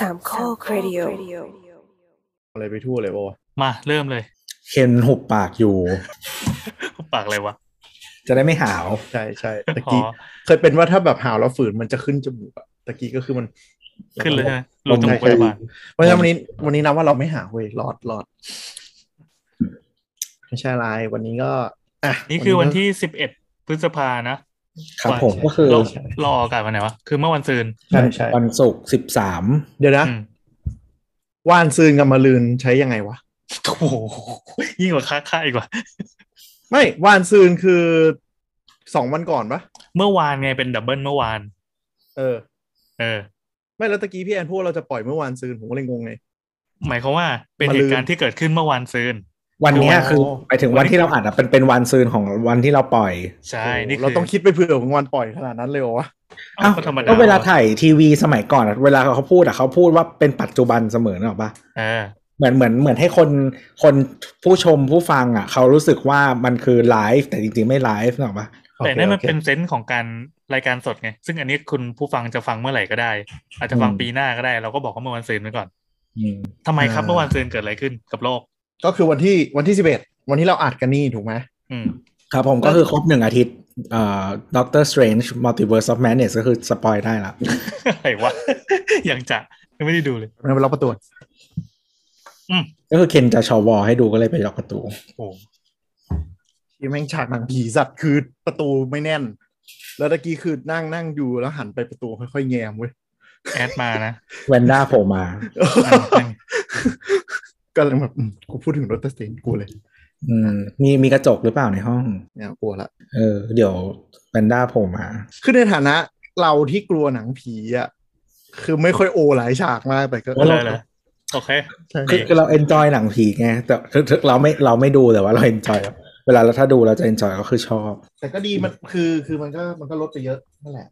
สามข้อครดิโออะไรไปทั่วเลยปะวะมาเริ่มเลย เคนหุบปากอยู่ปากอะไรวะ จะได้ไม่หาว ใช่ใช่ตะอ๋กี้อเคยเป็นว่าถ้าแบบหาวแล้วฝืนมันจะขึ้นจมูกอะตะกี้ก็คือมัน ขึ้นเลยใช่ไหมลรูงจมูกใช่พยาบาลเพราะฉะนั้นวันนี้วันนี้นับว่าเราไม่หาวเว้ยรอดรอดไม่ใช่อะไรวันนี้ก็อะนี่คือวันก็ที่สิบเอ็ดพฤษภานะ ครับผมก็คือรอรออากาศวันไหนวะ คือเมื่อวันซืนใช่ใช่วันศุกร์สิบสามเดี๋ยวนะอืมว่านซืนกับมาลืนใช้ยังไงวะโอ้โหยิ่งกว่าค้าค่าอีกว่า ไม่ว่านซืนคือสองวันก่อนปะเมื่อวานไงเป็นดับเบิลเมื่อวาน เออ เออ ไม่แล้วตะกี้พี่แอนพูดว่าเราจะปล่อยเมื่อวานซืนผมก็เลยงงไงหมายความว่าเป็นมะรืนเหตุการณ์ที่เกิดขึ้นเมื่อวานซืน วันเนี้ยอ๋อคือไปถึงวันที่เราอัดอะเป็นเป็นวันซืนของวันที่เราปล่อย ใช่นี่คือเราต้องคิดไปเผื่อของวันปล่อยขนาดนั้นเลยเหรอวะเอ้าก็ธรรมดาก็เวลาถ่ายทีวีสมัยก่อนอะเวลาเขาพูดอะเขาพูดว่าเป็นปัจจุบันเสมอ นึกออกปะเออเหมือนเหมือนเหมือนให้คนคนผู้ชมผู้ฟังอะเขารู้สึกว่ามันคือไลฟ์แต่จริงๆไม่ไลฟ์เ นึกออกปะแต่นั่นมันเป็น sense ของการรายการสดไง ซึ่งอันนี้คุณผู้ฟังจะฟังเมื่อไหร่ก็ได้ อาจจะฟังอืมปีหน้าก็ได้ เราก็บอกว่าเมื่อวันซืนไว้ก่อนอืมทำไมครับเมื่อวันซืนเกิดอะไรขึ้นกับโลก ก็คือวันที่วันที่สิบเอ็ดวันที่เราอัดกันนี่ถูกไหมอืมครับผมก็คือครบหนึ่งอาทิตย์เอ่อ Doctor Strange Multiverse of Madness ก็คือสปอยได้ละอะไรวะยังจะยังไม่ได้ดูเลยเราไปล็อกประตูก็คือเคนจะชอวอให้ดูก็เลยไปล็อกประตูโอ้ที่แม่งฉากหนังผีสัตว์คือประตูไม่แน่น แล้วตะกี้คือนั่งนั่งอยู่แล้วหันไปประตูค่อยๆแงมเว้ยแอดมานะแวนด้าโผล่มาอะนั่ง ก็เลยแบบอืมกูพูดถึงรถตัสตินกูเลยอืมมีมีกระจกหรือเปล่าในห้องเนี่ยกลัวละเออ เดี๋ยวแวนด้าโผล่มา คือในฐานะเราที่กลัวหนังผีอะคือไม่ค่อยโอหลายฉากมากแต่ก็เอาเลยเหรอโอเคใช่คือคือเรา enjoy หนังผีไงแต่คือคือเราไม่เราไม่ดูแต่ว่าเรา enjoy เวลาเราถ้าดูเราจะ enjoy ก็คือชอบ แต่ก็ดีมันคือคือมันก็มันก็ลดไปเยอะนั่นแหละ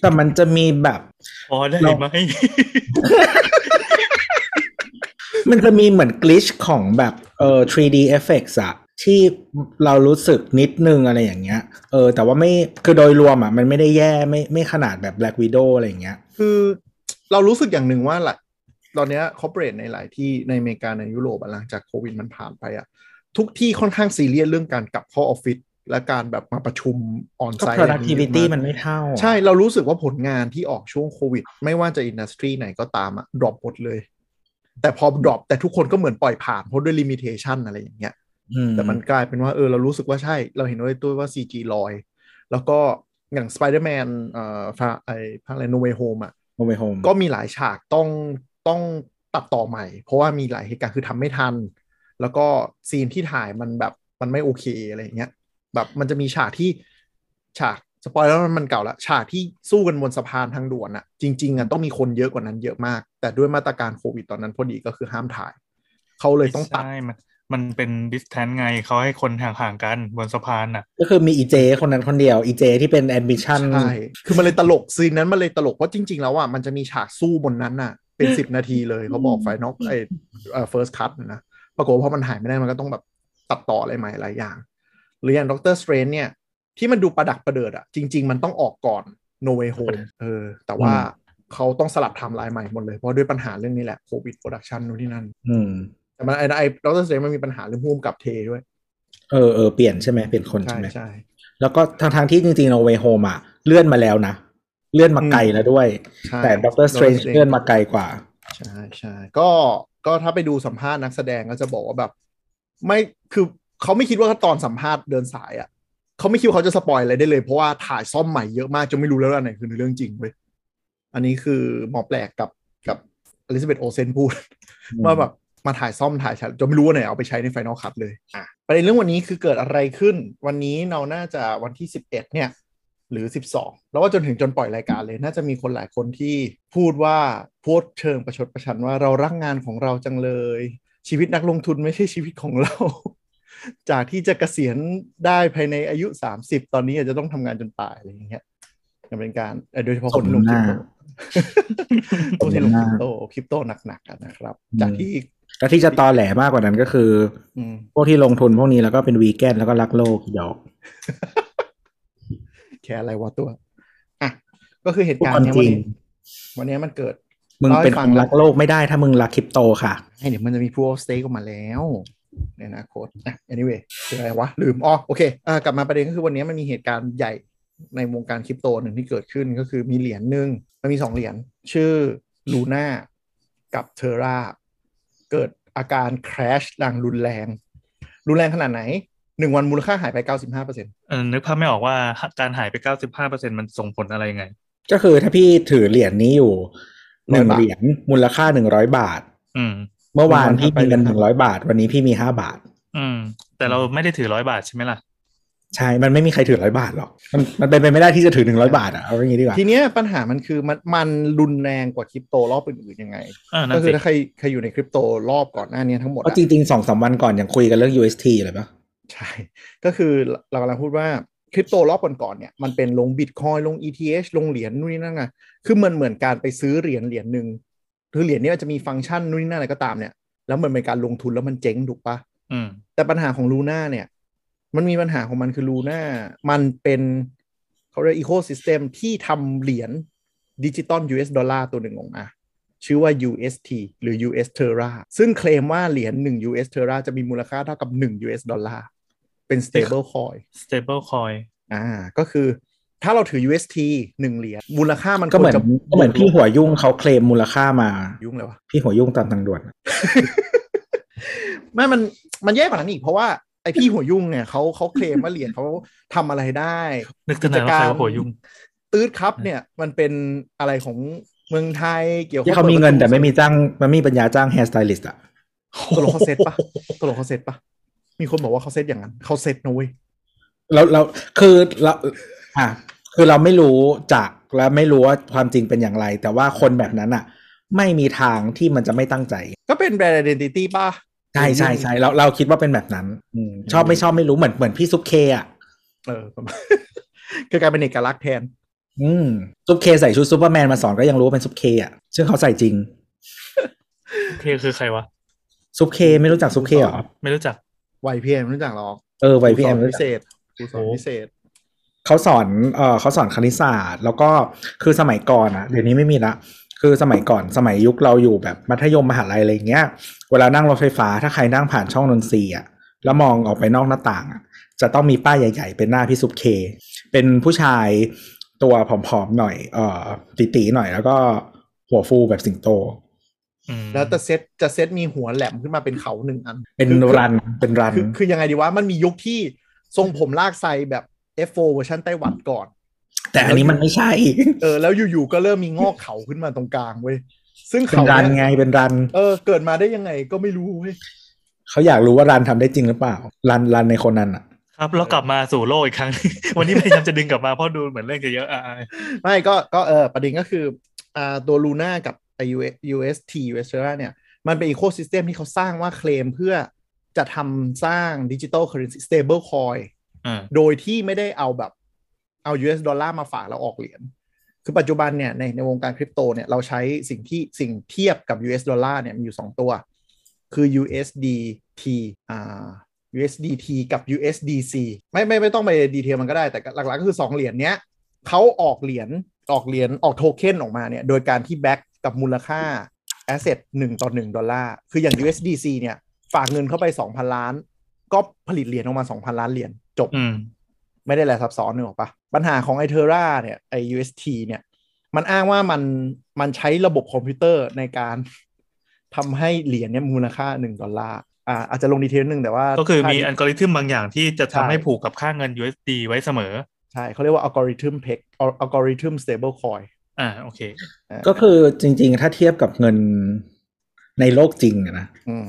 แต่มันจะมีแบบพอได้เราไหม มันจะมีเหมือนกลิชของแบบเอ่อ 3D effects อะที่เรารู้สึกนิดนึงอะไรอย่างเงี้ย เออ แต่ว่าไม่คือโดยรวมอะมันไม่ได้แย่ไม่ไม่ขนาดแบบ Black Widow อะไรอย่างเงี้ย คือเรารู้สึกอย่างหนึ่งว่าหละตอนเนี้ยคอร์เปอเรทในหลายที่ในอเมริกาในยุโรปอะหลังจากโควิดมันผ่านไปอะทุกที่ค่อนข้างซีเรียสเรื่องการกลับเข้าออฟฟิศและการแบบมาประชุมออนก็ไซต์ productivity มันไม่เท่าอะใช่เรารู้สึกว่าผลงานที่ออกช่วงโควิด ไม่ว่าจะ industry ไหนก็ตามอะ drop หมดเลย แต่พอ drop แต่ทุกคนก็เหมือนปล่อยผ่านเพราะด้วยลิมิเ t ชันอะไรอย่างเงี้ยอืมแต่มันกลายเป็นว่าเออเรารู้สึกว่าใช่ เราเห็นด้วยตัวว่า CG ลอย แล้วก็อย่าง Spider-Man เอ่อฟาไอภาคอะไร No Way Home อะ No Way Home ก็มีหลายฉากต้องต้องตัดต่อใหม่ เพราะว่ามีหลายเหตุการณ์คือทำไม่ทัน แล้วก็ซีนที่ถ่ายมันแบบมันไม่โอเคอะไรอย่างเงี้ยแบบมันจะมีฉากที่ฉาก spoil แล้วมันเก่าละฉากที่สู้กันบนสะพานทางด่วนอะจริงๆอะต้องมีคนเยอะกว่านั้นเยอะมาก แต่ด้วยมาตรการโควิดตอนนั้นพอดีก็คือห้ามถ่าย เขาเลยต้องตัดใช่มันมันเป็น distance ไงเขาให้คนห่างๆกันบนสะพานน่ะ ก็คือมีอีเจ๊คนนั้นคนเดียวอีเจ๊ที่เป็น admission ใช่คือมันเลยตลกซีนนั้นมันเลยตลกเพราะจริง ๆ แล้วอะมันจะมีฉากสู้บนนั้นน่ะ เป็นสิบนาทีเลยเขาบอก final ไอเอ่อ first cut นะปรากฏว่าพอมันหายไม่ได้มันก็ต้องแบบตัดต่ออะไรใหม่หลายอย่าง หรืออย่าง Doctor Strange เนี่ย ที่มันดูประดักประเดิดอะจริง ๆ มันต้องออกก่อน No Way Home เออ แต่ว่าเขาต้องสลับไทม์ไลน์ใหม่หมดเลย เพราะด้วยปัญหาเรื่องนี้แหละโควิด production นู่นที่นั่นอืมแต่มันไอ้ไอ้ Doctor Strange มันมีปัญหาเรื่องผู้กำกับเทด้วย เออเออเปลี่ยนใช่ไหมเปลี่ยนคนใช่ใช่ไหมใช่แล้วก็ทางทางๆที่จริงๆ No Way Home อะเลื่อนมาแล้วนะ เลื่อนมาไกลแล้วด้วยใช่แต่ Doctor Strange Strange เลื่อนมาไกลกว่า ใช่ใช่ก็ก็ถ้าไปดูสัมภาษณ์นักแสดงก็จะบอกว่าแบบ ไม่คือเขาไม่คิดว่าตอนสัมภาษณ์เดินสายอะ่ะ เขาไม่คิดว่าเขาจะ spoil อะไรได้เลย เพราะว่าถ่ายซ่อมใหม่เยอะมากจนไม่รู้แล้วว่าอันไหนคือเรื่องจริงเว้ยอันนี้คือหมอแปลกกับกับอลิซาเบธโอลเซนพูดอืมว่าแบบมาถ่ายซ่อมถ่ายฉากจนไม่รู้ว่าไหนเอาไปใช้ในไฟนอลคัทเลยอะประเด็นเรื่องวันนี้คือเกิดอะไรขึ้น วันนี้เราน่าจะวันที่สิบเอ็ดเนี่ย หรือ 12 แล้วว่าจนถึงจนปล่อยรายการเลย น่าจะมีคนหลายคนที่พูดว่าพูดเชิงประชดประชันว่าเรารักงานของเราจังเลย ชีวิตนักลงทุนไม่ใช่ชีวิตของเรา จากที่จะเกษียณได้ภายในอายุ30ตอนนี้อาจจะต้องทำงานจนตายอะไรอย่างเงี้ยมันเป็นการเอ่อโดยเฉพาะคนลงคริปโตพวกที่ลงคริปโตคริปโตหนักๆกันนะครับ จากที่แล้วที่จะตอแหลมากกว่านั้นก็คืออืมพวกที่ลงทุนพวกนี้แล้วก็เป็นวีแกนแล้วก็รักโลกหยอกแค่อะไรวะตัวอะก็คือเหตุพูดการความณ์เนี้ยจวัรินงนี้วันนี้มันเกิด มึงเล่าให้เป็นฟัคงนแล้วรักโลกไม่ได้ถ้ามึงรักคริปโตค่ะให้เดี๋ยวมันจะมี proof of stake ออกมาแล้ว ในอนาคตอะ anyway คืออะไรวะ ลืมอ๋อโอเคอ่ากลับมาประเด็นก็คือวันนี้มันมีเหตุการณ์ใหญ่ในวงการคริปโตหนึ่งที่เกิดขึ้นก็คือมีเหรียญหนึ่งมันมีสองเหรียญชื่อลูน่ากับเทอร่าเกิดอาการ crash ดังรุนแรง รุนแรงขนาดไหนหนึ่งวันมูลค่าหายไป95%เออนึกภาพไม่ออกว่าการหายไปเก้าสิบห้าเปอร์เซ็นมันส่งผลอะไรยังไง ก็คือถ้าพี่ถือเหรียญนี้อยู่หนึ่ง100บาทเหรียญมูลค่าหนึ่งร้อยบาท อืม เมื่อวานวันถัดพี่ไปมีเงินเลยหครับนึ่งร้อยบาท วันนี้พี่มีห้าบาท อืม แต่เราไม่ได้ถือร้อยบาทใช่ไหมล่ะใช่ มันไม่มีใครถือร้อยบาทหรอก มันมันเป็นไปไม่ได้ที่จะถือหนึ่งร้อยบาทอะ เอาอย่างนี้ดีกว่า ทีเนี้ยปัญหามันคือมันมันรุนแรงกว่าคริปโตรอบอื่นๆยังไงเออนั่ก็นคืสิอถ้าใครใครอยู่ในคริปโตรอบก่อนหน้านี้ทั้งหมดเพราะอะจริงๆสองสามวันก่อนยังคุยกันเรื่อง UST เลยปะใช่ ก็คือเรากำลังพูดว่าคริปโตรอบก่อนๆเนี่ยมันเป็นลงบิตคอยลง ETH ลงเหรียญนู่นนี่นั่นไงคือมันเหมือนการไปซื้อเหรียญเหรียญหนึ่ง คือเหรียญนี้มันจะมีฟังก์ชันนู่นนี่นั่นอะไรก็ตามเนี่ยแล้วมันเป็นการลงทุนแล้วมันเจ๊งถูกปะอืมแต่ปัญหาของลูน่าเนี่ย มันมีปัญหาของมันคือลูน่ามันเป็นเขาเรียก ecosystem ที่ทำเหรียญดิจิตอล US ดอลลาร์ตัวหนึ่งออกมาชื่อว่า UST หรือ US Terra ซึ่งเคลมว่าเหรียญ1 US Terra จะมีมูลค่าเท่ากับ 1 US ดอลลาร์เป็น stable coin stable coin อ่า ก็คือ ถ้าเราถือ UST หนึ่งเหรียญมูลค่ามันก็เหมือนควรจะก็เหมือนพี่หัวยุ่งเขาเคลมมูลค่ามายุ่งเลยวะพี่หัวยุ่งตามทางด่วนไม่มันมันแย่กว่านั้นอีกเพราะว่าไอพี่หัวยุ่งเนี่ยเขาเขาเคลมว่าเหรียญเขาทำอะไรได้ นึกถึงไหนว่าใครว่าหัวยุ่ง ตืดครับเนี่ย มันเป็นอะไรของเมืองไทยเกี่ยวกับที่เขามีเงินแต่ไม่มีจ้างมันไม่มีปัญญาจ้าง hair stylist อะตกลงเขาเซ็ตปะตกลงเขาเซ็ตปะมีคนบอกว่าเขาเซ็ตอย่างนั้นเขาเซ็ตนะเว้ยแล้วเราคือเรา อะคือเราไม่รู้จากและไม่รู้ว่าความจริงเป็นอย่างไร แต่ว่าคนแบบนั้นอะ ไม่มีทางที่มันจะไม่ตั้งใจ ก็เป็น brand identity ป่ะใช่ใช่ใช่เราเราคิดว่าเป็นแบบนั้นอืมชอบไม่ชอบไม่รู้เหมือนเหมือนพี่ซุปเคอะเออประมาณคือกลายเป็นเอกลักษณ์แทน อืมซุปเคใส่ชุดซูเปอร์แมนมาสอนก็ยังรู้ว่าเป็นซุปเคอะซึ่งเขาใส่จริงโอเคคือใครวะซุปเคไม่รู้จักซุปเคเหรอไม่รู้จักไวพีเอ็มรู้จักหรอกเออไวพี่แอมครูสนพิเศษครูสอนโอ้พิเศษ เขาสอนเออเขาสอนคณิตศาสตร์ แล้วก็คือสมัยก่อนอะเดี๋ยวนี้ไม่มีละคือสมัยก่อนสมัยยุคเราอยู่แบบมัธยมมหาลัยอะไรอย่างเงี้ย เวลานั่งรถไฟฟ้าถ้าใครนั่งผ่านช่องนนทรีย์อะแล้วมองออกไปนอกหน้าต่างอะจะต้องมีป้ายใหญ่ ๆ เป็นหน้าพี่ซุปเค เป็นผู้ชายตัวผอมๆหน่อยเอ่อตีๆหน่อยแล้วก็หัวฟูแบบสิงโตอืมแล้วแต่เซตจะเซตมีหัวแหลมขึ้นมาเป็นเขาหนึ่งอัน เป็นคือรันเป็นรันคือคือยังไงดีวะมันมียุคที่ทรงผมลากไซแบบ F4 เวอร์ชันไต้หวันก่อน แต่อันนี้มันไม่ใช่ เออ แล้วอยู่ๆก็เริ่มมีงอกเขาขึ้นมาตรงกลางเว้ยซึ่งเป็นเขารันเนี่ยไงเป็นรัน เออ เกิดมาได้ยังไงก็ไม่รู้เว้ยเขาอยากรู้ว่ารันทำได้จริงหรือเปล่า รันรันในคนนั้นอะ ครับแล้วกลับมาสู่โลกอีกครั้ง วันนี้พยายามจะดึงกลับมาเพราะดูเหมือนเรื่องจะเยอะอะอะไม่ก็ก็เออประเด็นก็คืออ่าตัวลูน่ากับไอ UST US Terra เนี่ย มันเป็นอีโค y ิสเต็มที่เขาสร้างว่าเคลมเพื่อจะทำสร้างดิจิ t a ลเคอร์เรนซี stable coin อ่า โดยที่ไม่ได้เอาแบบเอา US ดอลลาร์มาฝากแล้วออกเหรียญคือปัจจุบันเนี่ยในในวงการคริปโตเนี่ยเราใช้สิ่งที่สิ่งเทียบกับ US ดอลลาร์เนี่ยมีอยู่ 2 ตัว คือ USDT อ่า USDT กับ USDC ไม่ไม่ไม่ต้องไป detail มันก็ได้แต่หลักๆก็คือ 2 เหรียญเนี้ยเขาออกเหรียญออกเหรียญออกโทเค็นออกมาเนี่ยโดยการที่ back กับมูลค่า asset 1ต่อ1ดอลลาร์คืออย่าง USDC เนี่ยฝากเงินเข้าไป 2,000 ล้าน ก็ผลิตเหรียญออกมา2,000ล้านเหรียญจบอืมไม่ได้แหละซับซ้อนนึกออกปะปัญหาของไอเทอร่าเนี่ยไอ UST เนี่ยมันอ้างว่ามันมันใช้ระบบคอมพิวเตอร์ในการทำให้เหรียญเนี่ยมูลค่าหนึ่งดอลลาร์อ่าอาจจะลง detail หนึ่งแต่ว่า ก็คือมีถ้าอัลกอริทึมบางอย่างที่จะทำใช่ให้ผูกกับค่าเงิน USD ไว้เสมอ ใช่เขาเรียกว่า algorithm peg algorithm stable coin อ่าโอเค ก็คือจริง ๆ ถ้าเทียบกับเงินในโลกจริงอะนะอืม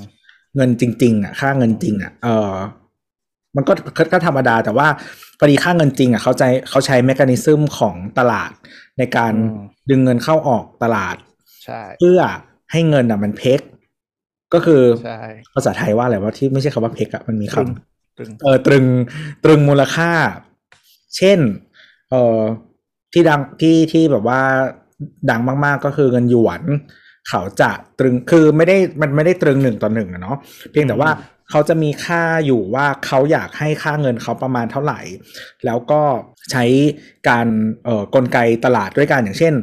เงินจริง ๆ อะ ค่าเงินจริง อะ เออมันก็ก็ก็ธรรมดาแต่ว่าพอดีค่าเงินจริงอะเขาใจเขาใช้ mechanism ของตลาดในการอืมดึงเงินเข้าออกตลาดใช่เพื่อให้เงินอะมันเพกก็คือใช่ภาษาไทยว่าอะไรว่าที่ไม่ใช่คำว่าเพกอะมันมีตรึงคำตรึงเออตรึงตรึงมูลค่า เช่น เออที่ดังที่ที่แบบว่าดังมาก ๆก็คือเงินหยวน เขาจะตรึงคือไม่ได้มันไม่ได้ตรึงหนึ่งต่อหนึ่งอะเนาะเพียงแต่ว่าเขาจะมีค่าอยู่ว่าเขาอยากให้ค่าเงินเขาประมาณเท่าไหร่ แล้วก็ใช้การเอ่อกลไกตลาดด้วยกันอย่างเช่น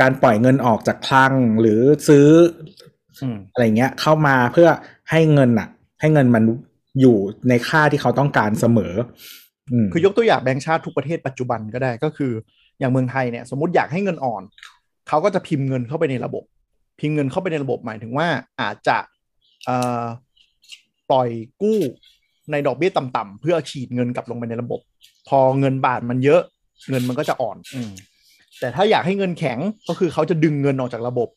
การปล่อยเงินออกจากคลังหรือซื้ออืมอะไรเงี้ยเข้ามาเพื่อให้เงินอะให้เงินมันอยู่ในค่าที่เขาต้องการเสมออืมคือยกตัวอย่างแบงก์ชาติทุกประเทศปัจจุบันก็ได้ก็คือ อย่างเมืองไทยเนี่ยสมมติอยากให้เงินอ่อน เขาก็จะพิมพ์เงินเข้าไปในระบบ พิมพ์เงินเข้าไปในระบบหมายถึงว่าอาจจะเอ่อปล่อยกู้ในดอกเบี้ยต่ำๆเพื่อฉีดเงินกลับลงไปในระบบ พอเงินบาทมันเยอะเงินมันก็จะอ่อนอืมแต่ถ้าอยากให้เงินแข็งก็คือเขาจะดึงเงินออกจากระบบ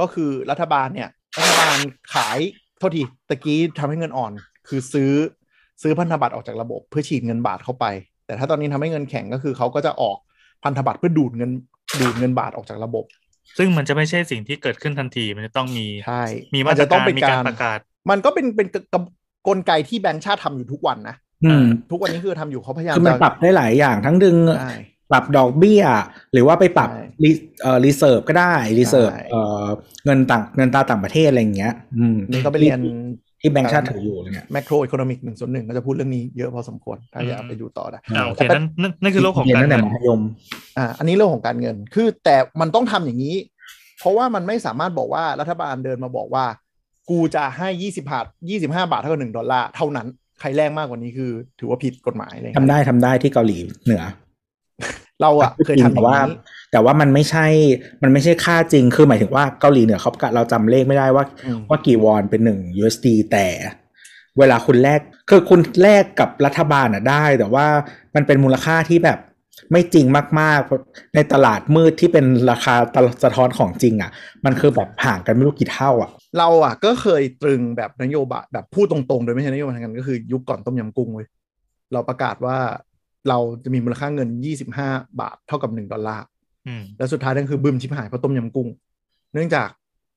ก็คือรัฐบาลเนี่ย รัฐบาลขายโทษทีตะกี้ทำให้เงินอ่อน คือซื้อซื้อพันธบัตรออกจากระบบ เพื่อฉีดเงินบาทเข้าไป แต่ถ้าตอนนี้ทำให้เงินแข็งก็คือเขาก็จะออกพันธบัตรเพื่อดูดเงินดูดเงินบาทออกจากระบบ ซึ่งมันจะไม่ใช่สิ่งที่เกิดขึ้นทันทีมันจะต้องมีใช่มีมาตรจะต้กาองรเป็นมีกาการรประกาศ มันก็เป็นเป็นกลกลไกที่แบงก์ชาติทำอยู่ทุกวันนะอืมทุกวันนี้คือทำอยู่เขาพยายามคือมันจะปรับได้หลายอย่างทั้งดึงใช่ปรับดอกเบี้ย หรือว่าไปปรับใช่รีเอ่อรีเซิร์ฟก็ได้รีเซิร์ฟใช่เอ่อเงินต่างเงินตราต่างประเทศอะไรอย่างเงี้ย อืมนี่ก็ไปเรียน ที่แบงก์ชาติถืออยู่อะไรเงี้ยแมกโรอิคโนมิกหนึ่งส่วนหนึ่งก็จะพูดเรื่องนี้เยอะพอสมควร ถ้าอยากไปดูต่อได้อ่าโอเคแต่นั่นนั่นนั่นคือโลกของเรียนการตั้งแต่เงินมัธยมอ่าอันนี้เรื่องของการเงิน คือแต่มันต้องทำอย่างนี้ เพราะว่ามันไม่สามารถบอกว่ารัฐบาลเดินมาบอกว่า กูจะให้ยี่สิบบาทยี่สิบห้าบาทเท่ากับหนึ่งดอลลาร์เท่านั้นใครแรงมากกว่านี้คือ ถือว่าผิดกฎหมายเลยทำได้ทำได้ที่เกาหลีเหนือ เราอะเคยทำอแต่ย่างว่านี้ แต่ว่ามันไม่ใช่ มันไม่ใช่ค่าจริง คือหมายถึงว่าเกาหลีเหนือเขาประกาศเราจำเลขไม่ได้ว่าอืมว่ากี่วอนเป็นหนึ่ง USD แต่เวลาคุณแลกคือคุณแลกกับรัฐบาลอะได้ แต่ว่ามันเป็นมูลค่าที่แบบไม่จริงมากๆ ในตลาดมืดที่เป็นราคาตลสะท้อนของจริงอะ มันคือแบบห่างกันไม่รู้กี่เท่าอะ เราอะก็เคยตรึงแบบนโยบายแบบพูดตรงๆ โดยไม่ใช่นโยบายทางการเงินก็คือยุคก่อนต้มยำกุ้งเว้ยเราประกาศว่าเราจะมีมูลค่าเงิน 25 บาทเท่ากับ 1 ดอลลาร์อืม แล้วสุดท้ายนั่นคือบึมชิบหายเพราะต้มยำกุ้ง เนื่องจาก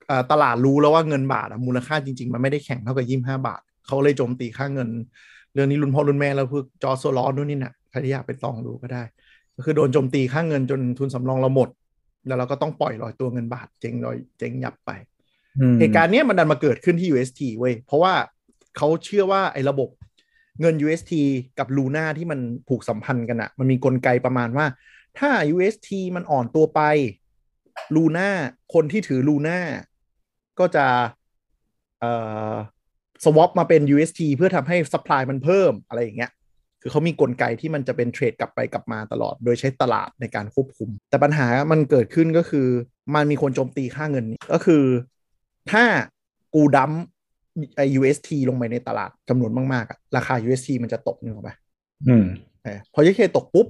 เอ่อตลาดรู้แล้วว่าเงินบาทอะมูลค่าจริง ๆ มันไม่ได้แข็งเท่ากับยี่ห้าบาท เขาเลยโจมตีค่าเงิน เรื่องนี้รุ่นพ่อรุ่นแม่แล้วพวกจอร์จโซลอสนู่นนี่น่ะใครที่อยากไปลองดูก็ได้ ก็คือโดนโจมตีค่าเงินจนทุนสำรองเราหมด แล้วเราก็ต้องปล่อยลอยตัวเงินบาทเจ๊งลอยเจ๊งยับไปอืมเหตุการณ์เนี้ยมันดันมาเกิดขึ้นที่ UST เว้ยเพราะว่าเขาเชื่อว่าไอ้ระบบเงิน UST กับ Luna ที่มันผูกสัมพันธ์กันอะมันมีกลไกประมาณว่า ถ้า UST มันอ่อนตัวไป Luna คนที่ถือ Luna ก็จะเอ่อ swap มาเป็น UST เพื่อทำให้ supply มันเพิ่มอะไรอย่างเงี้ยคือเขามีกลไกที่มันจะเป็นเทรดกลับไปกลับมาตลอด โดยใช้ตลาดในการควบคุม แต่ปัญหามันเกิดขึ้นก็คือ มันมีคนโจมตีค่าเงินนี้ก็คือ ถ้ากูดัมไอ UST ลงไปในตลาดจำนวนมากๆอะราคา UST มันจะตกนึกออกปะอืมเออพอ UST ตกปุ๊บ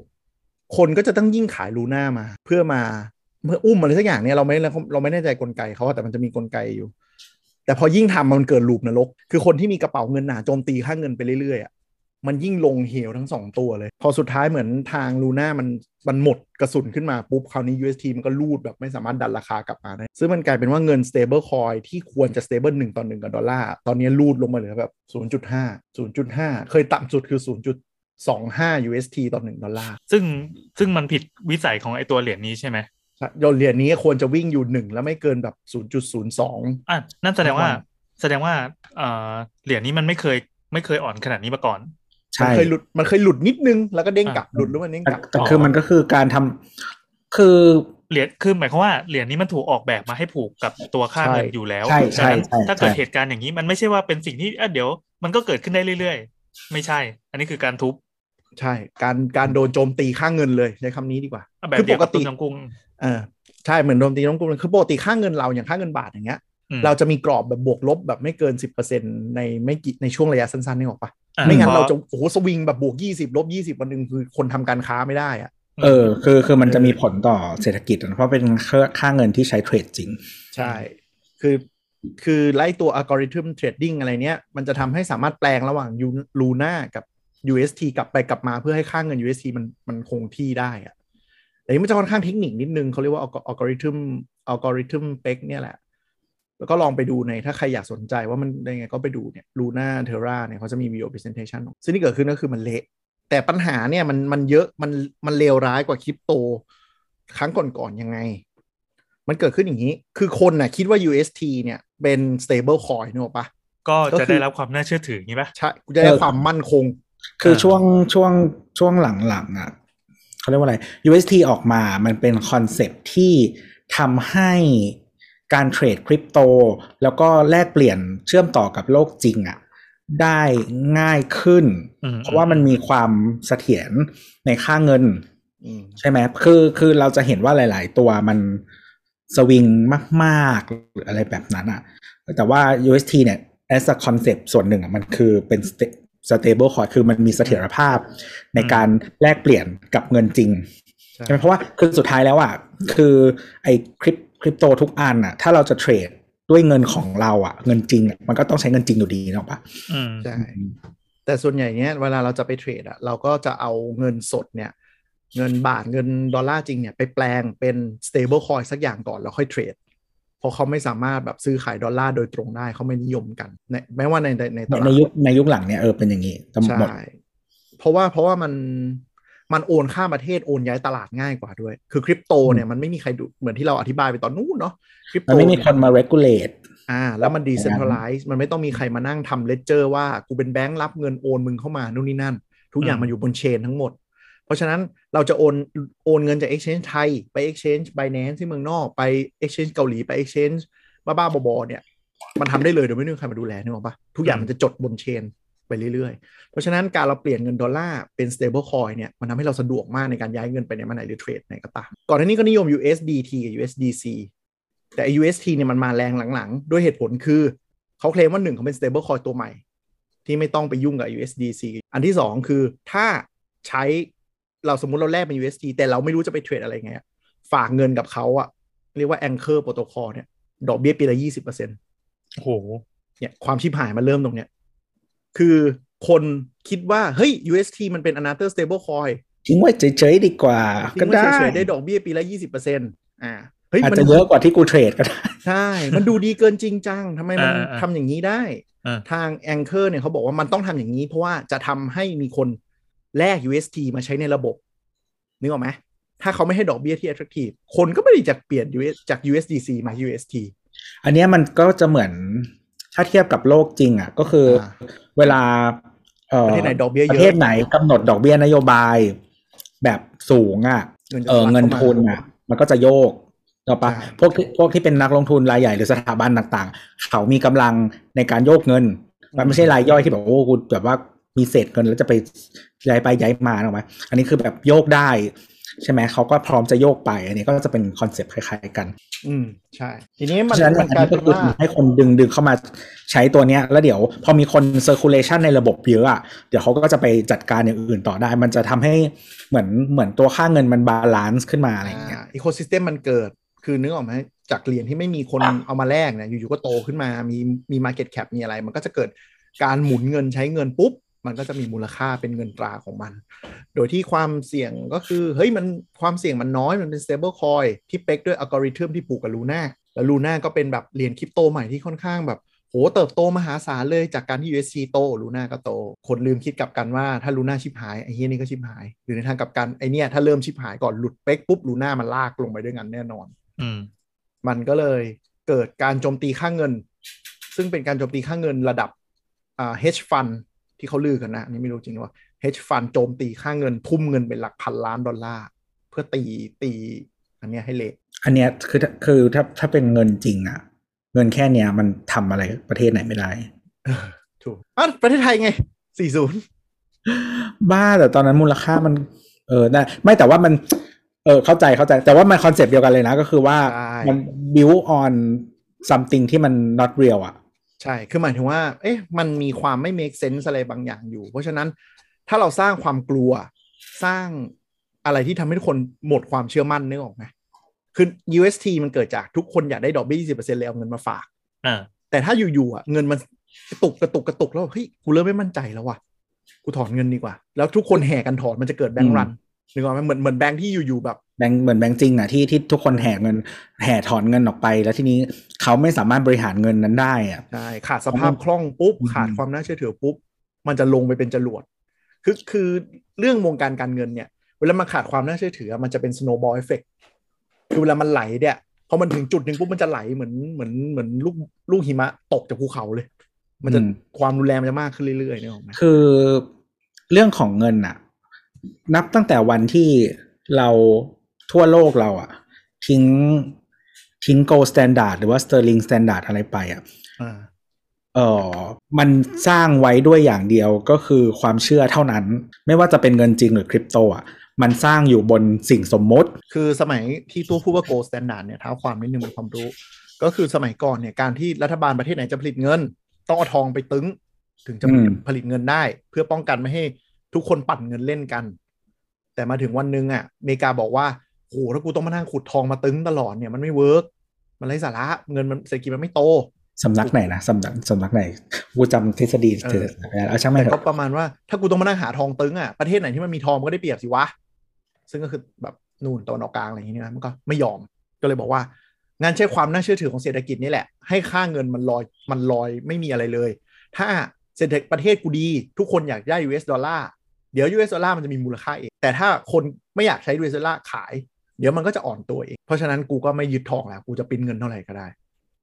คนก็จะต้องยิ่งขายลูน่ามา เพื่อมาเพื่ออุ้มอะไรสักอย่างเนี่ยเราไม่เราไม่แน่ใจกลไกเขาแต่มันจะมีกลไกอยู่ แต่พอยิ่งทำมันเกิดลูปนรก คือคนที่มีกระเป๋าเงินหนาโจมตีค่าเงินไปเรื่อยๆอะมันยิ่งลงเหวทั้งสองตัวเลย พอสุดท้ายเหมือนทางลูน่ามันมันหมดกระสุนขึ้นมาปุ๊บ คราวนี้ UST มันก็ลูดแบบไม่สามารถดันราคากลับมาได้ซึ่งมันกลายเป็นว่าเงิน stable coin ที่ควรจะ stable หนึ่งต่อหนึ่งกับดอลลาร์ ตอนนี้ลูดลงมาเหลือแบบ 0.5 0.5 เคยต่ำสุดคือ 0.25 UST ต่อหนึ่งดอลลาร์ ซึ่งซึ่งมันผิดวิสัยของไอตัวเหรียญนี้ใช่ไหมใช่โดยเหรียญนี้ควรจะวิ่งอยู่หนึ่งแล้วไม่เกินแบบ 0.02 อะนั่นแสดงว่าทุกวันแสดงว่าเอ่อเหรียญนี้มันไม่เคยไม่เคยอ่อนขนาดนี้มาก่อนมันใช่เคยหลุดมันเคยหลุดนิดนึงแล้วก็เด้งกลับอ่าหลุดแล้วมันเด้งแต่กลับแต่คือมันก็คือการทำคือเหรียญคือหมายความว่าเหรียญนี้มันถูกออกแบบมาให้ผูกกับตัวค่าเงินอยู่แล้วใช่ใช่ดังนั้นใช่ถ้าเกิดใช่เหตุการณ์อย่างนี้มันไม่ใช่ว่าเป็นสิ่งที่เอ้ะเดี๋ยว มันก็เกิดขึ้นได้เรื่อยๆ ไม่ใช่ อันนี้คือการทุบ ใช่ การการโดนโจมตีค่าเงินเลยใช้คำนี้ดีกว่าอะแบบคือเดีปยวกกับติตุ้มยำกุ้งเออใช่เหมือนโดนตีน้องกลุ่มคือปกติค่าเงินเราอย่างค่าเงินบาทอย่างเงี้ยอืมเราจะมีกรอบแบบบวกลบแบบไม่เกิน10%ในไม่กี่ในช่วงระยะสั้นๆนี่หรอกปะอะไม่งั้นพอเราจะโอ้โหสวิงแบบบวก20ลบ20วันหนึ่งคือคนทำการค้าไม่ได้อะเออคือคือมันจะมีผลต่อเศรษฐกิจอะเพราะเป็นค่าค่าเงินที่ใช้เทรดจริง ใช่ คือคือไล่ตัว algorithm trading อะไรเนี้ย มันจะทำให้สามารถแปลงระหว่างลูน่ากับ UST กลับไปกลับมาเพื่อให้ค่าเงิน UST มันมันคงที่ได้อะแต่นี้มันจะค่อนข้างเทคนิคนิดนึงเขาเรียกว่า algorithm algorithm peg เนี่ยแหละ แล้วก็ลองไปดูในถ้าใครอยากสนใจว่ามันยังไงก็ไปดูเนี่ยลูน่าเทราเนี่ยเขาจะมี video presentation ซึ่งที่เกิดขึ้นก็คือมันเละ แต่ปัญหาเนี่ยมันมันเยอะมันมันเลวร้ายกว่าคริปโต ครั้งก่อนๆยังไง มันเกิดขึ้นอย่างนี้ คือคนน่ะคิดว่า UST เนี่ยเป็น stable coin นึกออกปะก็ก็จะคือได้รับความน่าเชื่อถืออย่างนี้ปะใช่กูจะได้เออความมั่นคง คืออ่าช่วงช่วงช่วงหลังๆอะเขาเรียกว่าอะไร UST ออกมามันเป็นคอนเซปต์ที่ทำให้การเทรดคริปโต แล้วก็แลกเปลี่ยนเชื่อมต่อกับโลกจริงอะ่ะได้ง่ายขึ้นอืมเพราะว่ามันมีความเสถียรในค่าเงินอืมใช่ไหมคือคือเราจะเห็นว่าหลาย ๆ ตัวมันสวิงมากๆหรืออะไรแบบนั้นอะแต่ว่า UST เนี่ย as a concept ส่วนหนึ่งอะมันคือเป็น sta- stable coin คือมันมีเสถียรภาพในการแลกเปลี่ยนกับเงินจริงใช่ใช่ไหมเพราะว่าคือสุดท้ายแล้วอะคือไอ้คริปคริปโตทุกอันอะถ้าเราจะเทรดด้วยเงินของเราอะเงินจริงอะมันก็ต้องใช้เงินจริงอยู่ดีเนกอะปะอืมใช่แต่ส่วนใหญ่เนี้ยเวลาเราจะไปเทรดอะเราก็จะเอาเงินสดเนี่ย เงินบาทเงินดอลลาร์จริงเนี่ยไปแปลงเป็น stable coin สักอย่างก่อนแล้วค่อยเทรด เพราะเขาไม่สามารถแบบซื้อขายดอลลาร์โดยตรงได้เขาไม่นิยมกันในแม้ว่าในในในตในลาดในยุคในยุคหลังเนี่ยเออเป็นอย่างนี้ทั้งหมดใช่เพราะว่าเพราะว่ามันมันโอนข้ามประเทศโอนย้ายตลาดง่ายกว่าด้วย คือคริปโตเนี่ยมันไม่มีใครดูเหมือนที่เราอธิบายไปตอนนู้นเนาะคริปโตมันไม่มีเยคนมา regulate อ่า แล้วมัน decentralize มันไม่ต้องมีใครมานั่งทำ ledger ว่า กูเป็นแบงค์รับเงินโอนมึงเข้ามานู่นนี่นั่น ทุกอย่างอืมมันอยู่บนเชนทั้งหมดเพ ราะฉะนั้นเราจะโอนโอนเงินจาก exchange ไทย ไป exchange Binance ที่เมืองนอกไป exchange เกาหลีไป exchange บ้าๆบอๆเนี่ย มันทำได้เลยโดยไม่ต้องใครมาดูแลนึกออกปะทุกอย่างมันจะจดบนเชนไปเรื่อยๆ เพราะฉะนั้นการเราเปลี่ยนเงินดอลลาร์เป็น stable coin เนี่ย มันทำให้เราสะดวกมากในการย้ายเงินไปไหนมาไหนหรือเทรดไหนก็ตาม ก่อนหน้านี้ก็นิยม USDT กับ USDC แต่ UST เนี่ยมันมาแรงหลังๆ ด้วยเหตุผลคือเขาเคลมว่าหนึ่งเขาเป็น stable coin ตัวใหม่ ที่ไม่ต้องไปยุ่งกับ USDC อันที่สองคือถ้าใช้ เราสมมุติเราแลกเป็น USD แต่เราไม่รู้จะไปเทรดอะไรไงอะฝากเงินกับเขาอะเรียกว่า anchor protocol เนี่ย ดอกเบี้ยปีละยี่สิบเปอร์เซ็นต์โอ้โหเนี่ยความชิบหายมันเริ่มตรงเนี้ย คือคนคิดว่า เฮ้ย UST มันเป็น another stable coin ทิ้งไว้เฉยๆดีกว่า ก็ทิ้งไว้ได้เฉยๆได้ดอกเบี้ยปีละยี่สิบเปอร์เซ็นต์อ่าเฮ้ยอาจมันจะเยอะกว่าที่กูเทรดก็ได้ ใช่ มันดูดีเกินจริงจังทำไมมันอ่าอ่าทำอย่างนี้ได้อ่าทาง Anchor เนี่ยเขาบอกว่ามันต้องทำอย่างนี้ เพราะว่าจะทำให้มีคน แลก UST มาใช้ในระบบนึกออกไหมถ้าเขาไม่ให้ดอกเบี้ยที่ attractive คนก็ไม่ได้จะเปลี่ยน US จาก USDC มา UST อันเนี้ยมันก็จะเหมือนถ้าเทียบกับโลกจริงอะก็คืออาเวลาเอ่อประเทศไหนดอกเบี้ยเยอะประเทศไหนกำหนดดอกเบี้ยนโยบายแบบสูงอะเงินจะเออทะลักเงินเข้ามาทุนอะ มันก็จะโยกต่อปะใช่พวกที่พวกที่เป็นนักลงทุนรายใหญ่หรือสถาบันต่าง ๆ เขามีกำลังในการโยกเงิน มันไม่ใช่รายย่อยที่แบบโอ้กูแบบว่า มีเศษเงินแล้วจะไปย้ายไปย้ายมาหรอกไหมอันนี้คือแบบโยกได้ ใช่ไหมเขาก็พร้อมจะโยกไป อันนี้ก็จะเป็นคอนเซปต์คล้ายๆกัน อืมใช่ ทีนี้เพมันราะฉะนั้นมันอันกลายนี้เป็ก็นคือว่าให้คนดึงดึงเข้ามาใช้ตัวเนี้ย แล้วเดี๋ยวพอมีคน circulation ในระบบเยอะอะเดี๋ยวเขาก็จะไปจัดการอย่างอื่นต่อได้ มันจะทำให้เหมือนเหมือนตัวค่าเงินมัน balance ขึ้นมาอะไรอย่างเงี้ย ecosystem มันเกิดคือนึกออกไหมจากเหรียญที่ไม่มีคนเอามาแลกเนี่ยอยู่ๆก็โตขึ้นมามีมี Market Cap มีอะไร มันก็จะเกิดการหมุนเงินใช้เงินปุ๊บ มันก็จะมีมูลค่าเป็นเงินตราของมัน โดยที่ความเสี่ยงก็คือเฮ้ยมันความเสี่ยงมันน้อยมันเป็น stable coin ที่ peg ด้วยอัลกอริทึมที่ผูกกับ Lunaแล้วลูน่าก็เป็นแบบเหรียญคริปโตใหม่ที่ค่อนข้างแบบโหเติบโตมหาศาลเลยจากการที่ USC โตลูน่าก็โต คนลืมคิดกลับกันว่าถ้าลูน่าชิบหายไอ้เฮียนี่ก็ชิบหาย หรือในทางกลับกันไอเนี้ยถ้าเริ่มชิบหายก่อนหลุดเป๊กปุ๊บลูน่ามันลากลงไปด้วยกันแน่นอน อืมมันก็เลยเกิดการโจมตีค่าเงิน ซึ่งเป็นการโจมตีค่าเงินระดับอ่า hedge fund ที่เขาลือกันนะอันนี่ไม่รู้จริงหรือว่า hedge fund โจมตีค่าเงินทุ่มเงินเป็นหลักพันล้านดอลลาร์ เพื่อตีตีอันเนี้ยให้เละอันเนี้ยคือถ้าคือถ้าถ้าเป็นเงินจริงอะเงินแค่เนี้ยมันทำอะไรประเทศไหนไม่ได้ถูกอะประเทศไทยไง40บ้าแต่ตอนนั้นมูลค่ามัน เออได้ไม่แต่ว่ามัน เออเข้าใจเข้าใจ แต่ว่ามันคอนเซปต์เดียวกันเลยนะ ก็คือว่าใช่มัน build on something ที่มัน not real อะ ใช่ คือหมายถึงว่า เอ๊ะ มันมีความไม่ make sense อะไรบางอย่างอยู่ เพราะฉะนั้นถ้าเราสร้างความกลัว สร้างอะไรที่ทำให้ทุกคนหมดความเชื่อมั่นนึกออกไหมคือ UST มันเกิดจากทุกคนอยากได้ดอกเบี้ย 20%เลยเอาเงินมาฝากอ่าแต่ถ้าอยู่ๆอะเงินมันกระตุกกระตุกกระตุกแล้ว เฮ้ย กูเริ่มไม่มั่นใจแล้วว่ะ กูถอนเงินดีกว่า แล้วทุกคนแห่กันถอนมันจะเกิดแบงก์รัน นึกออกไหมเหมือนเหมือนแบงก์ที่อยู่ๆแบบแบงค์เหมือนแบงค์จริงอะที่ที่ทุกคนแห่เงินแห่ถอนเงินออกไป แล้วทีนี้เขาไม่สามารถบริหารเงินนั้นได้อะใช่ขาดสภาพคล่องปุ๊บอืมขาดความน่าเชื่อถือปุ๊บ มันจะลงไปเป็นจรวดคือคือเรื่องวงการการเงินเนี่ย เวลามันขาดความน่าเชื่อถืออะมันจะเป็น snowball effect คือเวลามันไหลเนี่ยพอมันถึงจุดหนึ่งปุ๊บมันจะไหลเหมือนเหมือนเหมือนลูกลูกหิมะตกจากภูเขาเลย มันจะอืมความรุนแรงมันจะมากขึ้นเรื่อยๆเนี่ยหรอกไหมคือเรื่องของเงินอะ นับตั้งแต่วันที่เราทั่วโลกเราอะทิ้งทิ้ง gold standard หรือว่า sterling standard อะไรไปอะอ่าเออมันสร้างไว้ด้วยอย่างเดียวก็คือความเชื่อเท่านั้น ไม่ว่าจะเป็นเงินจริงหรือคริปโตอะมันสร้างอยู่บนสิ่งสมมติ คือสมัยที่ตู้พูดว่า gold standard เนี่ยเท้าความนิดนึงมีความรู้ ก็คือสมัยก่อนเนี่ยการที่รัฐบาลประเทศไหนจะผลิตเงิน ต้องเอาทองไปตึง ถึงจะอืมผลิตเงินได้ เพื่อป้องกันไม่ให้ ทุกคนปั่นเงินเล่นกัน แต่มาถึงวันหนึงอะอเมริกาบอกว่าโหถ้ากูต้องมานั่งขุดทองมาตรึงตลอดเนี่ยมันไม่ work มันไร้สาระเงินมันเศรษฐกิจมันไม่โตสำนักไหนนะสำนักสำนักไหนกูจำทฤษฎีเออทฤษฎีไม่ได้แล้วช่างไม่แต่เถก็อะประมาณว่าถ้ากูต้องมานั่งหาทองตรึงอะประเทศไหนที่มันมีทองมันก็ได้เปรียบสิวะ ซึ่งก็คือแบบนู่นตะวันออกกลางอะไรอย่างนี้นะมันก็ไม่ยอมก็เลยบอกว่า งั้นใช้ความน่าเชื่อถือของเศรษฐกิจนี่แหละ ให้ค่าเงินมันลอยมันลอยไม่มีอะไรเลย ถ้าเศรษฐกิจประเทศกูดี ทุกคนอยากได้ US ดอลลาร์ เดี๋ยว US ดอลลาร์มันจะมีมูลค่าเอง แต่ถ้าคนไม่อยากใช้ US ดอลลาร์ขาย เดี๋ยวมันก็จะอ่อนตัวเอง เพราะฉะนั้นกูก็ไม่ยึดทองแล้ว กูจะปริ้นเงินเท่าไหร่ก็ได้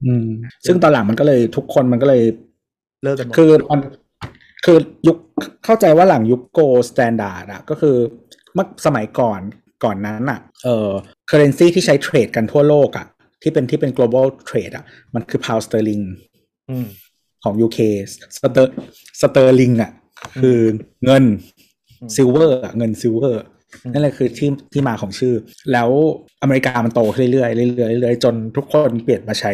อืม ซึ่งตอนหลังมันก็เลยทุกคนมันก็เลยเลิกกันหมดคือมันคือยุคเข้าใจว่าหลังยุค gold standard อะก็คือเมื่อสมัยก่อนก่อนนั้นอะเอ่อ currency ที่ใช้เทรดกันทั่วโลกอะที่เป็นที่เป็น global trade อะมันคือ pound sterling อืมของ UK ster sterling อะคือเงินอืม silver เงิน silver อืมนั่นแหละคือที่ที่มาของชื่อ แล้วอเมริกามันโตขึ้นเรื่อยๆเรื่อยๆเรื่อยๆจนทุกคนเปลี่ยนมาใช้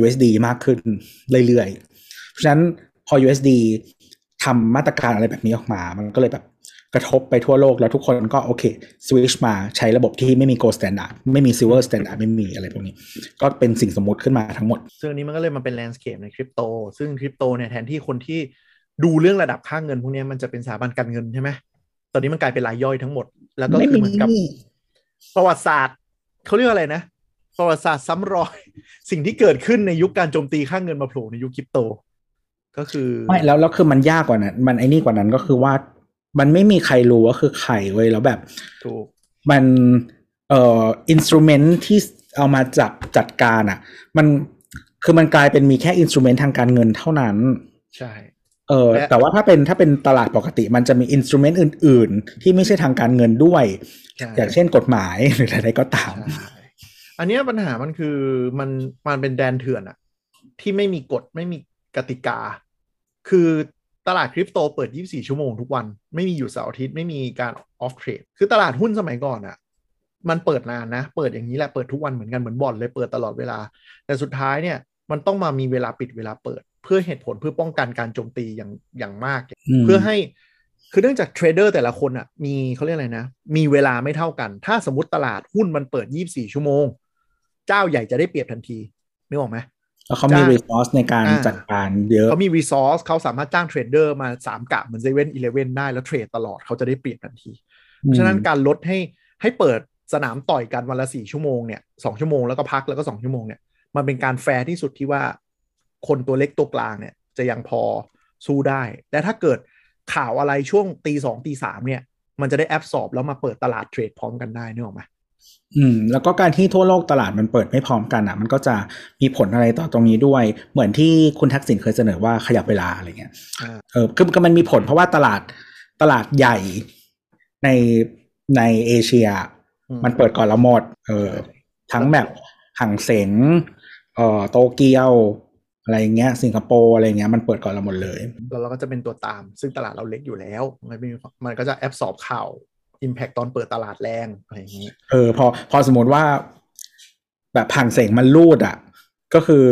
USD มากขึ้นเรื่อยๆ เพราะฉะนั้นพอ USD ทำมาตรการอะไรแบบนี้ออกมา มันก็เลยแบบกระทบไปทั่วโลกแล้วทุกคนก็โอเคสวิชมาใช้ระบบที่ไม่มี gold standard ไม่มี silver standard ไม่มีอะไรพวกนี้ ก็เป็นสิ่งสมมุติขึ้นมาทั้งหมด ซึ่งอันนี้มันก็เลยมาเป็นแลนด์สเคปในคริปโตซึ่งคริปโตเนี่ยแทนที่คนที่ดูเรื่องระดับค่าเงินพวกเนี้ยมันจะเป็นสถาบันการเงินใช่ไหม ตอนนี้มันกลายเป็นรายย่อยทั้งหมด แล้วก็ไม่คือมีเหมือนกับประวัติศาสตร์เขาเรียกว่าอะไรนะประวัติศาสตร์ซ้ำรอย สิ่งที่เกิดขึ้นในยุคการโจมตีค่าเงินมาโผล่ในยุคคริปโต ก็คือไม่แล้วแล้วคือมันยากกว่านั้น มันไอ้นี่กว่านั้นก็คือว่า มันไม่มีใครรู้ว่าคือใครเว้ยแล้วแบบถูกมันเอ่อ instrument ที่เอามาจับจัดการอะ มันคือมันกลายเป็นมีแค่ instrument ทางการเงินเท่านั้น ใช่ เออและแต่ว่าถ้าเป็นถ้าเป็นตลาดปกติมันจะมี instrument อื่น ๆ ที่ไม่ใช่ทางการเงินด้วยใช่อย่างเช่นกฎหมายหรืออะไรก็ตามใช่อันเนี้ยปัญหามันคือมันมันเป็นแดนเถื่อนอะที่ไม่มีกฎไม่มีกติกา คือตลาดคริปโตเปิด 24 ชั่วโมงทุกวัน ไม่มีหยุดเสาร์อาทิตย์ไม่มีการ off trade คือตลาดหุ้นสมัยก่อนอะมันเปิดนานนะ เปิดอย่างนี้แหละเปิดทุกวันเหมือนกันเหมือนบ่อนเลยเปิดตลอดเวลา แต่สุดท้ายเนี่ยมันต้องมามีเวลาปิดเวลาเปิด เพื่อเหตุผลเพื่อป้องกันการโจมตีอย่างอย่างมากมเพื่อให้คือเนื่องจาก trader แต่ละคนอะมีเขาเรียกอะไรนะ มีเวลาไม่เท่ากัน ถ้าสมมติตลาดหุ้นมันเปิด 24 ชั่วโมง เจ้าใหญ่จะได้เปรียบทันทีนึกออกไหมแล้วเขามีจ้าง resourceอสในการอ่าจัดการเยอะเขามี resource เขาสามารถจ้าง trader มาสามกะเหมือนเซเว่นอีเลเว่นได้แล้วเทรดตลอดเขาจะได้เปรียบทันทีเพราะฉะนั้นการลดให้ให้เปิดสนามต่อยกันวันละสี่ชั่วโมงเนี่ยสองชั่วโมงแล้วก็พักแล้วก็สองชั่วโมงเนี่ยมันเป็นการแฟร์ที่สุดที่ว่า คนตัวเล็กตัวกลางเนี่ย จะยังพอสู้ได้ และถ้าเกิดข่าวอะไรช่วงตีสองตีสามเนี่ย มันจะได้ absorb แล้วมาเปิดตลาดเทรดพร้อมกันได้นึกออกไหมอืมแล้วก็การที่ทั่วโลกตลาดมันเปิดไม่พร้อมกันอะ มันก็จะมีผลอะไรต่อตรงนี้ด้วย เหมือนที่คุณทักษิณเคยเสนอว่าขยับเวลาอะไรเงี้ยอ่าเออคือคือมันมีผลเพราะว่าตลาดตลาดใหญ่ในในเอเชียอืมมันเปิดก่อนเราหมด เออทั้งแบบห่างเสงเอ่อโตเกียว อะไรเงี้ยสิงคโปร์อะไรเงี้ยมันเปิดก่อนเราหมดเลยแล้วเราก็จะเป็นตัวตาม ซึ่งตลาดเราเล็กอยู่แล้ว มันไม่มีมันก็จะ absorb ข่าว Impact ตอนเปิดตลาดแรงอะไรอย่างนี้เออพอพอสมมติว่า แบบฮั่งเส็งมันรูดอะ ก็คือ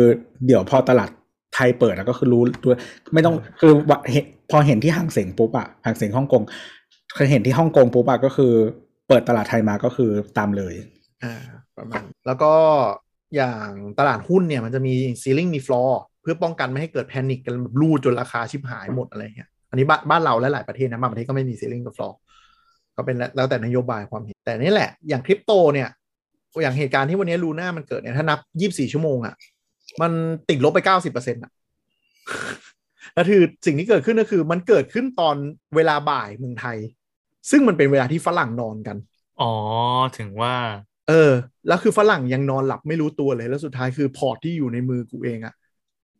เดี๋ยวพอตลาดไทยเปิดแล้วก็คือรู้ตัวไม่ต้องคือว่าเห็นพอเห็นที่ฮั่งเส็งปุ๊บอะฮั่งเส็งฮ่องกงเคยเห็นที่ฮ่องกงปุ๊บอะก็คือ เปิดตลาดไทยมาก็คือตามเลยอ่าประมาณแล้วก็อย่างตลาดหุ้นเนี่ยมันจะมี ceiling มีฟลอร์ เพื่อป้องกันไม่ให้เกิด panic กันแบบรูดจนราคาชิบหายหมดอะไรเงี้ยอันนี้บ้านบ้านเราและหลายประเทศนะบางประเทศก็ไม่มี ceiling กับฟลอร์ก็เป็นแล้วแล้วแต่นโยบายความเห็นแต่นี่แหละ อย่างคริปโตเนี่ยอย่างเหตุการณ์ที่วันนี้ลูน่ามันเกิดเนี่ยถ้านับ24ชั่วโมงอะ่ะมันติดลบไป90%อะแล้วคือสิ่งที่เกิดขึ้นก็คือมันเกิดขึ้นตอนเวลาบ่ายเมืองไทย ซึ่งมันเป็นเวลาที่ฝรั่งนอนกัน อ๋อ ถึงว่า เออ แล้วคือฝรั่งยังนอนหลับไม่รู้ตัวเลย แล้วสุดท้ายคือพอร์ตที่อยู่ในมือกูเองอะ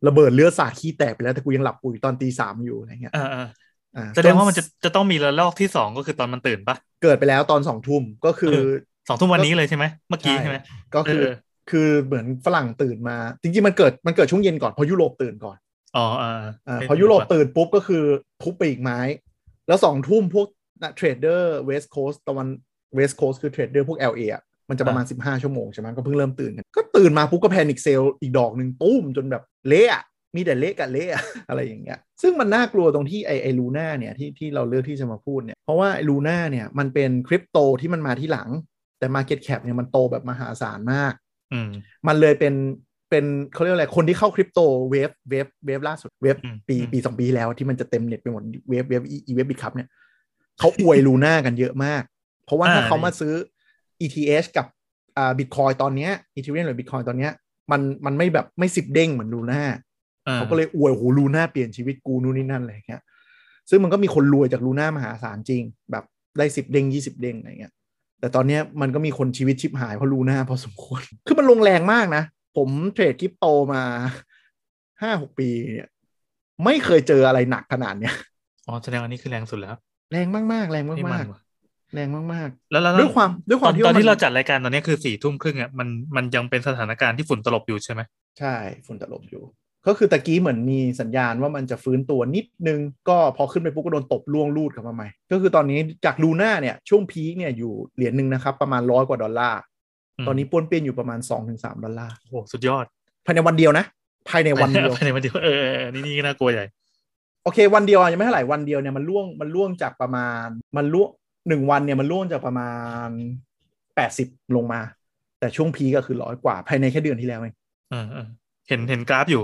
ระเบิดเลือดสาดขี้แตกไปแล้วแต่กูยังหลับปุ๋ยตอนตีสามอยู่อะไรเงี้ยเออเอออ่าแสดงว่ามันจะจะต้องมีระลอกที่สองก็คือตอนมันตื่นปะเกิดไปแล้วตอนสองทุ่มก็คือเออสองทุ่มวันนี้เลยใช่ไหมเมื่อกี้ใช่ไหมก็คือเออคือเหมือนฝรั่งตื่นมา จริงๆมันเกิดมันเกิดช่วงเย็นก่อนเพราะยุโรปตื่นก่อนอ๋ออ่าอ่าพอยุโรปตื่นปุ๊บก็คือทุบไปอีกไม้ แล้วสองทุ่มพวก trader west coast ตะวัน west coast คือ trader พวก LA อะ มันจะประมาณ 15 ชั่วโมงใช่ไหมก็เพิ่งเริ่มตื่นกันก็ตื่นมาปุ๊บก็ panic sell อีกดอกหนึ่งตุ้มจนแบบเละอะมีแต่เละกับเละอะอะไรอย่างเงี้ย ซึ่งมันน่ากลัวตรงที่ไอ้ไอ้ Luna เนี่ยที่ที่เราเลือกที่จะมาพูดเนี่ย เพราะว่าไอ้ Luna เนี่ยมันเป็นคริปโตที่มันมาที่หลัง แต่ Market Cap เนี่ยมันโตแบบมหาศาลมากอืมมันเลยเป็นเป็นเขาเรียกอะไร คนที่เข้าคริปโต wave wave wave ล่าสุด wave อืมปีอืมปีสองปีแล้วที่มันจะเต็มเน็ตไปหมด wave wave อี wave Bitkub เนี่ยเขาอวย Luna กันเยอะมาก เพราะว่าถ้าเขามาซื้อ ETH กับอ่าบิตคอยตอนเนี้ย Ethereum หรือบิตคอยตอนเนี้ยมันมันไม่แบบไม่สิบเด้งเหมือน Luna อ่าเขาก็เลยอวยโห Luna เปลี่ยนชีวิตกูนู่นนี่นั่นอะไรอย่างเงี้ยซึ่งมันก็มีคนรวยจาก Luna มหาศาลจริง แบบได้สิบเด้งยี่สิบเด้งอะไรเงี้ยแต่ตอนเนี้ยมันก็มีคนชีวิตชิบหายเพราะ Luna พอสมควร คือมันลงแรงมากนะ ผมเทรดคริปโตมาห้าหกปีเนี่ยไม่เคยเจออะไรหนักขนาดเนี้ยอ๋อแสดงอันนี้คือแรงสุดแล้ว แรงมากๆ แรงนี่มากว่ะๆ แรงมากแล้วแล้วๆด้วยความด้วยความที่ตอนว่ที่มันเราจัดรายการตอนนี้คือสี่ทุ่มครึ่งอะมันมันยังเป็นสถานการณ์ที่ฝุ่นตลบอยู่ใช่ไหมใช่ฝุ่นตลบอยู่ ก็คือตะกี้เหมือนมีสัญญาณว่ามันจะฟื้นตัวนิดนึง ก็พอขึ้นไปปุ๊บก็โดนตบร่วงรูดกลับมาใหม่ ก็คือตอนนี้จาก Luna เนี่ยช่วงพีคเนี่ยอยู่เหรียญหนึ่งนะครับประมาณร้อยกว่าดอลลาร์ ตอนนี้ป้วนเปี้ยนอยู่ประมาณ2-3ดอลลาร์โอ้โหสุดยอด ภายในวันเดียวนะ ภายในวันเดียวภายในวันเดียวเออเออเออนี่นี่ก็น่ากลัวใหญ่โอเควันเดียวอะยังไม่เท่าไหร่วันเดียวเนี่ยมันล่วงมันล่วงจากประมาณมันล่วง หนึ่งวันเนี่ยมันล่วงจากประมาณ80ลงมา แต่ช่วงพีคก็คือร้อยกว่า ภายในแค่เดือนที่แล้วเองเออเออเห็นเห็นกราฟอยู่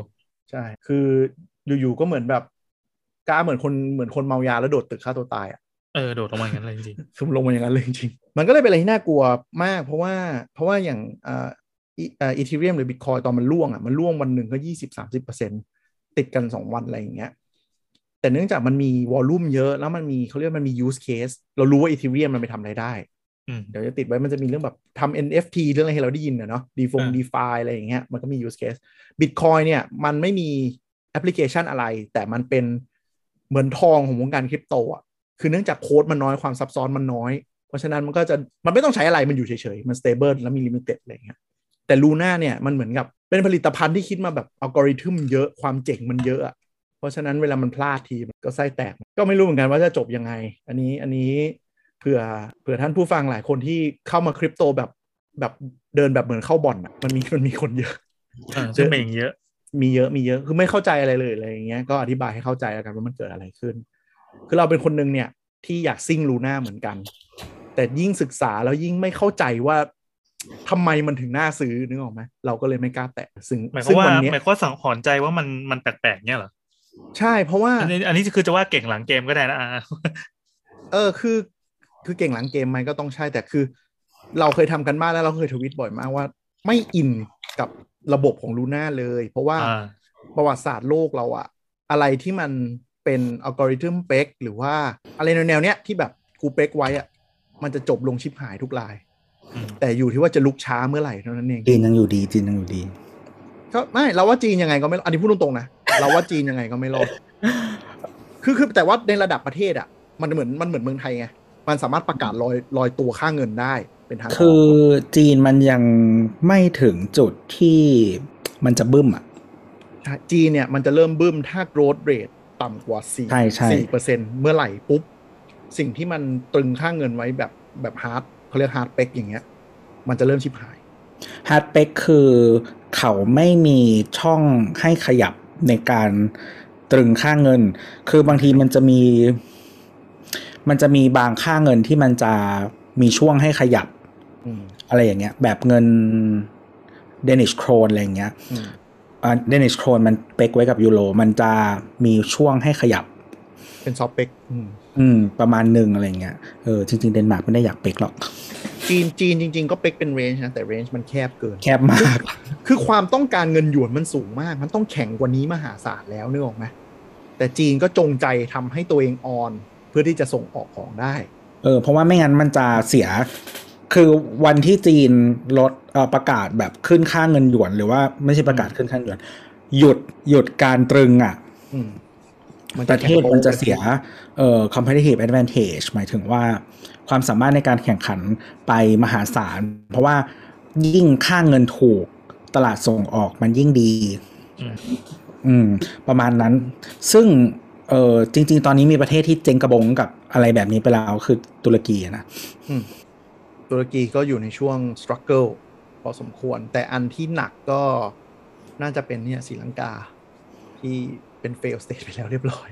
ใช่ คืออยู่ๆก็เหมือนแบบกล้าเหมือนคนเหมือนคนเมายาแล้วโดดตึกฆ่าตัวตายอะเออโดดลงมาอย่างนั้นเลยจริงซุ่มลงมาอย่างนั้นเลยจริงๆมันก็เลยเป็นอะไรที่น่ากลัวมาก เพราะว่าเพราะว่าอย่างอ่าอีอ่าอีทีเรียมหรือบิตคอยตอนมันล่วงอะมันล่วงวันหนึ่งก็ยี่สิบสามสิบเปอร์เซ็นติดกันสองวันอะไรอย่างเงี้ย แต่เนื่องจากมันมีวอลลุ่มเยอะ แล้วมันมีเขาเรียกมันมี use case เรารู้ว่าอีทีเรียมมันไปทำอะไรได้ๆอืมเดี๋ยวจะติดไว้มันจะมีเรื่องแบบทำ NFT เรื่องอะไรให้เราได้ยินอะเนาะดีฟงอ่าดีฟาอะไรอย่างเงี้ยมันก็มี use case Bitcoin เนี่ยมันไม่มีแอปพลิเคชันอะไร แต่มันเป็นเหมือนทองของวงการคริปโตอะคือเนื่องจากโค้ดมันน้อยความซับซ้อนมันน้อย เพราะฉะนั้นมันก็จะมันไม่ต้องใช้อะไรมันอยู่เฉยๆ มัน stable แล้วมี limited อะไรอย่างเงี้ยแต่ลูน่าเนี่ยมันเหมือนกับเป็นผลิตภัณฑ์ที่คิดมาแบบอัลกอริทึมเยอะความเจ๋งมันเยอะอะเพ ราะฉะนั้นเวลามันพลาดทีมันก็ไส้แตก ก็ไม่รู้เหมือนกันว่าจะจบยังไง อันนี้อันนี้เผื่อเผื่อท่านผู้ฟังหลายคนที่เข้ามาคริปโตแบบแบบเดินแบบเหมือนเข้าบ่อนอะมันมีมันมีคนเยอะเออซึ่งเป็นอย่างเยอะ มีเยอะมีเยอะคือไม่เข้าใจอะไรเลยอะไรอย่างเงี้ยก็อธิบายให้เข้าใจแล้วกันว่ามันเกิดอะไรขึ้น คือเราเป็นคนหนึ่งเนี่ยที่อยากซิ่งลูน่าเหมือนกัน แต่ยิ่งศึกษาแล้วยิ่งไม่เข้าใจว่าทำไมมันถึงน่าซื้อนึกออกไหมเราก็เลยไม่กล้าแตะซึ่งหมายควาซึ่มงว่าวันเนี้ยหมายความว่าสังหรณ์ใจว่ามันมันแปลกๆเนี่ยเหรอ ใช่เพราะว่า อันนี้อันนี้คือจะว่าเก่งหลังเกมก็ได้นะอ่าเออคือคือเก่งหลังเกมไหมก็ต้องใช่แต่คือ เราเคยทำกันบ้านแล้วเราเคยทวิตบ่อยมากว่า ไม่อินกับระบบของลูน่าเลย เพราะว่าอ่าประวัติศาสตร์โลกเราอะอะไรที่มันเป็นอัลกอริทึมเป๊กหรือว่าอะไรแนวๆเนี้ยที่แบบกูเป๊กไว้อะมันจะจบลงชิบหายทุกรายอืมแต่อยู่ที่ว่าจะลุกช้าเมื่อไหร่เท่านั้นเองจีนยังอยู่ดีจีนยังอยู่ดีก็ไม่เราว่าจีนยังไงก็ไม่อันนี้พูดตรงๆนะ เราว่าจีนยังไงก็ไม่รอดคือคือแต่ว่าในระดับประเทศอะมันเหมือนมันเหมือนเมืองไทยไงมันสามารถประกาศลอยลอยตัวค่าเงินได้เป็นทางออกคือจีนมันยังไม่ถึงจุดที่มันจะบึ้มอะใช่จีนเนี่ยมันจะเริ่มบึ้มถ้า growth rate ต่ำกว่า4ใช่ใช่4เปอร์เซ็นเมื่อไหร่ปุ๊บ สิ่งที่มันตรึงค่าเงินไว้แบบแบบ hard เขาเรียก hard peg อย่างเงี้ย มันจะเริ่มชิบหาย hard peg คือเขาไม่มีช่องให้ขยับ ในการตรึงค่าเงิน คือบางทีมันจะมี มันจะมีบางค่าเงินที่มันจะมีช่วงให้ขยับอืมอะไรอย่างเงี้ย แบบเงิน Danish krone อะไรอย่างเงี้ยอืมอ่า Danish krone มัน peg ไว้กับยูโรมันจะมีช่วงให้ขยับ เป็น soft peg อืมอืมประมาณหนึ่งอะไรเงี้ย เออจริงๆเดนมาร์กไม่ได้อยาก peg หรอก จีนจีนจริง ๆ ก็ peg เป็น range นะแต่ range มันแคบเกิน แคบมาก คือความต้องการเงินหยวนมันสูงมาก มันต้องแข็งกว่านี้มหาศาลแล้วนึกออกไหมแต่จีนก็จงใจทำให้ตัวเองอ่อน เพื่อที่จะส่งออกของได้ เออ เพราะว่าไม่งั้นมันจะเสีย คือวันที่จีนลดเอ่อประกาศแบบขึ้นค่าเงินหยวน หรือว่าไม่ใช่ประกาศขึ้นค่าเงินหยวน หยุดหยุดการตรึงอะอืมมันประเทศมันจะเสียเอ่อ competitive advantage หมายถึงว่า ความสามารถในการแข่งขันไปมหาศาล เพราะว่ายิ่งค่าเงินถูกตลาดส่งออกมันยิ่งดี อืมอืมประมาณนั้น ซึ่งเออจริง ๆ ตอนนี้มีประเทศที่เจ๊งกระบงกับอะไรแบบนี้ไปแล้วคือตุรกีอะนะตุรกีก็อยู่ในช่วง struggle พอสมควร แต่อันที่หนักก็น่าจะเป็นเนี่ยศรีลังกา ที่เป็น fail state ไปแล้วเรียบร้อย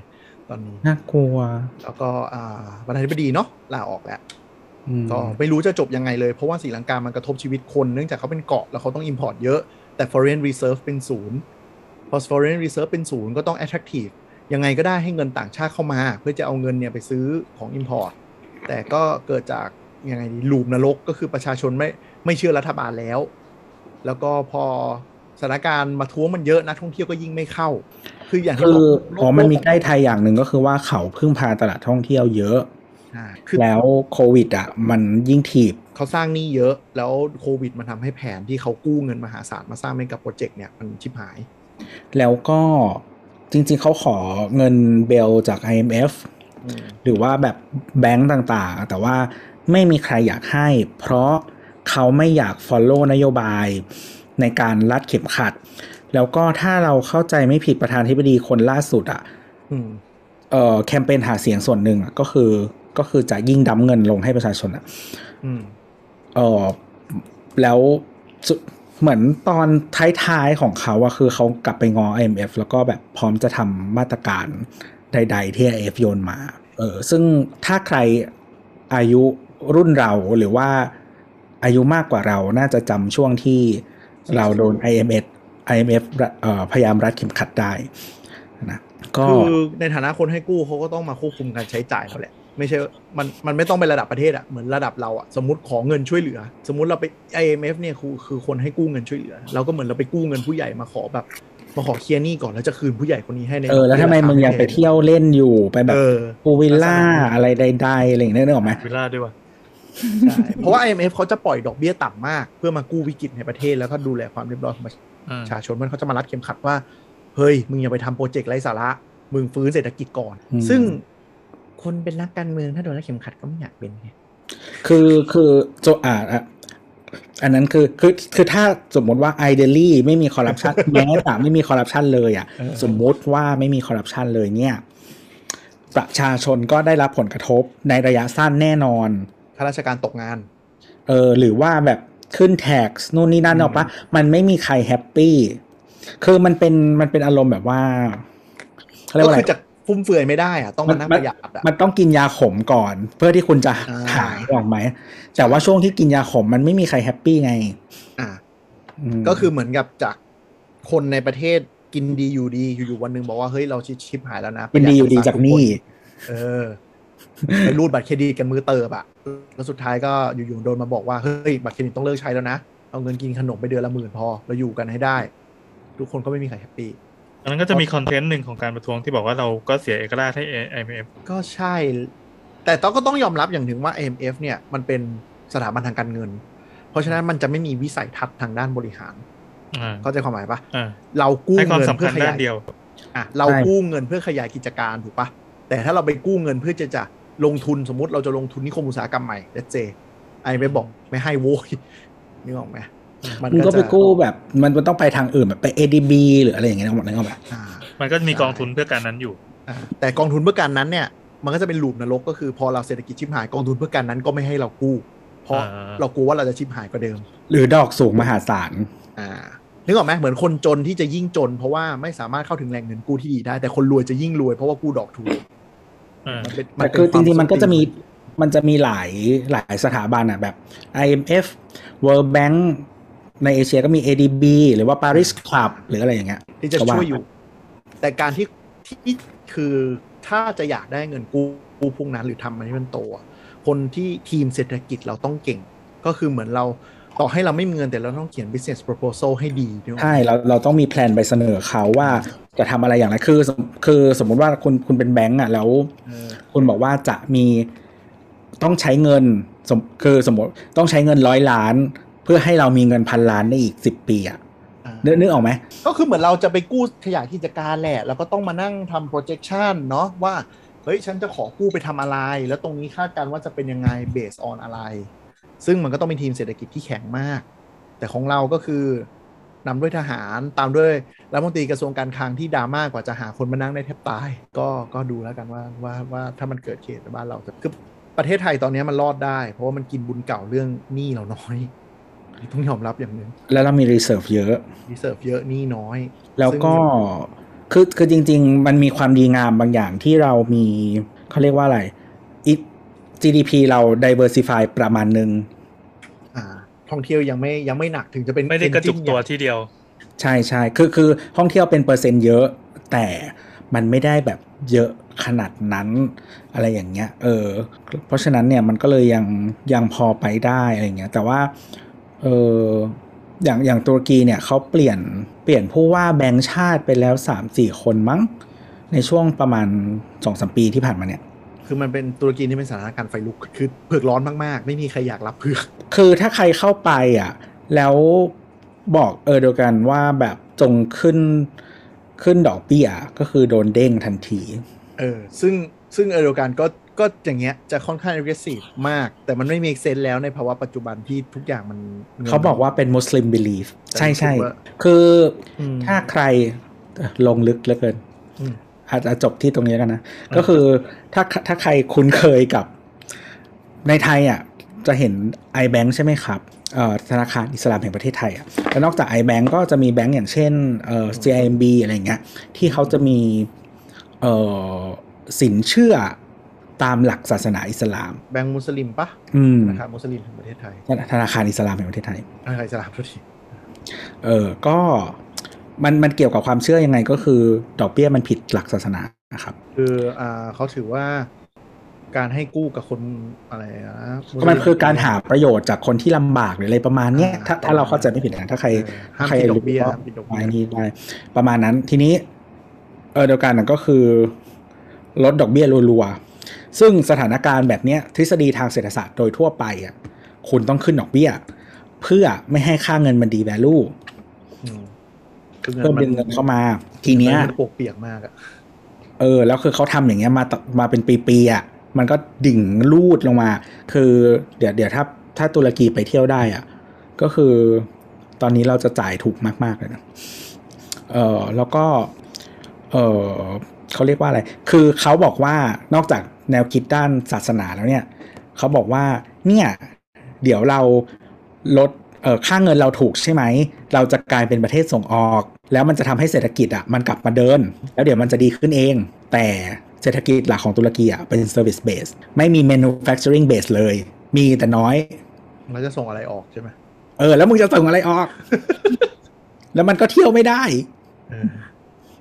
ตอนนี้น่ากลัว แล้วก็อ่าประธานาธิบดีเนาะลาออกแล้วอืมก็ไม่รู้จะจบยังไงเลย เพราะว่าศรีลังกามันกระทบชีวิตคน เนื่องจากเขาเป็นเกาะแล้วเขาต้อง import เยอะ แต่ foreign reserve เป็นศูนย์พอ foreign reserve เป็นศูนย์ก็ต้อง attractive ยังไงก็ได้ให้เงินต่างชาติเข้ามา เพื่อจะเอาเงินเนี่ยไปซื้อของ import แต่ก็เกิดจากยังไงดีลูมนรกก็คือประชาชนไม่ไม่เชื่อรัฐบาลแล้ว แล้วก็พอสถานการณ์มาท้วงมันเยอะนักท่องเที่ยวก็ยิ่งไม่เข้า คืออย่างที่คืบออกโลกอ๋อมันมีโลกใกล้ไทยอย่างหนึ่งก็คือว่าเขาพึ่งพาตลาดท่องเที่ยวเยอะอ่าคือแล้วโควิดอะมันยิ่งถีบเขาสร้างหนี้เยอะ แล้วโควิดมันทำให้แผนที่เขากู้เงินมหาศาลมาสร้างเป็นกับโปรเจกต์เนี่ยมันชิบหาย แล้วก็จริงๆเขาขอเงินเบลจาก IMF อืมหรือว่าแบบแบงก์ต่างๆ แต่ว่าไม่มีใครอยากให้ เพราะเขาไม่อยาก follow นโยบายในการรัดเข็มขัด แล้วก็ถ้าเราเข้าใจไม่ผิดประธานธิบดีคนล่าสุดอะอืมเอ่อแคมเปญหาเสียงส่วนหนึ่งอะก็คือก็คือจะยิ่งดำเงินลงให้ประชาชนอะอืมเออแล้วสุดเหมือนตอนท้ายๆของเขาอะคือเขากลับไปงอ IMF แล้วก็แบบพร้อมจะทำมาตรการใด ๆ ที่ IMF โยนมา เออซึ่งถ้าใครอายุรุ่นเราหรือว่าอายุมากกว่าเราน่าจะจำช่วงที่เราโดน IMF IMF เอ่อพยายามรัดเข็มขัดได้นะก็คือในฐานะคนให้กู้เขาก็ต้องมาควบคุมการใช้จ่ายเขาแหละไม่ใช่มันมันไม่ต้องเป็นระดับประเทศอะเหมือนระดับเราอะสมมติขอเงินช่วยเหลือ สมมติเราไป IMF เนี่ยคือคือคนให้กู้เงินช่วยเหลือ เราก็เหมือนเราไปกู้เงินผู้ใหญ่มาขอแบบมาขอเคลียร์หนี้ก่อนแล้วจะคืนผู้ใหญ่คนนี้ให้ในเออแล้วทำไมมึงยังไปเที่ยวเล่นอยู่ไปแบบเออพูลวิลล่าอะไรใดๆอะไรอย่างเงี้ยนึกออกไหมวิลล่าด้วยวะใช่เพราะว่า IMF เขาจะปล่อยดอกเบี้ยต่ำมาก เพื่อมากู้วิกฤตในประเทศแล้วก็ดูแลความเรียบร้อยของประ อืมชาชนมันเขาจะมารัดเข็มขัดว่า เฮ้ย มึงอย่าไปทำโปรเจกต์ไร้สาระ มึงฟื้นเศรษฐกิจก่อน ซึ่งคนเป็นนักการเมืองถ้าโดนรัดเข็มขัดก็ไม่อยากเป็นไงคือคือโจอ่าอะอันนั้นคือคือคือถ้าสมมติว่า ideally ไม่มีคอร์รัปชันแม้แต่ไม่มีคอร์รัปชันเลยอะเออสมมุติว่าไม่มีคอร์รัปชันเลยเนี่ย ประชาชนก็ได้รับผลกระทบในระยะสั้นแน่นอนข้าราชการตกงาน เออหรือว่าแบบ ขึ้นแท็กนู่นนี่นั่นอืมออกปะมันไม่มีใครแฮปปี้คือมันเป็นมันเป็นอารมณ์แบบว่าเขาเรียกก็ว่าอะคืไรอจะฟุ่มเฟือยไม่ได้อะต้องมานั่งประหยัดอะมันต้องกินยาขมก่อน เพื่อที่คุณจะอ่าหายออกไหมแต่ว่าช่วงที่กินยาขมมันไม่มีใครแฮปปี้ไง อ่ามก็คือเหมือนกับจากคนในประเทศกินดีอยู่ดีอยู่ๆวันหนึ่งบอกว่าเฮ้ยเราชิปหายแล้วนะเป็นดีอยู่ดีจากหนี่เออไปรูดบัตรเครดิตกันมือเติบอะ แล้วสุดท้ายก็อยู่ๆโดนมาบอกว่าเฮ้ยบัตรเครดิตต้องเลิกใช้แล้วนะเอาเงินกินขนมไปเดือนละหมื่นพอเราอยู่กันให้ได้ ทุกคนก็ไม่มีใคร happyอันนั้นก็จะมีคอนเทนต์หนึ่งของการประท้วงที่บอกว่าเราก็เสียเอกราชให้ IMF ก็ใช่ แต่ต้องก็ต้องยอมรับอย่างหนึ่งว่า IMF เนี่ยมันเป็นสถาบันทางการเงิน เพราะฉะนั้นมันจะไม่มีวิสัยทัศน์ทางด้านบริหารอ่าเข้าใจความหมายปะอ่าเรากู้ให้ความเงินสำเพื่คัอญขด้ายานยเดียวอะเรากู้เงินเพื่อขยายกิจการถูกปะแต่ถ้าเราไปกู้เงินเพื่อจะจะ ลงทุนสมมติเราจะลงทุนนิคมอุตสาหกรรมใหม่เลเจไอไม่บอกไม่ให้โว้ยนึกออกไหมมึงก็ไปจะกู้แบบมันมันต้องไปทางอื่นแบบไป ADB หรืออะไรอย่างเงี้ยนึกออกไหมนึกออกไหมอ่ามันก็มีกองทุนเพื่อการนั้นอยู่อ่าแต่กองทุนเพื่อการนั้นเนี่ย มันก็จะเป็นลูปนรกก็คือพอเราเศรษฐกิจชิบหายกองทุนเพื่อการนั้นก็ไม่ให้เรากู้เพราะอ่าเรากลัวว่าเราจะชิบหายกว่าเดิม หรือดอกสูงมหาศาลอ่านึกออกไหมเหมือนคนจนที่จะยิ่งจน เพราะว่าไม่สามารถเข้าถึงแหล่งเงินกู้ที่ดีได้ แต่คนรวยจะยิ่งรวยเพราะว่ากู้ดอกถูกอ่า มันเป็นแต่เป็นคือจวาริงๆมันก็จะมีสติมันจะมีหลายหลายสถาบันอะแบบ IMF World Bank ในเอเชียก็มี ADB หรือว่า Paris Club หรืออะไรอย่างเงี้ยที่จะก็ว่าช่วยอยู่ แต่การที่ที่คือถ้าจะอยากได้เงินกู้กู้พวกนั้นหรือทำมันให้มันโตอะคนที่ทีมเศรษฐกิจเราต้องเก่ง ก็คือเหมือนเรา ต่อให้เราไม่มีเงินแต่เราต้องเขียน business proposal ให้ดีด้วยใช่เราเราต้องมีแพลนไปเสนอเขาว่าจะทำอะไรอย่างไรคือ คือสมมุติว่าคุณคุณเป็นแบงก์อะแล้วเออคุณบอกว่าจะมีต้องใช้เงินสมคือสมมติต้องใช้เงินร้อยล้าน เพื่อให้เรามีเงินพันล้านในอีกสิบปีอะอ่านึกนึกออกไหไหม ก็คือเหมือนเราจะไปกู้ขยายกิจการแหละ แล้วก็ต้องมานั่งทำ projection เนาะว่า เฮ้ย ฉันจะขอกู้ไปทำอะไร แล้วตรงนี้คาดการณ์ว่าจะเป็นยังไง based on อะไร ซึ่งมันก็ต้องเป็นทีมเศรษฐกิจที่แข็งมาก แต่ของเราก็คือนำด้วยทหารตามด้วยรัฐมนตรีกระทรวงการคลังที่ดราม่ากว่าจะหาคนมานั่งได้แทบตาย ก็ก็ดูแล้วกันว่าว่าว่าถ้ามันเกิดเหตุในบ้านเราจะคือประเทศไทยตอนนี้มันรอดได้ เพราะว่ามันกินบุญเก่าเรื่องหนี้เราน้อยต้องยอมรับอย่างหนึ่งแล้วเรามี reserve เยอะ reserve เยอะหนี้น้อย แล้วก็คือคือจริง ๆ มันมีความดีงามบางอย่างที่เรามีเขาเรียกว่าอะไรอี GDP เรา diversify ประมาณหนึ่งอ่าท่องเที่ยวยังไม่ยังไม่หนักถึงจะเป็นไม่ได้กระจุก engine ตัวใหญ่ที่เดียว ใช่ใช่คือคือท่องเที่ยวเป็นเปอร์เซ็นต์เยอะ แต่มันไม่ได้แบบเยอะขนาดนั้นอะไรอย่างเงี้ย เออ เพราะฉะนั้นเนี่ยมันก็เลยยังยังพอไปได้อะไรเงี้ย แต่ว่าเอออย่างอย่างตุรกีเนี่ยเขาเปลี่ยนเปลี่ยนผู้ว่าแบงค์ชาติไปแล้วสามสี่คนมั้ง ในช่วงประมาณสองสมปีที่ผ่านมาเนี่ย คือมันเป็นตุรกีที่เป็นสถานการณ์ไฟลุกคือเผือกร้อนมากๆ ไม่มีใครอยากรับเผือกคือถ้าใครเข้าไปอะ แล้วบอกเออเดียวกันว่าแบบจงขึ้นขึ้นดอกเบี้ยก็คือโดนเด้งทันที เออ ซึ่งซึ่งเออเดียวกันก็ก็อย่างเงี้ยจะค่อนข้าง aggressive มาก แต่มันไม่มีเซนแล้วในภาวะปัจจุบันที่ทุกอย่างมันงินเขาบอกว่าเป็นมุสลิม belief แต่ใช่ใช่รู้สึกว่าคืออมถ้าใครลงลึกเหลือเกินอืมอาจจะจบที่ตรงนี้กันนะอ่าก็คือ ถ้าถ้าใครคุ้นเคยกับในไทยอะจะเห็น iBank ใช่ไหมครับเอ่อธนาคารอิสลามแห่งประเทศไทยอะแล้วนอกจาก iBank ก็จะมีแบงก์อย่างเช่นเอ่อ CIMB อะไรอย่างเงี้ยที่เขาจะมีเอ่อสินเชื่อตามหลักศาสนาอิสลาม แบงก์มุสลิมปะอืมนะครับมุสลิมแห่งประเทศไทยธนาคารอิสลามแห่งประเทศไทยธนาคารอิสลามทุกทีเออก็มันมันเกี่ยวกับความเชื่อยังไงก็คือ ดอกเบี้ยมันผิดหลักศาสนา นะครับคืออ่าเขาถือว่าการให้กู้กับคนอะไรนะสลิมันคือการหาประโยชน์จากคนที่ลำบากหรืออะไรประมาณเนี้ยอ่าถ้าถ้าเราเข้าใจไม่ผิดนะถ้าใครเออห้ามใครคิดดอกเบี้ยรู้ห้ามคิดดอกเบี้ยไม้นี้ได้ประมาณนั้นทีนี้เออเดียวกันนะก็คือลดดอกเบี้ยรัวๆซึ่งสถานการณ์แบบเนี้ยทฤษฎีทางเศรษฐศาสตร์โดยทั่วไปอะคุณต้องขึ้นดอกเบี้ย เพื่อไม่ให้ค่าเงินมันดีแวลูอืมคือเงินเพิ่มมัดึงเงินเข้ามา ทีเนี้ยมันปวกเปียกมากอะเออ แล้วคือเขาทำอย่างเงี้ยมามาเป็นปีๆอะมันก็ดิ่งลูดลงมา คือเดี๋ยวเดี๋ยวถ้าถ้าตุรกีไปเที่ยวได้อะ ก็คือตอนนี้เราจะจ่ายถูกมากๆเลยนะเออแล้วก็ เออเขาเรียกว่าอะไร คือเขาบอกว่านอกจากแนวคิดด้านศาสนาแล้วเนี่ยเขาบอกว่า เนี่ย เดี๋ยวเราลดเออค่าเงินเราถูกใช่ไหม เราจะกลายเป็นประเทศส่งออก แล้วมันจะทำให้เศรษฐกิจอะมันกลับมาเดิน แล้วเดี๋ยวมันจะดีขึ้นเอง แต่เศรษฐกิจหลักของตุรกีอะเป็น service base ไม่มี manufacturing base เลย มีแต่น้อยเราจะส่งอะไรออกใช่ไหมเออ แล้วมึงจะส่งอะไรออก แล้วมันก็เที่ยวไม่ได้เออ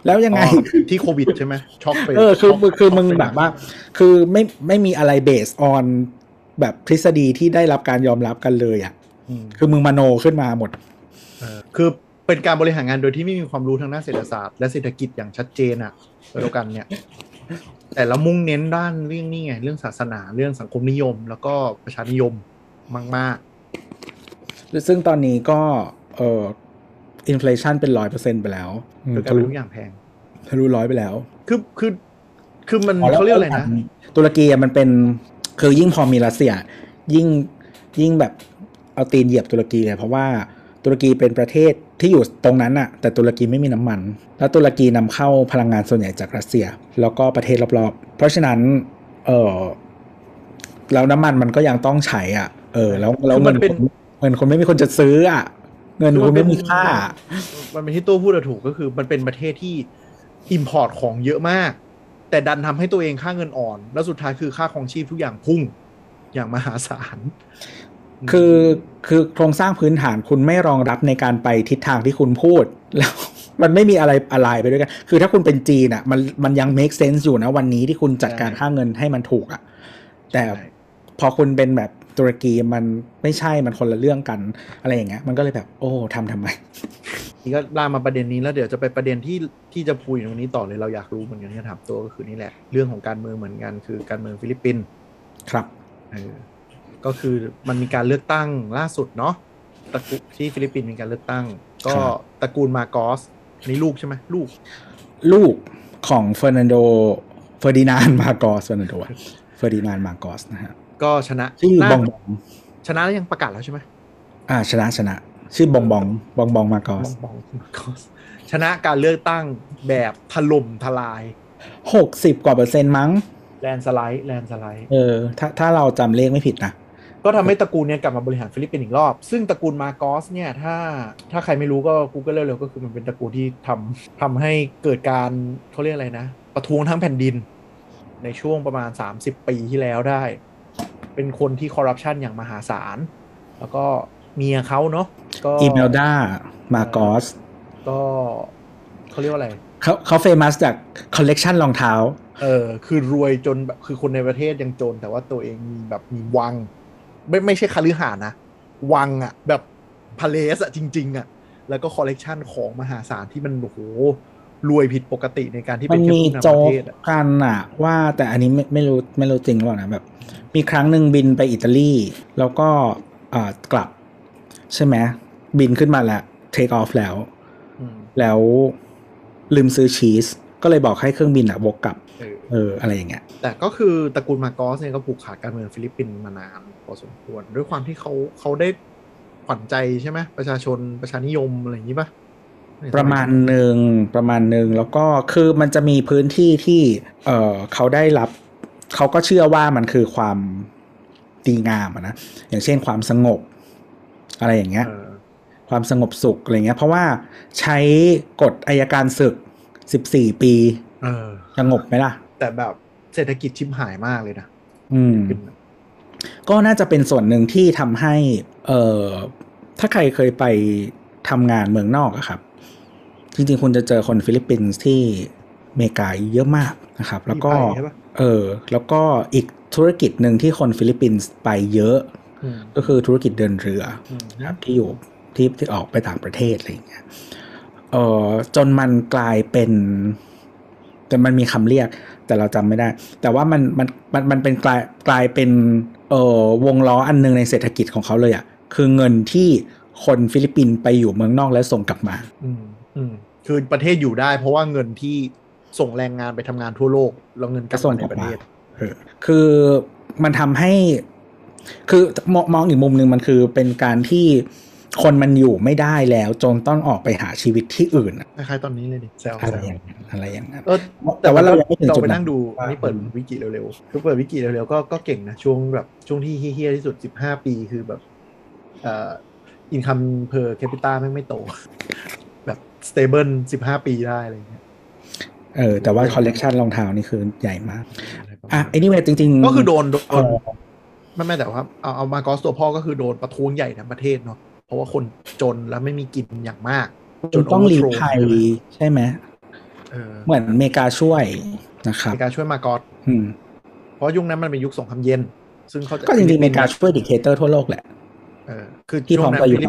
แล้วยังไงอ๋อที่โควิดใช่ไหมช็อกไปเออคือช็กคือมึงช็กไปแบบว่า คือไม่ไม่มีอะไรเบสออนแบบทฤษฎีที่ได้รับการยอมรับกันเลยอะอืมคือมึงมโนขึ้นมาหมดเออคือ เป็นการบริหารงานโดยที่ไม่มีความรู้ทางด้านเศรษฐศาสตร์และเศรษฐกิจอย่างชัดเจนอะเดียวกันเนี่ย แต่เรามุ่งเน้นด้านเรื่องนี่ไง เรื่องศาสนาเรื่องสังคมนิยม แล้วก็ประชานิยมมากซึ่งตอนนี้ก็เอออินฟลชันเป็นร้อยเปอร์เซ็นไปแล้วๆโดยการเป็นทุกอย่างแพงทะลุร้อยไปแล้ว คือคือ คือมันอ๋อแล้วเขาเรียกอะไรนะ ตุรกีอะมันเป็นคือยิ่งพอมีรัสเซีย ยิ่งยิ่งแบบเอาตีนเหยียบตุรกีเลยเพราะว่า ตุรกีเป็นประเทศที่อยู่ตรงนั้นอะแต่ตุรกีไม่มีน้ำมัน แล้วตุรกีนำเข้าพลังงานส่วนใหญ่จากรัสเซีย แล้วก็ประเทศรอบๆ เพราะฉะนั้นเออแล้วน้ำมันมันก็ยังต้องใช้อะ เออ แล้วแล้วคือมัเงินนเป็นคนเงินคนไม่มีคนจะซื้ออะ เงินคุณไม่มีค่า มันเป็นที่ตัวพูดอะถูกก็คือ มันเป็นประเทศที่อิมพอร์ตของเยอะมาก แต่ดันทำให้ตัวเองค่าเงินอ่อน แล้วสุดท้ายคือค่าของชีพทุกอย่างพุ่งอย่างมหาศาล คือคือโครงสร้างพื้นฐานคุณไม่รองรับในการไปทิศทางที่คุณพูด แล้วมันไม่มีอะไรอะไรไปด้วยกัน คือถ้าคุณเป็นจีนอะ มันมันยัง make sense อยู่นะวันนี้ที่คุณจัดการค่าเงินให้มันถูกอะ แต่ใช่พอคุณเป็นแบบตุรกีมันไม่ใช่มันคนละเรื่องกันอะไรอย่างเงี้ย มันก็เลยแบบ โอ้ทำทำไมนี่ก็ลามมาประเด็นนี้แล้วเดี๋ยวจะไปประเด็นที่ที่จะพูดตรงนี้ต่อเลยเราอยากรู้เหมือนกันที่จะถามตัวก็คือนี่แหละ เรื่องของการเมืองเหมือนกันคือการเมืองฟิลิปปินส์ครับเออ ก็คือมันมีการเลือกตั้งล่าสุดเนาะตระกูลที่ฟิลิปปินส์มีการเลือกตั้ง ก็ครับตระกูลมาร์กอสอันนี่ลูกใช่ไหมลูก ลูกของเฟอร์นันโดเฟอร์ดินานมาโกสเฟอร์นันโดเฟอร์ดินานมาโกสนะฮะก็ชนะชื่อน่าบองบองชนะแล้วยังประกาศแล้วใช่ไหมอ่า ชนะชนะ ชื่อบองบองบองบองมาร์กอสบองมาร์กอสชนะการเลือกตั้งแบบถล่มทลายหกสิบกว่าเปอร์เซ็นต์มั้ง landslide landslide เออถ้าถ้าเราจำเลขไม่ผิดนะ ก็ทำให้ตระกูลเนี้ยกลับมาบริหารฟิลิปปินส์อีกรอบ ซึ่งตระกูลมาร์กอสเนี่ยถ้าถ้าใครไม่รู้ก็กูก็เร็วๆก็คือมันเป็นตระกูลที่ทำทำให้เกิดการเขาเรียกอะไรนะ ประท้วงทั้งแผ่นดิน ในช่วงประมาณ 30 ปีที่แล้วได้ เป็นคนที่คอร์รัปชันอย่างมหาศาล แล้วก็เมียเขาเนาะก็อีเมลดามาร์กอสก็เขาเรียกว่าอะไรเขาเขา famous จากคอลเลกชันรองเท้า เออคือรวยจนแบบคือคนในประเทศยังจน แต่ว่าตัวเองมีแบบมีวัง ไม่ไม่ใช่คฤหาสน์นะ วังอะแบบ palace อะจริง ๆอะแล้วก็คอลเลกชันของมหาศาลที่มันโอ้โหรวยผิดปกติในการที่เป็นแค่ผู้นำประเทศกันอะว่าแต่อันนี้ไม่ไม่รู้ไม่รู้จริงหรือเปล่านะแบบ มีครั้งหนึ่งบินไปอิตาลี แล้วก็อ่ากลับ ใช่ไหมบินขึ้นมาแล้ว take off แล้วแล้วลืมซื้อชีส ก็เลยบอกให้เครื่องบินอะวกกลับ เอออะไรอย่างเงี้ยแต่ก็คือตระกูลมาร์กอสเนี่ยก็ผูกขาดการเมืองฟิลิปปินส์มานานพอสมควรด้วยความที่เขาเขาได้ขวัญใจใช่ไหมประชาชนประชานิยมอะไรอย่างนี้ปะประมาณหนึ่งประมาณหนึ่งแล้วก็คือมันจะมีพื้นที่ที่เออเขาได้รับเขาก็เชื่อว่ามันคือความดีงามนะอย่างเช่นความสงบ อะไรอย่างเงี้ยความสงบสุขอะไรเงี้ยเพราะว่าใช้กฎอัยการศึกสิ บสี่ปีสงบไหมล่ะ แต่แบบเศรษฐกิจชิบหายมากเลยนะอืม ก็น่าจะเป็นส่วนหนึ่งที่ทำให้ เอ่อถ้าใครเคยไปทำงานเมืองนอกอะครับ จริงๆ คุณจะเจอคนฟิลิปปินส์ที่เมกาเยอะมากนะครับ แล้วก็ เออ แล้วก็อีกธุรกิจหนึ่งที่คนฟิลิปปินส์ไปเยอะ ก็คือธุรกิจเดินเรือครับที่อยู่ที่ที่ออกไปต่างประเทศอะไรอย่างเงี้ยเออจนมันกลายเป็น แต่มันมีคำเรียกแต่เราจำไม่ได้ แต่ว่ามันมันมันมันเป็นกลายกลายเป็นเออวงล้ออันนึงในเศรษฐกิจของเขาเลยอะ่ะคือเงินที่คนฟิลิปปินส์ไปอยู่เมืองนอกแล้วส่งกลับมา อืมอืมคือประเทศอยู่ได้ เพราะว่าเงินที่ส่งแรงงานไปทำงานทั่วโลกแล้วเงินกระส่งในประเทศคือมันทำให้ คือมองมองอีกมุมหนึ่งมันคือเป็นการที่ คนมันอยู่ไม่ได้แล้วจนต้องออกไปหาชีวิตที่อื่นคล้ายๆตอนนี้เลยดิแซวอะไรอย่างนั้นอะไรอย่างนั้นแต่ว่าเราเราไปนั่งดูนี่เปิดวิกิเร็วๆคือเปิดวิกิเร็วๆก็ก็เก่งนะช่วงแบบช่วงที่เฮี้ยที่สุดสิบห้าปีคือแบบเอ่อ income per capita ไม่ไม่โต แบบ stable สิบห้าปีได้อะไรเงี้ยเออแต่ว่าคอลเลกชันรองเท้านี่คือใหญ่มาก อะไอ้นี่เวจริง ๆ ก็คือโดนโดนไม่ไม่แต่ว่าเอาเอามากอสตัวพ่อก็คือโดนประท้วงใหญ่ในประเทศเนาะเพ ราะว่าคนจนแล้วไม่มีกินอย่างมาก จนต้องลี้ภัยใช่ไหมเหมือนเมกาช่วยนะครับเมกาช่วยมากอสเพราะยุคนั้นมันเป็นยุคสงครามเย็น ซึ่งเขาก็จริงๆเมกาช่วย dictator ทั่วโลกแหละเออคือที่พร้อมกัอยู่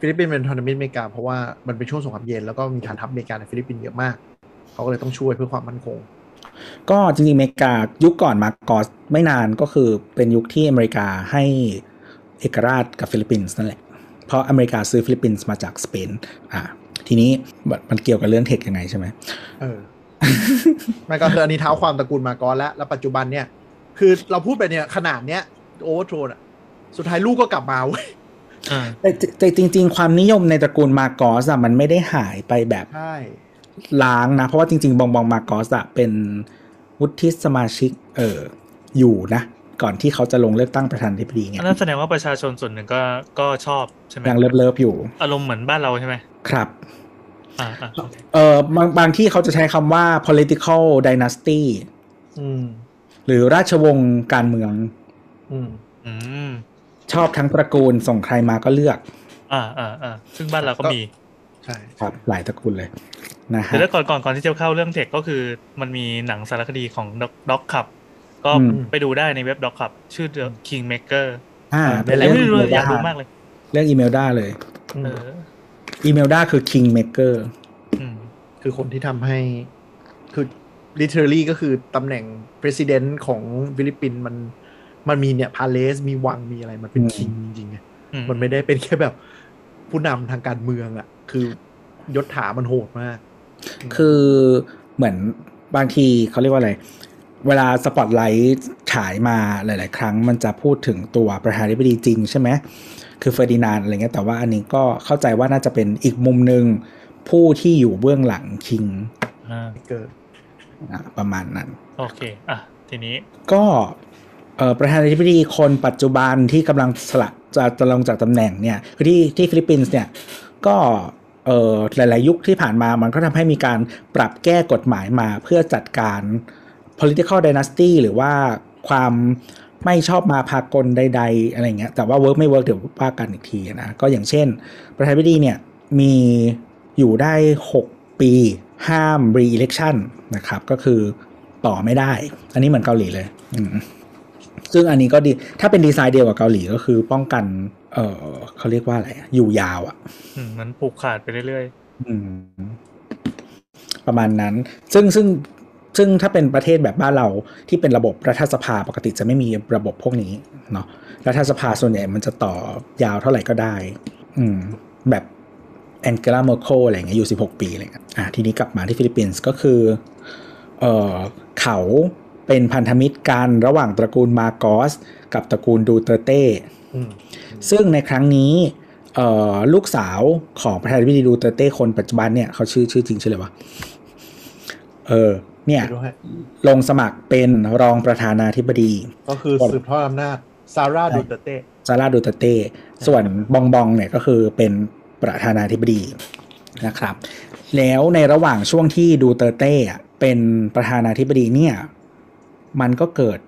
ฟิลิปปินส์เป็นพันธมิตรอเมริกาเพราะว่ามันเป็นช่วงสงครามเย็นแล้วก็มีฐานทัพอเมริกาในฟิลิปปินส์เยอะมาก เขาก็เลยต้องช่วยเพื่อความมั่นคง ก็จริงๆอเมริกายุคก่อนมากอสไม่นานก็คือเป็นยุคที่อเมริกาให้เอกราชกับฟิลิปปินส์นั่นแหละ เพราะอเมริกาซื้อฟิลิปปินส์มาจากสเปนอ่าทีนี้มันเกี่ยวกับเรื่อง tech ยังไงใช่ไหมเออมันก็คืออันนี้เท้าความตระกูลมาก่อนแล้ว แล้วปัจจุบันเนี่ย คือเราพูดไปเนี่ยขนาดเนี้ย overthrow อะ สุดท้ายลูกก็กลับมาเว้ยแต่แต่จริง ๆ ความนิยมในตระกูลมาโกสอะมันไม่ได้หายไปแบบล้างนะ เพราะว่าจริง ๆ บองบองมาโกสอะเป็นวุฒิสมาชิก เอออยู่นะ ก่อนที่เขาจะลงเลือกตั้งประธานาธิบดีไงนั่นแสดงว่าประชาชนส่วนหนึ่งก็ก็ชอบใช่ไหมยัง love love อยู่ อารมณ์เหมือนบ้านเราใช่ไหมครับเออบางบางที่เขาจะใช้คำว่า political dynasty หรือราชวงศ์การเมืองชอบทั้งตระกูลส่งใครมาก็เลือก อ่าอ่าอ่าซึ่งบ้านเราก็มี ใช่ครับ หลายตระกูลเลยนะฮะแต่แล้วก่อนก่อนก่อนที่จะเข้าเรื่องเทคก็คือมันมีหนังสารคดีของด็อกขับ ก็ไปดูได้ในเว็บด็อกครับ ชื่อ The Kingmaker อ่าเป็นเรื่องอยากดูมากเลยเรื่องอีเมลด้าเลยอีเมลด้าคือ Kingmaker คือคนที่ทำให้คือ literally ก็คือตำแหน่ง president ของฟิลิปปินส์มันมันมีเนี่ย palace มีวังมีอะไร มันเป็น king จริงๆมันไม่ได้เป็นแค่แบบผู้นำทางการเมืองอะ คือยศถามันโหดมาก คือเหมือนบางทีเขาเรียกว่าอะไร เวลาสปอตไลท์ฉายมาหลาย ๆ ครั้ง มันจะพูดถึงตัวประธานาธิบดีจริงใช่ไหมคือเฟอร์ดินานด์อะไรเงี้ยแต่ว่าอันนี้ก็เข้าใจว่าน่าจะเป็นอีกมุมหนึ่งผู้ที่อยู่เบื้องหลังคิงอ่าเกิดอะประมาณนั้น โอเค อะ ทีนี้ก็เอ่อประธานาธิบดีคนปัจจุบันที่กำลังสละจะจะลงจากตำแหน่งเนี่ยคือที่ที่ฟิลิปปินส์เนี่ยก็เอ่อหลาย ๆ ยุคที่ผ่านมามันก็ทำให้มีการปรับแก้กฎหมายมาเพื่อจัดการ political dynasty หรือว่าความไม่ชอบมาพากลใด ๆ อะไรเงี้ย แต่ว่า work ไม่ work เดี๋ยวว่ากันอีกทีนะ ก็อย่างเช่น ประธานาธิบดีเนี่ยมีอยู่ได้ 6 ปีห้าม re-election นะครับ ก็คือต่อไม่ได้ อันนี้เหมือนเกาหลีเลยอืมซึ่งอันนี้ก็ดี ถ้าเป็นดีไซน์เดียวกับเกาหลีก็คือป้องกัน เออเขาเรียกว่าอะไรอะอยู่ยาวอะ่ะอืมมันผูกขาดไปเรื่อยอืมประมาณนั้น ซึ่งซึ่ง ซึ่งถ้าเป็นประเทศแบบบ้านเราที่เป็นระบบรัฐสภาปกติจะไม่มีระบบพวกนี้เนาะรัฐสภาส่วนใหญ่มันจะต่อยาวเท่าไหร่ก็ได้ อืมแบบแองเกลาเมอร์เคิลอะไรเงี้ยอยู่16 ปีอะไรเงี้ยอะทีนี้กลับมาที่ฟิลิปปินส์ก็คือเออเขาเป็นพันธมิตรกันระหว่างตระกูลมาโกสกับตระกูลดูเตอร์เต้อืมซึ่งในครั้งนี้เอ่อลูกสาวของประธานาธิบดีดูเตอร์เต้คนปัจจุบันเนี่ยเขาชื่อชื่อจริงชื่ออะไรวะ เออ เนี่ยไปดูให้ลงสมัครเป็นรองประธานาธิบดี ก็คือสืบทอดอำนาจซาร่าดูเตเต้ซาร่าดูเตอร์เต้ส่วนบองบองเนี่ยก็คือเป็นประธานาธิบดีนะครับ แล้วในระหว่างช่วงที่ดูเตอร์เต้อะเป็นประธานาธิบดีเนี่ยมันก็เกิด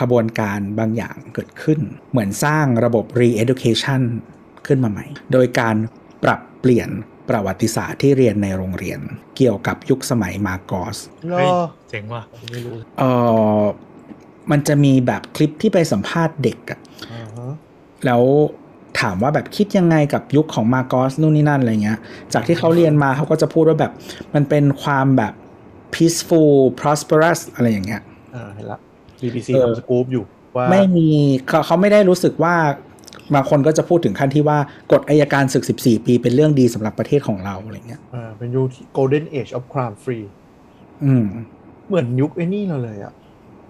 ขบวนการบางอย่างเกิดขึ้น เหมือนสร้างระบบ re-education ขึ้นมาใหม่ โดยการปรับเปลี่ยน ประวัติศาสตร์ที่เรียนในโรงเรียน เกี่ยวกับยุคสมัยมาโกสๆรอเฮ้ยเจ๋งว่ะไม่รู้เออมันจะมีแบบคลิปที่ไปสัมภาษณ์เด็กอะอ่าฮะแล้วถามว่าแบบคิดยังไงกับยุคของมาโกสนู่นนี่นั่นอะไรเงี้ย จากที่เขาเรียนมาเขาก็จะพูดว่าแบบ มันเป็นความแบบ peaceful prosperous อะไรอย่างเงี้ยอ่าเห็นละ BBC เออทำสกู๊ปอยู่ว่าไม่มีเขาเขาไม่ได้รู้สึกว่า บางคนก็จะพูดถึงขั้นที่ว่ากฎอายการศึก 14 ปีเป็นเรื่องดีสำหรับประเทศของเราอะไรเงี้ยอ่าเป็นยุคที่ golden age of crime free อืม เหมือนยุคไอ้นี่เราเลยอะ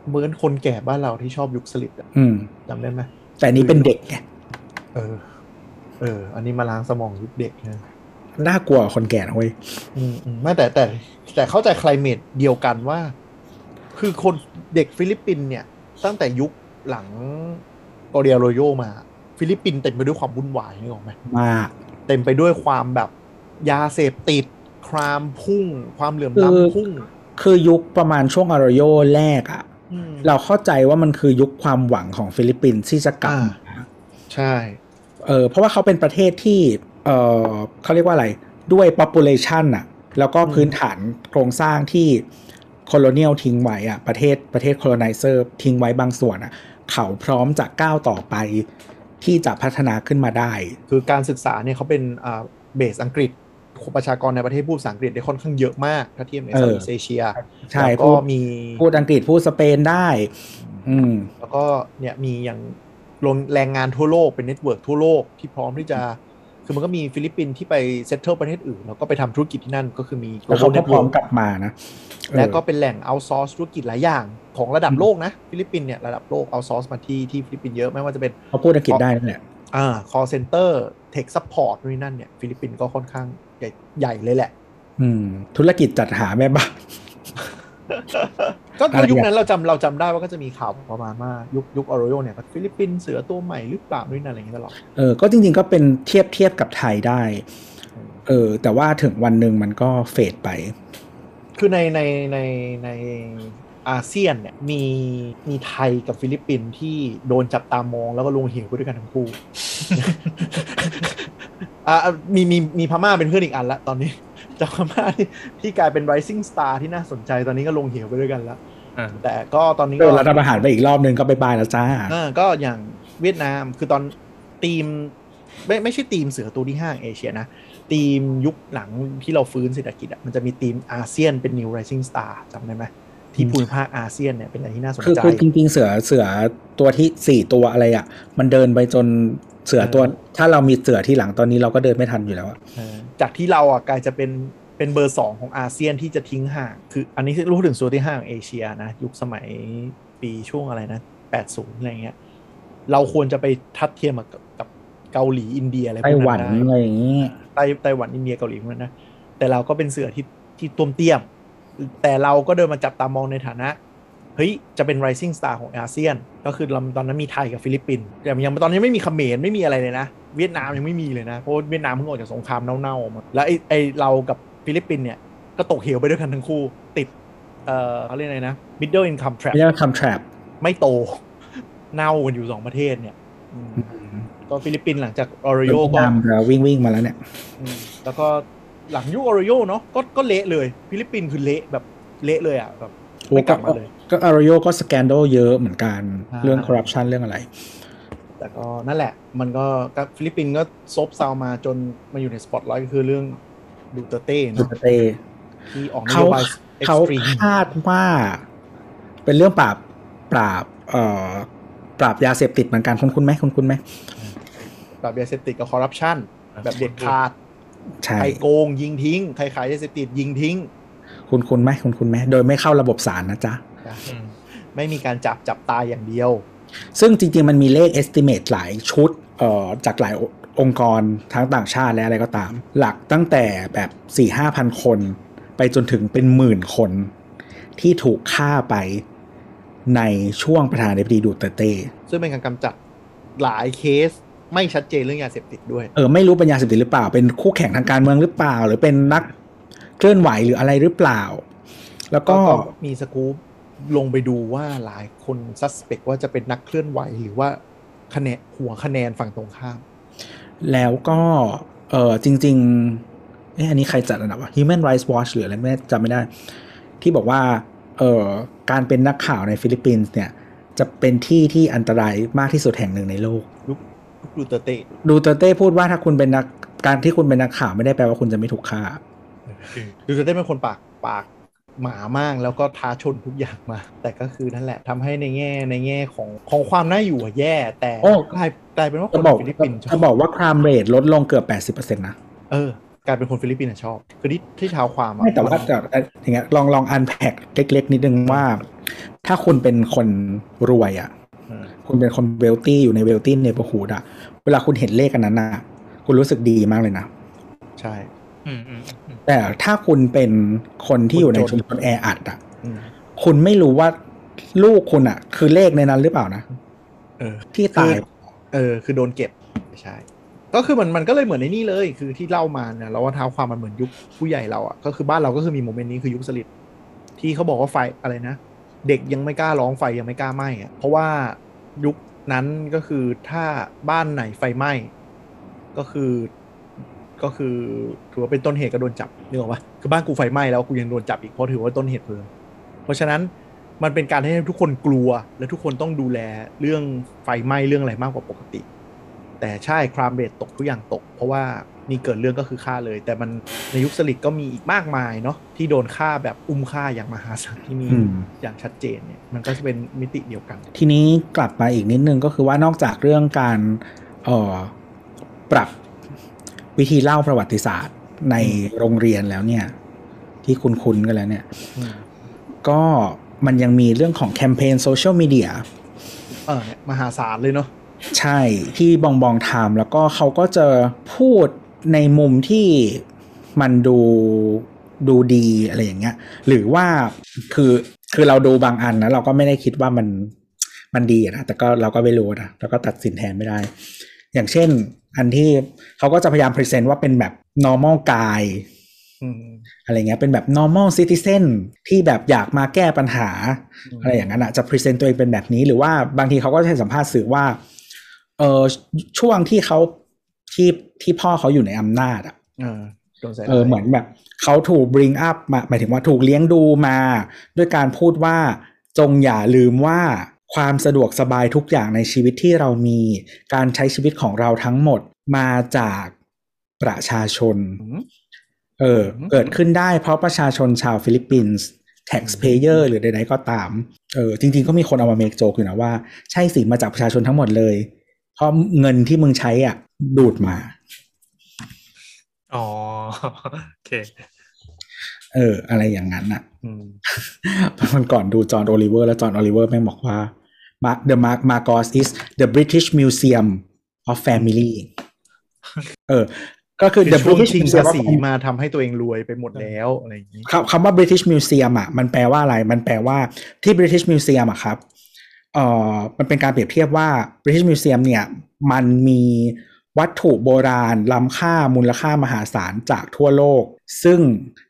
เหมือนคนแก่บ้านเราที่ชอบยุคสลิดอะอืมจำได้ไหมแต่อันนี้เป็นเด็กไงเออ เออ อันนี้มาล้างสมองยุคเด็กนะน่ากลัวกว่าคนแก่นะเว้ยอืมอืมไม่แต่แต่ แต่เข้าใจ climate เดียวกันว่า คือคนเด็กฟิลิปปินส์เนี่ย ตั้งแต่ยุคหลังกลอเรียอาร์โรโยมา ฟิลิปปินส์เต็มไปด้วยความวุ่นวายนึกออกไหมมากเต็มไปด้วยความแบบยาเสพติด crime พุ่ง ความเหลื่อมคือล้ำพุ่ง คือยุคประมาณช่วงอารโยแรกอะอืมเราเข้าใจว่ามันคือยุคความหวังของฟิลิปปินส์ที่จะกลับอ่ามาใช่เออเพราะว่าเขาเป็นประเทศที่เออเขาเรียกว่าอะไรด้วย population อะแล้วก็พื้นฐานโครงสร้างที่ colonial ทิ้งไว้อะประเทศประเทศ colonizer ทิ้งไว้บางส่วนอะเขาพร้อมจะก้าวต่อไป ที่จะพัฒนาขึ้นมาได้ คือการศึกษาเนี่ยเขาเป็นอ่า base อังกฤษประชากรในประเทศพูดภาษาอังกฤษได้ค่อนข้างเยอะมาก ถ้าเทียบในเออเซาท์อีสเอเชียใช่แล้วพูก็ดมีพูดอังกฤษพูดสเปนได้ อืมแล้วก็เนี่ยมีอย่างส่งแรงงานทั่วโลกเป็น network ทั่วโลกที่พร้อมที่จะคือมันก็มีฟิลิปปินส์ที่ไปเซ t ตเทิลประเทศอื่น แล้วก็ไปทำธุรกิจที่นั่นก็คือมีแล้วเขา global ก็พร้อม network กลับมานะเออ และก็เป็นแหล่ง outsource ธุรกิจหลายอย่างของระดับโลกนะ ฟิลิปปินส์เนี่ยระดับโลก outsource มาที่ที่ฟิลิปปินส์เยอะไม่ว่าจะเป็นเขาพูดอังกฤษได้นั่นแหละอ่า call center tech support นู่นนนั่นเนี่ยฟิลิปปินส์ก็ค่อนข้างใหญ่ใหญ่เลยแหละ อืม ธุรกิจจัดหาแม่บ้านก็อะไรยุคอย่างนั้นเราจำเราจำได้ว่าก็จะมีข่าวประมาณว่ายุคยุคอาร์โรโยเนี่ยฟิลิปปินส์เสือตัวใหม่หรือเปล่านู่นนั่นอะไรอย่างเงี้ยตลอดเออก็จริง ๆ ก็เป็นเทียบเทียบกับไทยได้ เออแต่ว่าถึงวันหนึ่งมันก็เฟดไป คือในในในในอาเซียนเนี่ยมีมีไทยกับฟิลิปปินส์ที่โดนจับตามองแล้วก็ลงเหวไปด้วยกันทั้งคู่อ่ามีมีมีพม่าเป็นเพื่อนอีกอันละตอนนี้จากพม่าที่ที่กลายเป็น rising star ที่น่าสนใจตอนนี้ก็ลงเหวไปด้วยกันแล้วอ่าแต่ก็ตอนนี้โดก็นรัฐประหารไปอีกรอบหนึ่งก็ไปบายแล้วจ้าอ่าก็อย่างเวียดนามคือตอนทีมไม่ไม่ใช่ทีมเสือตัวที่ห้างเอเชียนะ ทีมยุคหลังที่เราฟื้นเศรษฐกิจอะมันจะมีทีมอาเซียนเป็น New Rising Star จำได้ไหมที่ภูมิภาคอาเซียนเนี่ยเป็นอะไรที่น่าสนคือใจคือจริงๆเสือเสือตัวที่สี่ตัวอะไรอะ มันเดินไปจนเสือตัวเออถ้าเรามีเสือที่หลังตอนนี้เราก็เดินไม่ทันอยู่แล้วอะเออจากที่เราอะกลายจะเป็นเป็นเบอร์สองของอาเซียนที่จะทิ้งห่าง คืออันนี้รู้ถึงส่วนที่ห้าของเอเชียนะยุคสมัยปีช่วงอะไรนะ80อะไรเงี้ยเราควรจะไปทัดเทียมกับกับเกาหลีอินเดียอะไรไต้หวันพวกนั้นได้อะไรอย่างนี้ ไต้ไต้หวันอินเดียเกาหลีพวกนั้นนะแต่เราก็เป็นเสือที่ที่ต้วมเตี้ยม แต่เราก็เดินมาจับตามองในฐานะเฮ้ยจะเป็น rising star ของอาเซียน ก็คือเราตอนนั้นมีไทยกับฟิลิปปินส์แต่ยังตอนนี้ไม่มีเขมรไม่มีอะไรเลยนะ เวียดนามยังไม่มีเลยนะ เพราะว่าเวียดนามเพิ่งออกจากสงครามเน่าๆออกมาแล้วไอ้ไอ้เรากับฟิลิปปินส์เนี่ยก็ตกเหวไปด้วยกันทั้งคู่ติดเอ่อเขาเรียกอะไรนะ middle income trap ไม่ใช่คำ trap ไม่โต เน่ากันอยู่สองประเทศเนี่ย อืมก็ฟิลิปปินส์หลังจากอาร์โรโยก็พยายามจะวิ่งวิ่งมาแล้วเนี่ยอืมแล้วก็หลังยุคอาร์โรโยเนาะก็ก็เละเลย ฟิลิปปินส์คือเละแบบเละเลยอะแบบไม่กลับมาเลยก็อารโยก็ scandal เยอะเหมือนกันอ่าเรื่องคอร์รัปชันเรื่องอะไร แต่ก็นั่นแหละ มันก็ก็ฟิลิปปินส์ก็ซบเซามาจนมาอยู่ในสปอตไลท์ก็คือเรื่องดูเตอร์เต้ดูเนาะเขาที่ออกนโยบาย extremeคาดว่าเป็นเรื่องปราบปราบเอ่อปราบยาเสพติดเหมือนกันคุ้นคุ้นไหมคุ้นคุ้นไหม แบบยาเสพติดกับคอร์รัปชันแบบเด็ดขาดใช่ใครโกงยิงทิ้งใครขายยาเสพติดยิงทิ้ง คุ้นคุ้นไหมคุ้นคุ้นไหมโดยไม่เข้าระบบศาลนะจ๊ะอืมไม่มีการจับจับตายอย่างเดียว ซึ่งจริง ๆ มันมีเลข estimate หลายชุดเอ่อจากหลายองค์กรทั้งต่างชาติและอะไรก็ตาม หลักตั้งแต่แบบ4ี่ห้าพันคน ไปจนถึงเป็นหมื่นคน ที่ถูกฆ่าไปในช่วงประธานาธิบดีดูเตอร์เต้ซึ่งเป็นการกำจัดหลายเคส ไม่ชัดเจนเรื่องยาเสพติดด้วย เออไม่รู้เป็นยาเสพติดหรือเปล่า เป็นคู่แข่งทางการเมืองหรือเปล่า หรือเป็นนักเคลื่อนไหวหรืออะไรหรือเปล่า แล้วก็ก็มีสกู๊ปลงไปดูว่าหลายคน suspect ว่าจะเป็นนักเคลื่อนไหวหรือว่าคะแนนหัวคะแนนฝั่งตรงข้าม แล้วก็เออจริงๆเอ๊ะอันนี้ใครจัดอันดับวะ Human Rights Watch หรืออะไรไม่แน่จำไม่ได้ ที่บอกว่าเออการเป็นนักข่าวในฟิลิปปินส์เนี่ย จะเป็นที่ที่อันตรายมากที่สุดแห่งหนึ่งในโลกยุคยุค ดูเตอร์เต้ดูเตอร์เต้พูดว่าถ้าคุณเป็นนักการที่คุณเป็นนักข่าวไม่ได้แปลว่าคุณจะไม่ถูกฆ่าดูเตอร์เต้เป็นคนปากปากหมามากแล้วก็ท้าชนทุกอย่างมา แต่ก็คือนั่นแหละทำให้ในแง่ในแง่ของของความน่าอยู่อะแย่ แต่โอ้กลายกลายเป็นว่าคนฟิลิปปินส์ชอบ จะบอก จะบอกว่า crime rate ลดลงเกือบ80%นะเออกลายเป็นคนฟิลิปปินส์อะชอบ คือที่ที่เท้าความอะไม่แต่ว่าแต่แต่อย่างเงี้ยลองลอง unpack เล็กๆนิดนึงว่า ถ้าคุณเป็นคนรวยอะเออ คุณเป็นคน wealthy อยู่ใน wealthy neighborhood อะเวลาคุณเห็นเลขอันนั้นน่ะคุณรู้สึกดีมากเลยนะ ใช่อืมอืมอืมแต่ถ้าคุณเป็นคนที่อยู่ในคนจนชุมชนแออัดอะอืมคุณไม่รู้ว่าลูกคุณอะคือเลขในนั้นหรือเปล่านะเออ ที่ตาย เออ คือโดนเก็บไม่ใช่ ก็คือมันมันก็เลยเหมือนในนี่เลย คือที่เล่ามาเนี่ยเราว่าเท้าความมันเหมือนยุคผู้ใหญ่เราอะ่ะก็คือบ้านเราก็คือมีโมเมนต์นี้คือยุคสลิดที่เขาบอกว่าไฟอะไรนะเด็กยังไม่กล้าร้องไฟยังไม่กล้าไหม้อะเพราะว่า ยุคนั้นก็คือถ้าบ้านไหนไฟไหม้ก็คือก็คือถือว่าเป็นต้นเหตุก็โดนจับนึกออกปะคือบ้านกูไฟไหม้แล้วกูยังโดนจับอีกเพราะถือว่าต้นเหตุเพลิงเพราะฉะนั้นมันเป็นการให้ทุกคนกลัว และทุกคนต้องดูแลเรื่องไฟไหม้เรื่องอะไรมากกว่าปกติ แต่ใช่ครามเรทตกทุกอย่างตก เพราะว่า นี่เกิดเรื่องก็คือฆ่าเลย แต่มันในยุคสลิดก็มีอีกมากมายเนาะที่โดนฆ่าแบบอุ้มฆ่าอย่างมหาศาลที่มีอืมอย่างชัดเจนเนี่ยมันก็จะเป็นมิติเดียวกัน ทีนี้กลับมาอีกนิดนึงก็คือว่านอกจากเรื่องการเอ่อปรับวิธีเล่าประวัติศาสตร์ในโรงเรียนแล้วเนี่ย ที่คุ้นๆกันแล้วเนี่ยอืมก็มันยังมีเรื่องของแคมเปญโซเชียลมีเดียเออเนี่ยมหาศาลเลยเนาะใช่ที่บองบองทำแล้วก็เขาก็จะพูด ในมุมที่มันดูดูดีอะไรอย่างเงี้ย หรือว่าคือคือเราดูบางอันนะเราก็ไม่ได้คิดว่ามันมันดีอะนะแต่ก็เราก็ไม่รู้นะเราก็ตัดสินแทนไม่ได้ อย่างเช่น อันที่เขาก็จะพยายามพรีเซนต์ว่าเป็นแบบ normal guy อืมอะไรเงี้ยเป็นแบบ normal citizen ที่แบบอยากมาแก้ปัญหาอืมอะไรอย่างนั้นอะจะพรีเซนต์ตัวเองเป็นแบบนี้ หรือว่าบางทีเขาก็จะให้สัมภาษณ์สื่อว่าเออช่วงที่เขา ที่ที่พ่อเขาอยู่ในอำนาจอะเออโดนใส่เออเหมือนแบบเขาถูก bring up มาหมายถึงว่าถูกเลี้ยงดูมา ด้วยการพูดว่าจงอย่าลืมว่าความสะดวกสบายทุกอย่างในชีวิตที่เรามี การใช้ชีวิตของเราทั้งหมดมาจากประชาชนอืมเอออืมเกิดขึ้นได้เพราะประชาชนชาวฟิลิปปินส์ taxpayer หรือใดๆก็ตาม เออ จริงๆ ก็มีคนเอามา make joke อยู่นะว่า ใช่สิมาจากประชาชนทั้งหมดเลย เพราะเงินที่มึงใช้อะ ดูดมา อ๋อ โอเค เออ อะไรอย่างนั้นอะอืมวันก่อนดูจอห์นโอลิเวอร์แล้วจอห์นโอลิเวอร์แม่งบอกว่า Ma- the Mar- Marcos is the British Museum of Family เออ ก็คือคือ The ช่วง British ชิง Museum ภา of ษีมาทำให้ตัวเองรวยไปหมดแล้วอะไรอย่างนี้คำคำว่า British Museum อะ มันแปลว่าอะไร มันแปลว่าที่ British Museum อะครับ เอ่อมันเป็นการเปรียบเทียบว่า British Museum เนี่ยมันมีวัตถุโบราณล้ำค่ามูลค่ามหาศาลจากทั่วโลก ซึ่ง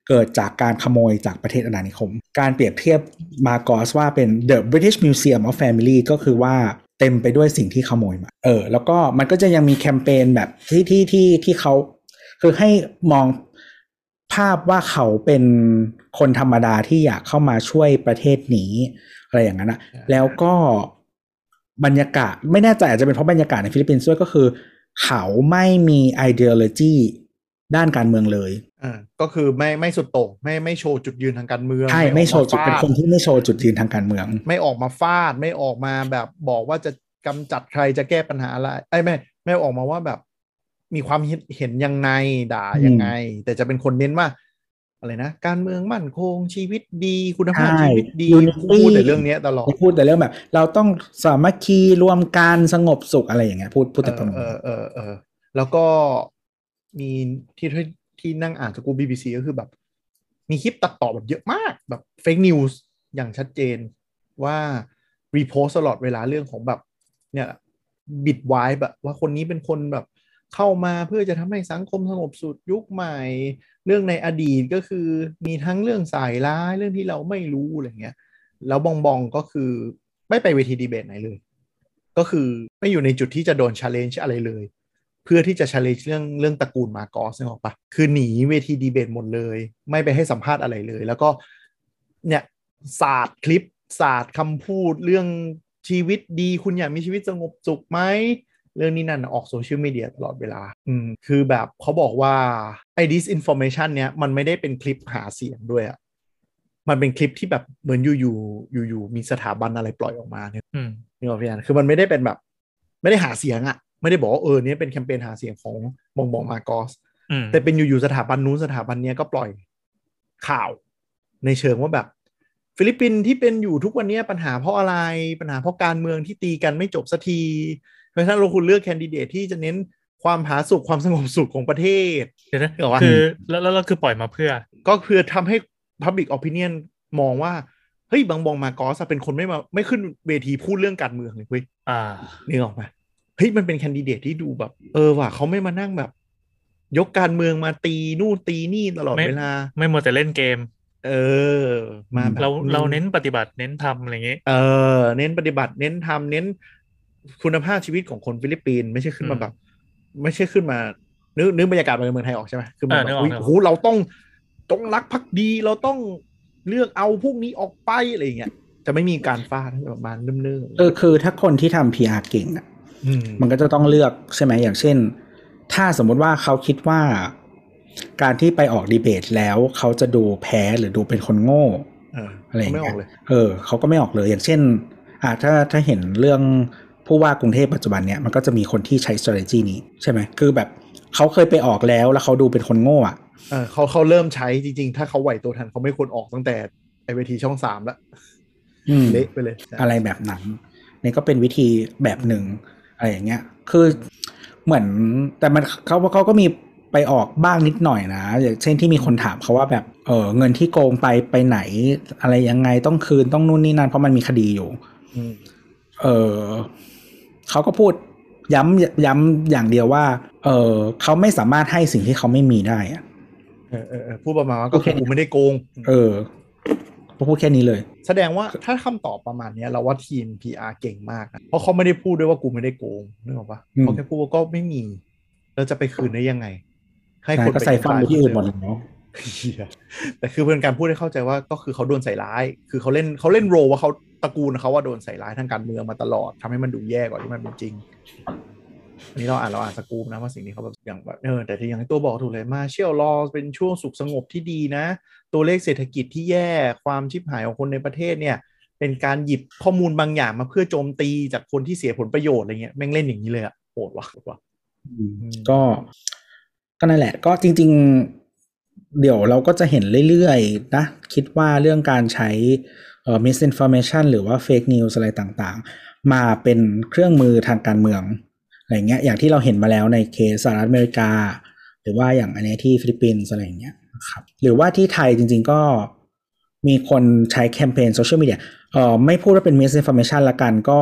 เกิดจากการขโมยจากประเทศอาณานิคม การเปรียบเทียบมาโกสว่าเป็น The British Museum of Family ก็คือว่าเต็มไปด้วยสิ่งที่ขโมยมาเออแล้วก็มันก็จะยังมีแคมเปญแบบที่ที่ที่ที่เขา คือให้มองภาพว่าเขาเป็นคนธรรมดาที่อยากเข้ามาช่วยประเทศนี้ อะไรอย่างนั้นอะใช่แล้วก็บรรยากาศไม่แน่ใจอาจจะเป็นเพราะบรรยากาศในฟิลิปปินส์ด้วยก็คือ เขาไม่มี ideology ด้านการเมืองเลยอ่าก็คือไม่ไม่สุดโต่งไม่ไม่โชว์จุดยืนทางการเมือง ใช่ ไม่โชว์จุดออกเป็นมาฟาคนที่ไม่โชว์จุดยืนทางการเมือง ไม่ออกมาฟาดไม่ออกมาแบบบอกว่าจะกำจัดใครจะแก้ปัญหาอะไรไอ้ยไม่ไม่ออกมาว่าแบบมีความเห็นเห็นยังไงด่ายังไง แต่จะเป็นคนเน้นว่า อะไรนะการเมืองมั่นคงชีวิตดีคุณภาพใช่ชีวิตดี Unity พูดแต่เรื่องเนี้ยตลอดพูดแต่เรื่องแบบ เราต้องสามัคคีรวมกันสงบสุขอะไรอย่างเงี้ยพูดพูดแต่ประมาณเอนี้อเออเออแล้วก็มีที่ที่ที่นั่งอ่านสกูบีบีซีก็คือแบบ มีคลิปตัดต่อแบบเยอะมากแบบเฟกนิวส์อย่างชัดเจนว่าrepost ตลอดเวลาเรื่องของแบบ เนี่ยบิดไว้แบบว่าคนนี้เป็นคนแบบ เข้ามาเพื่อจะทำให้สังคมสงบสุขยุคใหม่ เรื่องในอดีตก็คือมีทั้งเรื่องสายร้ายเรื่องที่เราไม่รู้อะไรเงี้ยแล้วบองบองก็คือไม่ไปเวทีดีเบตไหนเลย ก็คือไม่อยู่ในจุดที่จะโดน challenge อะไรเลย เพื่อที่จะ challenge เรื่องเรื่องตระกูลมาร์กอสนึกออกปะคือหนีเวทีดีเบตหมดเลย ไม่ไปให้สัมภาษณ์อะไรเลย แล้วก็เนี่ยศาสตร์คลิปศาสตร์คำพูดเรื่องชีวิตดีคุณอยากมีชีวิตสงบสุขไหม เรื่องนี้นั่นออกโซเชียลมีเดียตลอดเวลา อืม คือแบบเขาบอกว่าไอ้ disinformation เนี้ยมันไม่ได้เป็นคลิปหาเสียงด้วยอะมันเป็นคลิปที่แบบเหมือนอยู่ๆอยู่ๆมีสถาบันอะไรปล่อยออกมาเนี่ยอืมนี่ว่าพี่อันคือมันไม่ได้เป็นแบบ ไม่ได้หาเสียงอะไม่ได้บอกว่าเออเนี่ยเป็นแคมเปญหาเสียงของบองบองมาโกสอืมแต่เป็นอยู่ๆสถาบันนู้นสถาบันเนี้ยก็ปล่อยข่าวในเชิงว่าแบบ ฟิลิปปินส์ที่เป็นอยู่ทุกวันเนี้ยปัญหาเพราะอะไรปัญหาเพราะการเมืองที่ตีกันไม่จบสักที เพราะฉะนั้นเราคุณเลือกแคนดิเดตที่จะเน้นความผาสุกความสงบสุขของประเทศเดี๋ยวนะเหรอวะคือแล้วแล้วแล้วคือปล่อยมาเพื่อ ก็เพื่อทำให้ Public Opinion มองว่า เฮ้ยบองบองมาร์กอสอะเป็นคนไม่มาไม่ขึ้นเวทีพูดเรื่องการเมืองเลยเว้ยอ่านึกออกไหมเฮ้ยมันเป็นแคนดิเดตที่ดูแบบ เออว่ะเขาไม่มานั่งแบบ ยกการเมืองมาตีนู่นตีนี่ตลอดไม่เวลา ไม่มัวแต่เล่นเกม เออ มาแบบเราเราเน้นปฏิบัติเน้นทำอะไรอย่างงี้เออ เน้นปฏิบัติเน้นทำเน้น คุณภาพชีวิตของคนฟิลิปปินส์ไม่ใช่ขึ้นมาอืมแบบ ไม่ใช่ขึ้นมานึกนึกบรรยากาศในเมืองไทยออกใช่ไหมคือมันเออแบบนึกออกอุ๊ยนึกออกโอ้โหเราต้องต้องรักภักดีเราต้องเลือกเอาพวกนี้ออกไปอะไรอย่างเงี้ยจะไม่มีการฟาดประมาณเนิ่มๆเออคือถ้าคนที่ทำ PR เก่งอะอืมมันก็จะต้องเลือกใช่ไหมอย่างเช่น ถ้าสมมุติว่าเขาคิดว่าการที่ไปออกดีเบตแล้วเขาจะดูแพ้หรือดูเป็นคนโง่เอออะไรอย่างไม่อเงี้อยกเลยเออเขาก็ไม่ออกเลย อย่างเช่นอ่าถ้าถ้าเห็นเรื่อง ผู้ว่ากรุงเทพปัจจุบันเนี่ยมันก็จะมีคนที่ใช้ strategy นี้ใช่ไหมคือแบบเขาเคยไปออกแล้วแล้วเขาดูเป็นคนโง่อะเออเขาเขาเริ่มใช้จริงๆ ถ้าเขาไหวตัวทันเขาไม่ควรออกตั้งแต่ไอเวทีช่องสามแล้วอืมเละไปเลย อะไรแบบนั้นนี่ก็เป็นวิธีแบบหนึ่งอะไรอย่างเงี้ย คือเหมือนแต่มันเขาเขาก็มีไปออกบ้างนิดหน่อยนะ อย่างเช่นที่มีคนถามเขาว่าแบบเออเงินที่โกงไปไปไหน อะไรยังไงต้องคืนต้องนู่นนี่นั่นเพราะมันมีคดีอยู่อืมเออ เขาก็พูดย้ำย้ำอย่างเดียวว่า เออเขาไม่สามารถให้สิ่งที่เขาไม่มีได้อะเออเออเออพูดประมาณว่าก็คือกูไม่ได้โกง เออเขาพูดแค่นี้เลย แสดงว่าถ้าคำตอบประมาณเนี้ยเราว่าทีม PR เก่งมากนะเพราะเขาไม่ได้พูดด้วยว่ากูไม่ได้โกงนึกออกปะอืมเขาแค่พูดว่าก็ไม่มี แล้วจะไปคืนได้ยังไง ให้ใช่คนก็ไปใส่ฟันไปที่อื่นหมดเลเเนาะเหี้ยแต่คือเป็นการพูดให้เข้าใจว่าก็คือเขาโดนใส่ร้าย คือเขาเล่นเขาเล่นโรว่าเขาตระกูลเขาว่าโดนใส่ร้ายทางการเมืองมาตลอดทำให้มันดูแย่กว่าที่มันเป็นจริงอันนี้เราอ่านเราอ่านสกูปนะว่าสิ่งนี้เขาแบบอย่างแบบเออแต่ที่อย่างตัวบอกถูกเลยมาเชี่ยลรอเป็นช่วงสุขสงบที่ดีนะ ตัวเลขเศรษฐกิจที่แย่ความชิบหายของคนในประเทศเนี่ย เป็นการหยิบข้อมูลบางอย่างมาเพื่อโจมตีจากคนที่เสียผลประโยชน์อะไรเงี้ยแม่งเล่นอย่างนี้เลยอะโหดว่ะโหดว่ะก็ก็นั่นแหละ ก็จริง ๆ เดี๋ยวเราก็จะเห็นเรื่อยๆนะ คิดว่าเรื่องการใช้เอ่อ misinformation หรือว่า fake news อะไรต่างๆ มาเป็นเครื่องมือทางการเมืองอะไรเงี้ยอย่างที่เราเห็นมาแล้วในเคสสหรัฐอเมริกา หรือว่าอย่างอันนี้ที่ฟิลิปปินส์อะไรเงี้ยครับหรือว่าที่ไทยจริงๆก็มีคนใช้แคมเปญโซเชียลมีเดียเอ่อไม่พูดว่าเป็น misinformation ละกันก็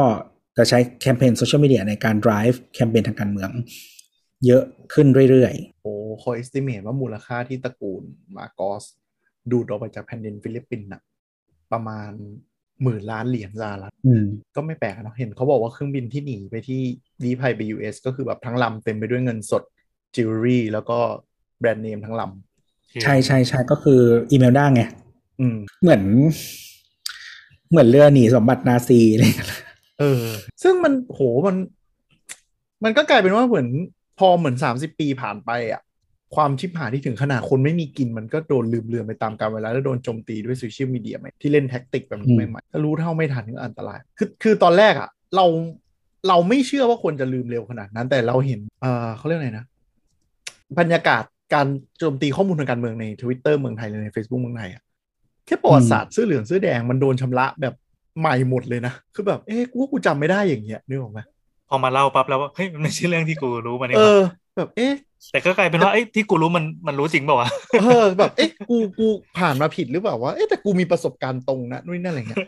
จะใช้แคมเปญโซเชียลมีเดียในการ drive แคมเปญทางการเมือง เยอะขึ้นเรื่อยๆ โอ้คอย estimate ว่ามูลค่าที่ตระกูลมาร์กอส ดูดออกไปจากแผ่นดินฟิลิปปินส์นะประมาณหมื่นล้านเหรียญสหรัฐก็ไม่แปลกนะเห็นเขาบอกว่าเครื่องบินที่หนีไปที่ลี้ภัยไป US ก็คือแบบทั้งลำเต็มไปด้วยเงินสดจิวเวลรี่แล้วก็แบรนด์เนมทั้งลำใช่ใช่ใช่ก็คืออีเมลได้ไงเหมือน เหมือนเรือหนีสมบัตินาซีเลยเออ ซึ่งมันโหมัน มันก็กลายเป็นว่าเหมือน พอเหมือนสามสิบปีผ่านไปอะความชิบหายที่ถึงขนาดคนไม่มีกินมันก็โดนลืมเลือนไปตามกาลเวลาแล้วโดนโจมตีด้วยโซเชียลมีเดียใหม่ที่เล่นแท็กติกแบบนี้ใหม่ๆถ้ารู้เท่าไม่ทันก็อันตราย คือคือตอนแรกอะ เราเราไม่เชื่อว่าคนจะลืมเร็วขนาดนั้น แต่เราเห็นเออเขาเรียกไงนะ บรรยากาศการโจมตีข้อมูลทางการเมืองในทวิตเตอร์เมืองไทยเลยใน Facebook เมืองไทยอะแค่ประวัติศาสตร์เสื้อเหลืองเสื้อแดงมันโดนชำระแบบใหม่หมดเลยนะ คือแบบ เอ๊ะกูกูจำไม่ได้อย่างเงี้ยนึกออกไหมพ อมาเล่าปั๊บแล้วว่าเฮ้ยมันไม่ใช่เรื่องที่กูรู้มาเนี่ยเออ แบบเอ๊ะ แต่ก็กลายเป็นว่าไอ้ที่กูรู้มันมันรู้จริงเปล่าวะเออแบบเอ๊ะกูกูผ่านมาผิดหรือเปล่าวะเอ๊ะแต่กูมีประสบการณ์ตรงนะนู่นนั่นอะไรเงี้ย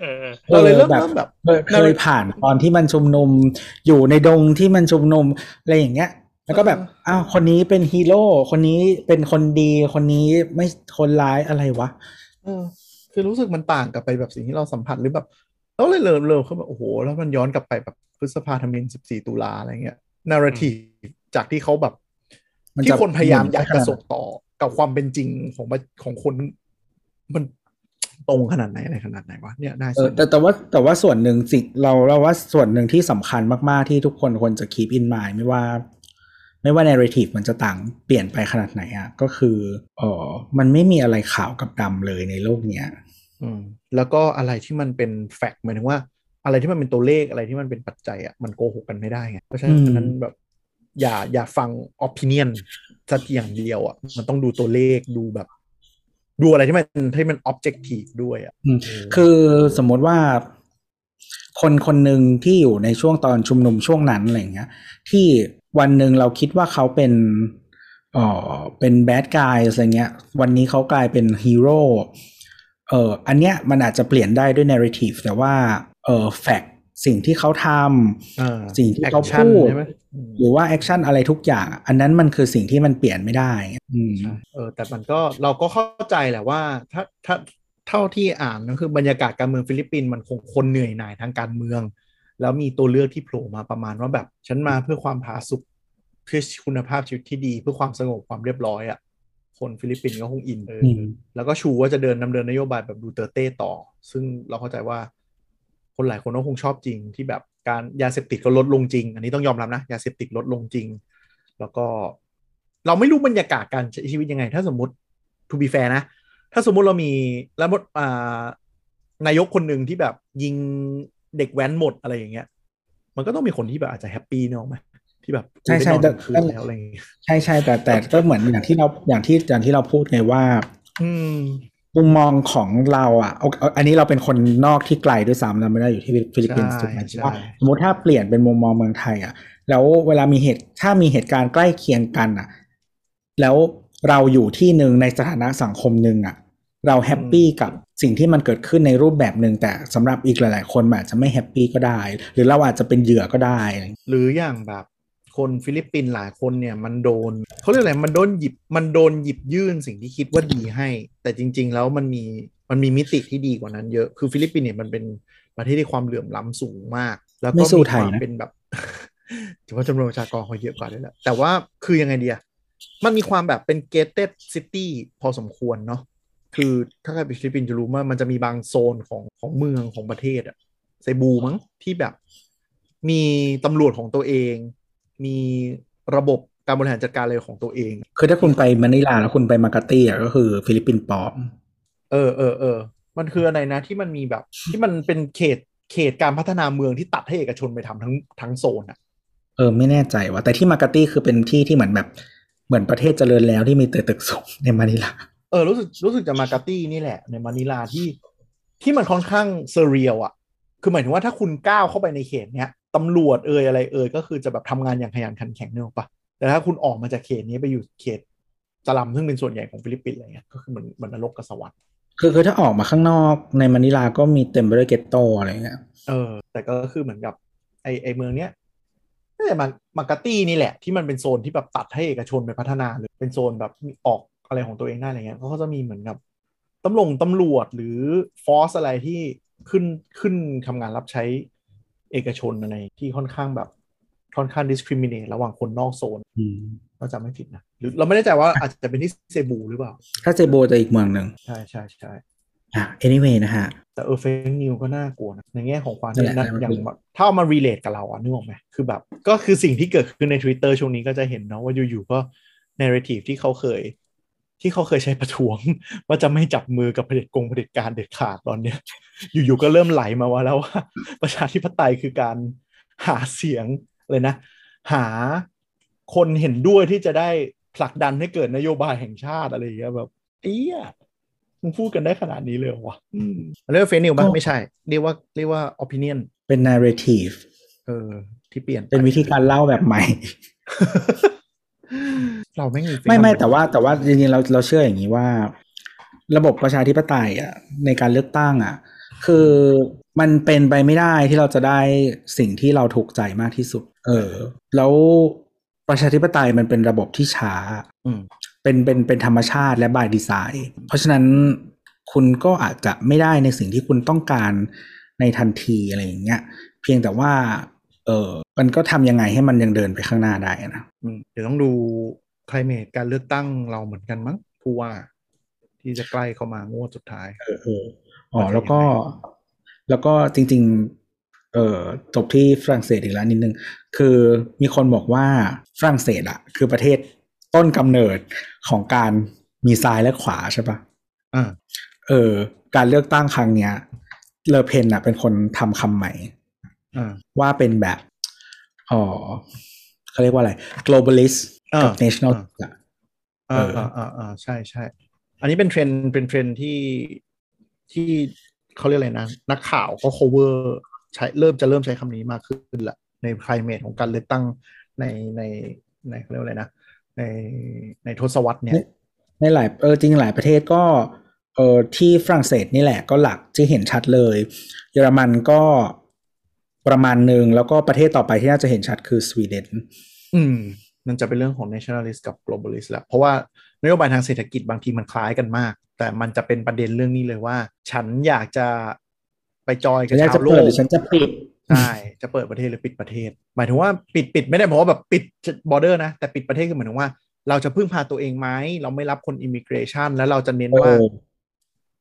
เราเลยเริ่มเริ่มแบบเคยผ่านตอนที่มันชุมนุมอยู่ในดงที่มันชุมนุมอะไรอย่างเงี้ยแล้วก็แบบ อ้าว คนนี้เป็นฮีโร่ คนนี้เป็นคนดี คนนี้ไม่คนร้ายอะไรวะ เออ คือรู้สึกมันต่างกับไปแบบสิ่งที่เราสัมผัสหรือแบบ เราเลยเริ่มเริ่มเขาแบบโอ้โห แล้วมันย้อนกลับไปแบบพฤษภาธมินสิบสี่ตุลาอะไรเงี้ยนาราทีจากที่เขาแบบ ที่คนพยายามอยากจะส่งต่อกับความเป็นจริงของของคนมันตรงขนาดไหนอะไรขนาดไหนวะเนี่ยน่าสนแต่แต่ว่าแต่ว่าส่วนหนึ่งสิเราเราว่าส่วนหนึ่งที่สำคัญมาก ๆ ที่ทุกคนควรจะ keep in mind ไม่ว่า ไม่ว่า narrative มันจะต่างเปลี่ยนไปขนาดไหนอะก็คืออ๋อมันไม่มีอะไรขาวกับดำเลยในโลกเนี้ย อืมแล้วก็อะไรที่มันเป็นแฟกต์หมายถึงว่า อะไรที่มันเป็นตัวเลขอะไรที่มันเป็นปัจจัยอะมันโกหกกันไม่ได้ไงเพราะฉะนั้นแบบอย่าอย่าฟังออปิเนียนสักอย่างเดียวอะมันต้องดูตัวเลขดูแบบ ดูอะไรที่มันที่มันออบเจกตีฟด้วยอะคือสมมติว่าคนคนหนึ่งที่อยู่ในช่วงตอนชุมนุมช่วงนั้นอะไรเงี้ย ที่วันหนึ่งเราคิดว่าเขาเป็นอ๋อเป็นแบดกายอะไรเงี้ย วันนี้เขากลายเป็นฮีโร่ เอออันเนี้ยมันอาจจะเปลี่ยนได้ด้วย narrative แต่ว่าเออ fact สิ่งที่เขาทำสิ่งที่เขาพูดหรือว่า action อะไรทุกอย่าง อันนั้นมันคือสิ่งที่มันเปลี่ยนไม่ได้อืมเออแต่มันก็เราก็เข้าใจแหละว่าถ้าถ้าเท่าที่อ่านก็คือบรรยากาศการเมืองฟิลิปปินส์มันคงคนเหนื่อยหน่ายทางการเมือง แล้วมีตัวเลือกที่โผล่มาประมาณว่าแบบ ฉันมาเพื่อความผาสุกเพื่อคุณภาพชีวิตที่ดีเพื่อความสงบความเรียบร้อยอะ่ะ คนฟิลิปปินส์ก็คงอินเออแล้วก็ชูว่าจะเดินนำเดินนโยบายแบบดูเตอร์เต้ต่อ ซึ่งเราเข้าใจว่า คนหลายคนก็คงชอบจริงที่แบบการยาเสพติดก็ลดลงจริง อันนี้ต้องยอมรับนะยาเสพติดลดลงจริง แล้วก็เราไม่รู้บรรยากาศการใช้ชีวิตยังไง ถ้าสมมติ to be fair นะ ถ้าสมมุติเรามีแล้วอ่านายกคนหนึ่งที่แบบยิงเด็กแว้นหมดอะไรอย่างเงี้ย มันก็ต้องมีคนที่แบบอาจจะ happy เนอะไหม ที่แบบใช่ใช่แต่แล้วอะไรใช่ใช่แต่แต่ก็เหมือนอย่างที่เราอย่างที่อย่างที่เราพูดไงว่า อืมมุมมองของเราอะอันนี้เราเป็นคนนอกที่ไกลด้วยซ้ำเราไม่ได้อยู่ที่ฟิลิปปินส์ถูกไหมว่าสมมติถ้าเปลี่ยนเป็นมุมมองเมืองไทยอะ แล้วเวลามีเหตุถ้ามีเหตุการณ์ใกล้เคียงกันอะ แล้วเราอยู่ที่หนึ่งในสถานะสังคมหนึ่งอะ เรา happy กับสิ่งที่มันเกิดขึ้นในรูปแบบหนึ่งแต่สำหรับอีกหลาย ๆ คนอาจจะไม่ happy ก็ได้ หรือเราอาจจะเป็นเหยื่อก็ได้ หรืออย่างแบบ คนฟิลิปปินส์หลายคนเนี่ยมันโดนเขาเรียกอะไรมันโดนหยิบมันโดนหยิบยื่นสิ่งที่คิดว่าดีให้ แต่จริง ๆ แล้วมันมีมันมีมิติที่ดีกว่านั้นเยอะคือฟิลิปปินส์เนี่ยมันเป็นประเทศที่ความเหลื่อมล้ำสูงมาก แล้วก็มีความเป็นแบบถือว่าจำนวนประชากรเขาเยอะกว่าด้วยแหละแต่ว่าคือยังไงเดียมันมีความแบบเป็น gated city พอสมควรเนาะคือถ้าใครไปฟิลิปปินส์จะรู้ว่ามันจะมีบางโซนของของเมืองของประเทศอะเซบูมั้งที่แบบมีตำรวจของตัวเอง มีระบบการบริหารจัดการอะไรของตัวเอง คือถ้าคุณไปมะนิลาแล้วคุณไปมากาตี้อะก็คือฟิลิปปินส์ปลอม เออเออเออ มันคืออะไรนะที่มันมีแบบ ที่มันเป็นเขตเขตการพัฒนาเมืองที่ตัดให้เอกชนไปทำทั้งทั้งโซนอะ เออ ไม่แน่ใจว่า แต่ที่มากาตี้คือเป็นที่ที่เหมือนแบบเหมือนประเทศเจริญแล้วที่มีตึกสูงในมะนิลา เออรู้สึกรู้สึกจะมากาตี้นี่แหละ ในมะนิลาที่ที่มันค่อนข้าง surreal อะ คือหมายถึงว่าถ้าคุณก้าวเข้าไปในเขตเนี้ย ตำรวจเอ่ยอะไรเอ่ยก็คือจะแบบทำงานอย่างขยันขันแข็งเนอะปะแต่ถ้าคุณออกมาจากเขตนี้ไปอยู่เขตสลัมซึ่งเป็นส่วนใหญ่ของฟิลิปปินส์อะไรเงี้ยก็คือเหมือนเหมือนนรกกับสวรรค์คือคือถ้าออกมาข้างนอกในมะนิลาก็มีเต็มไปด้วย ghetto อะไรเงี้ยเออ แต่ก็คือเหมือนกับไอ้ไอ้เมืองเนี้ยน่าจะมามากาตี้นี่แหละ ที่มันเป็นโซนที่แบบตัดให้เอกชนไปพัฒนาหรือเป็นโซนแบบออกอะไรของตัวเองได้อะไรเงี้ยเขาก็จะมีเหมือนกับตำรวจตำรวจหรือฟอสอะไรที่ขึ้นขึ้นทำงานรับใช้ เอกชนอะไรที่ค่อนข้างแบบค่อนข้าง discriminate ระหว่างคนนอกโซนอืมเราจำไม่ผิดนะหรือเราไม่แน่ใจว่าอาจจะเป็นที่เซบูหรือเปล่า ถ้าเจโบจะอีกเมืองหนึ่งใช่ใช่ใช่อะ anyway นะฮะ แต่เออเฟกนิวก็น่ากลัวนะ ในแง่ของความนั่นแหละนั่นอย่างแบบถ้าเอามา relate กับเราอะนึกออกไหมคือแบบ ก็คือสิ่งที่เกิดขึ้นใน Twitter ช่วงนี้ก็จะเห็นเนาะว่าอยู่ๆก็ narrative ที่เขาเคย ที่เขาเคยใช้ประท้วง ว่าจะไม่จับมือกับเผด็จกงเผด็จการเด็ดขาดตอนเนี้ย อยู่ๆก็เริ่มไหลมาว่าแล้วว่าประชาธิปไตยคือการหาเสียงเลยนะ หาคนเห็นด้วยที่จะได้ผลักดันให้เกิดนโยบายแห่งชาติอะไรอย่างเงี้ยแบบเอี้ยมึงพูดกันได้ขนาดนี้เลยเหรอวะอืมเรียกว่าเฟซนิวมั้ยก็ไม่ใช่ เรียกว่าเรียกว่า opinion เป็น narrative เออที่เปลี่ยนไปเป็นวิธีการเล่าแบบใหม่ เราไม่มี fake ไม่ไม่ number แต่ว่าแต่ว่าจริงๆเราเราเชื่ออย่างนี้ว่า ระบบประชาธิปไตยอะในการเลือกตั้งอะ คือมันเป็นไปไม่ได้ที่เราจะได้สิ่งที่เราถูกใจมากที่สุด เออ แล้วประชาธิปไตยมันเป็นระบบที่ช้าอืมเป็นเป็นเป็นธรรมชาติและบายดีไซน์ เพราะฉะนั้นคุณก็อาจจะไม่ได้ในสิ่งที่คุณต้องการในทันทีอะไรอย่างเงี้ย เพียงแต่ว่า เออมันก็ทำยังไงให้มันยังเดินไปข้างหน้าได้นะอืมเดี๋ยวต้องดู climate การเลือกตั้งเราเหมือนกันมั้งผู้ว่า ที่จะใกล้เข้ามางวดสุดท้ายเออเอออ๋อว่าจะแล้วก็ยังไงแล้วก็จริง ๆ เออจบที่ฝรั่งเศสอีกแล้วนิดนึง คือมีคนบอกว่าฝรั่งเศสอะคือประเทศต้นกำเนิดของการมีซ้ายและขวาใช่ปะอ่าเออ การเลือกตั้งครั้งเนี้ย เลอเพนอะเป็นคนทำคำใหม่อ่าว่าเป็นแบบอ๋อเขาเรียกว่าอะไร globalist อ่า กับ national อ่าอะอ่าเอออ่อ่าอ่าอ่าใช่ใช่อันนี้เป็นเทรนด์เป็นเทรนด์ที่ที่เขาเรียกอะไรนะ นักข่าวก็ cover ใช้เริ่มจะเริ่มใช้คำนี้มากขึ้นละใน climate ของการเลือกตั้งในในในเขาเรียกว่าอะไรนะ ในในทศวรรษเนี่ย ในหลายเออจริงๆหลายประเทศก็เออที่ฝรั่งเศสนี่แหละก็หลักที่เห็นชัดเลย เยอรมันก็ประมาณหนึ่งแล้วก็ประเทศต่อไปที่น่าจะเห็นชัดคือสวีเดน อืม มันจะเป็นเรื่องของ nationalist กับ globalist แหละเพราะว่านโยบายทางเศรษฐกิจบางทีมันคล้ายกันมาก แต่มันจะเป็นประเด็นเรื่องนี้เลยว่า ฉันอยากจะไปจอยกับฉันอยากชาจะวโลเปิดกหรือฉันจะปิดใช่จะเปิดประเทศหรือปิดประเทศ หมายถึงว่าปิดปิดไม่ได้เพราะว่าแบบปิด border นะ แต่ปิดประเทศคือหมายถึงว่า เราจะพึ่งพาตัวเองไหมเราไม่รับคน immigration แล้วเราจะเน้นว่าเออ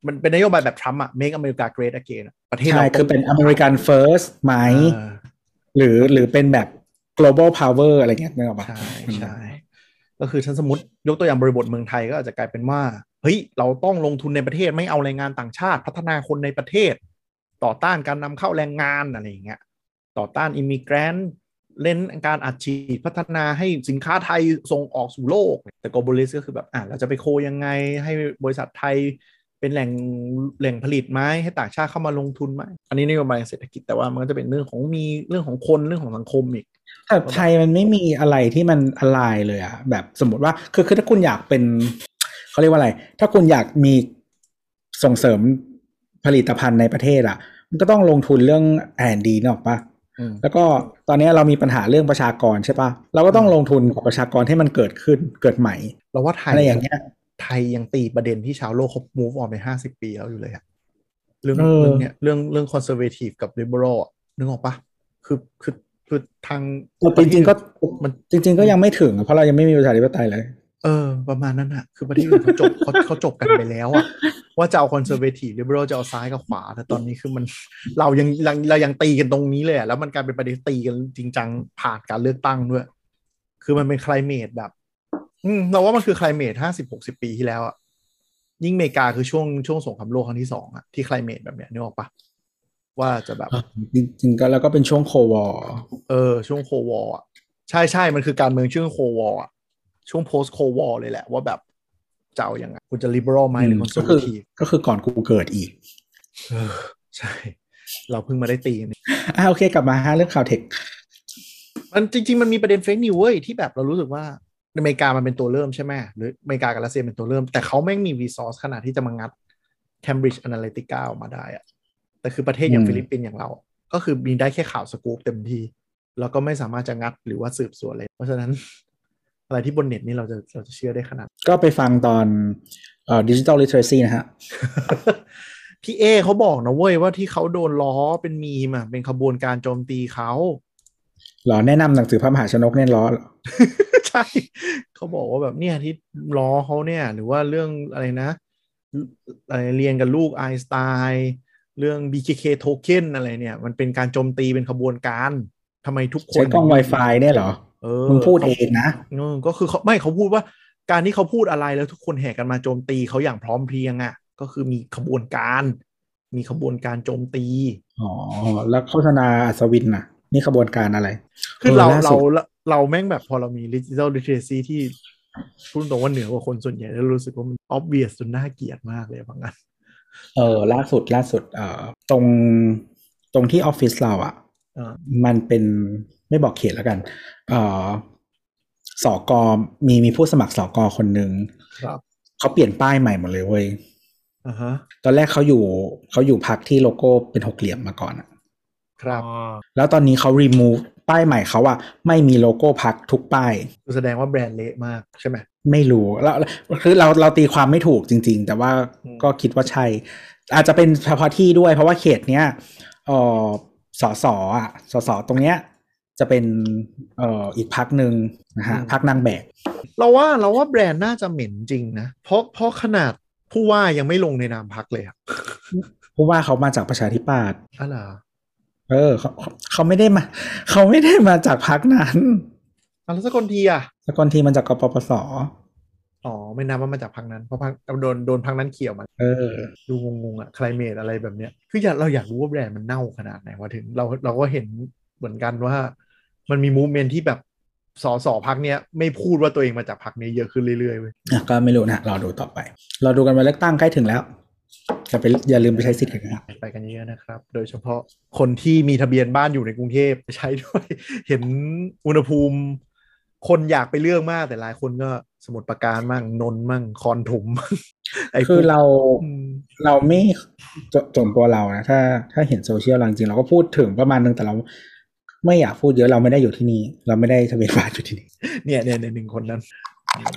มันเป็นนโยบายแบบทรัมป์อะ make America great again อะประเทศใช่เราคือเป็น American first ไหมเออหรือหรือเป็นแบบ global power อะไรเงี้ยนึกออกปะใช่ใช่ก็คือฉันสมมติยกตัวอย่างบริบทเมืองไทยก็อาจจะกลายเป็นว่า เฮ้ย เราต้องลงทุนในประเทศไม่เอาแรงงานต่างชาติ พัฒนาคนในประเทศ ต่อต้านการนำเข้าแรงงานอะไรอย่างเงี้ยต่อต้านอิมิเกรนเล่นการอัดฉีดพัฒนาให้สินค้าไทยส่งออกสู่โลก แต่ globalist ก็คือแบบอะเราจะไปโคยังไงให้บริษัทไทย เป็นแหล่งแหล่งผลิตไหมให้ต่างชาติเข้ามาลงทุนไหมอันนี้นโยบายเศรษฐกิจแต่ว่ามันก็จะเป็นเรื่องของมีเรื่องของคนเรื่องของสังคมอีกแต่ไทยมันไม่มีอะไรที่มันอะไรเลยอะแบบสมมติว่าคือคือถ้าคุณอยากเป็นเขาเรียกว่าอะไร ถ้าคุณอยากมีส่งเสริมผลิตภัณฑ์ในประเทศอะมันก็ต้องลงทุนเรื่องแอนดีนกออกปะอืมแล้วก็ตอนนี้เรามีปัญหาเรื่องประชากรใช่ปะเราก็ต้องลงทุนกับประชากรให้มันเกิดขึ้นเกิดใหม่ เราว่าไทยอะไรอย่างเงี้ย ไทยยังตีประเด็นที่ชาวโลกเขา move on ไปห้าสิบปีแล้วอยู่เลยอะเรื่องเออเรื่องเนี้ยเรื่องเรื่อง conservative กับ liberal อะนึกออกปะคือคือคือทางแต่จริงๆก็มันจริง ๆ ก็ยังไม่ถึงอะเพราะเรายังไม่มีประชาธิปไตยเลย เออ ประมาณนั้นอะคือประเทศอื่นเขาจบเขาเขาจบกันไปแล้วอะว่าจะเอา conservative liberal จะเอาซ้ายกับขวา แต่ตอนนี้คือมันเรายังเราเรายังตีกันตรงนี้เลยอะแล้วมันกลายเป็นประเด็นตีกันจริงจังผ่านการเลือกตั้งด้วย คือมันเป็น climate แบบ อืมเราว่ามันคือ climate ห้าสิบหกสิบปีที่แล้วอะยิ่งอเมริกาคือช่วงช่วงสงครามโลกครั้งที่สองอะที่ climate แบบเนี้ยนึกออกปะว่าจะแบบจริงๆก็แล้วก็เป็นช่วงโควอเออ ช่วง Cold War อะใช่ใช่มันคือการเมืองช่วงโควอร์อะช่วง post โควอร์เลยแหละ ว่าแบบจะเอายังไงคุณจะ liberal ไหมหรือก็คือ conservative ก็คือก่อนกูเกิดอีกเออใช่ เราเพิ่งมาได้ตีกันอ่าโอเคกลับมาฮะเรื่องข่าว tech มันจริง ๆ มันมีประเด็น fake news เว้ยที่แบบเรารู้สึกว่า อเมริกามันเป็นตัวเริ่มใช่ไหมหรืออเมริกากับรัสเซียเป็นตัวเริ่ม แต่เขาแม่งมี resource ขนาดที่จะมางัด Cambridge Analytica ออกมาได้อะแต่คือประเทศอย่างฟิลิปปินส์อย่างเรา ก็คือมีได้แค่ข่าวสกู๊ปเต็มที่แล้วก็ไม่สามารถจะงัดหรือว่าสืบสวนเลย เพราะฉะนั้นอะไรที่บนเน็ตนี่เราจะเราจะเชื่อได้ขนาด ก็ไปฟังตอนเอ่อ digital literacy นะฮะ พี่เอเขาบอกนะเว้ยว่าที่เขาโดนล้อเป็นมีมอะเป็นขบวนการโจมตีเขา หรอแนะนำหนังสือพระมหาชนกเนี่ยล้อเหรอใช่เขาบอกว่าแบบเนี่ยที่ล้อเขาเนี่ย หรือว่าเรื่องอะไรนะอะไรเรียนกับลูกไอน์สไตน์เรื่อง BKK token อะไรเนี่ย มันเป็นการโจมตีเป็นขบวนการทำไมทุกคนใช้กล้อง Wi-Fi เนี่ยเหรอเออมึงพูดเองนะเออก็คือเขาไม่เขาพูดว่า การที่เขาพูดอะไรแล้วทุกคนแห่กันมาโจมตีเขาอย่างพร้อมเพรียงอะ ก็คือมีขบวนการ มีขบวนการโจมตี อ๋อ แล้วโฆษณาอัศวินน่ะ นี่ขบวนการอะไร คือเราเออล่าเราสุดเราแม่งแบบพอเรามี digital literacy ที่พูดตรงว่าเหนือกว่าคนส่วนใหญ่แล้วรู้สึกว่ามัน obvious จนน่าเกลียดมากเลยบางอันเออล่าสุดล่าสุด เอ่อตรงตรงที่ออฟฟิศเราอะอ่ามันเป็นไม่บอกเขตแล้วกัน เอ่อสอกอมีมีผู้สมัครสอกอคนหนึ่งครับเขาเปลี่ยนป้ายใหม่หมดเลยเว้ยอ่าฮะตอนแรกเขาอยู่เขาอยู่พักที่โลโก้เป็นหกเหลี่ยมมาก่อนอะ ครับอ๋อแล้วตอนนี้เขา remove ป้ายใหม่เขาอะไม่มีโลโก้พักทุกป้ายแสดงว่าแบรนด์เละมากใช่ไหมไม่รู้แล้วคือเราเราตีความไม่ถูกจริง ๆ แต่ว่าอืมก็คิดว่าใช่ อาจจะเป็นเฉพาะที่ด้วย เพราะว่าเขตเนี้ยเออสอสออะสอสอตรงเนี้ยจะเป็นเอ่ออีกพักหนึ่งนะฮะพักนางแบก เราว่าเราว่าแบรนด์น่าจะเหม็นจริงนะ เพราะเพราะขนาดผู้ว่ายังไม่ลงในนามพักเลยอะเพราะว่าเขามาจากประชาธิปัตย์อะไรอ เออเขาเขาไม่ได้มา เขาไม่ได้มาจากพักนั้นอะแล้วสักคนทีอะสกลทีมาจากกปปสอ๋อไม่นับว่ามาจากพักนั้นเพราะพักโดนโดนพักนั้นเขี่ยวมาเออ ดูงงๆอะคลเมดอะไรแบบเนี้ยคืออยากเราอยากรู้ว่าแบรนด์มันเน่าขนาดไหนวะถึงเราเราก็เห็นเหมือนกันว่า มันมีมูเมนที่แบบสอสอพักเนี้ยไม่พูดว่าตัวเองมาจากพักนี้เยอะขึ้นเรื่อยๆเว้ยอะก็ไม่รู้นะรอดูต่อไปรอดูกันวันเลือกตั้งใกล้ถึงแล้ว จะไปอย่าลืมไปใช้สิทธิ์กันนะครับไปกันเยอะนะครับ โดยเฉพาะคนที่มีทะเบียนบ้านอยู่ในกรุงเทพใช้ด้วย เห็นอุณหภูมิ คนอยากไปเลือกมากแต่หลายคนก็สมุดประการมั่งนนท์มั่งคอนถมมั่งไอ้พวกคือเราอืมเราไม่จจนตัวเรานะถ้าถ้าเห็นโซเชียลเราจริงๆเราก็พูดถึงประมาณนึงแต่เราไม่อยากพูดเยอะเราไม่ได้อยู่ที่นี่ เราไม่ได้ทะเบียนบ้านอยู่ที่นี่เนี่ยเนี่ยเนี่ยหนึ่งคนนั้น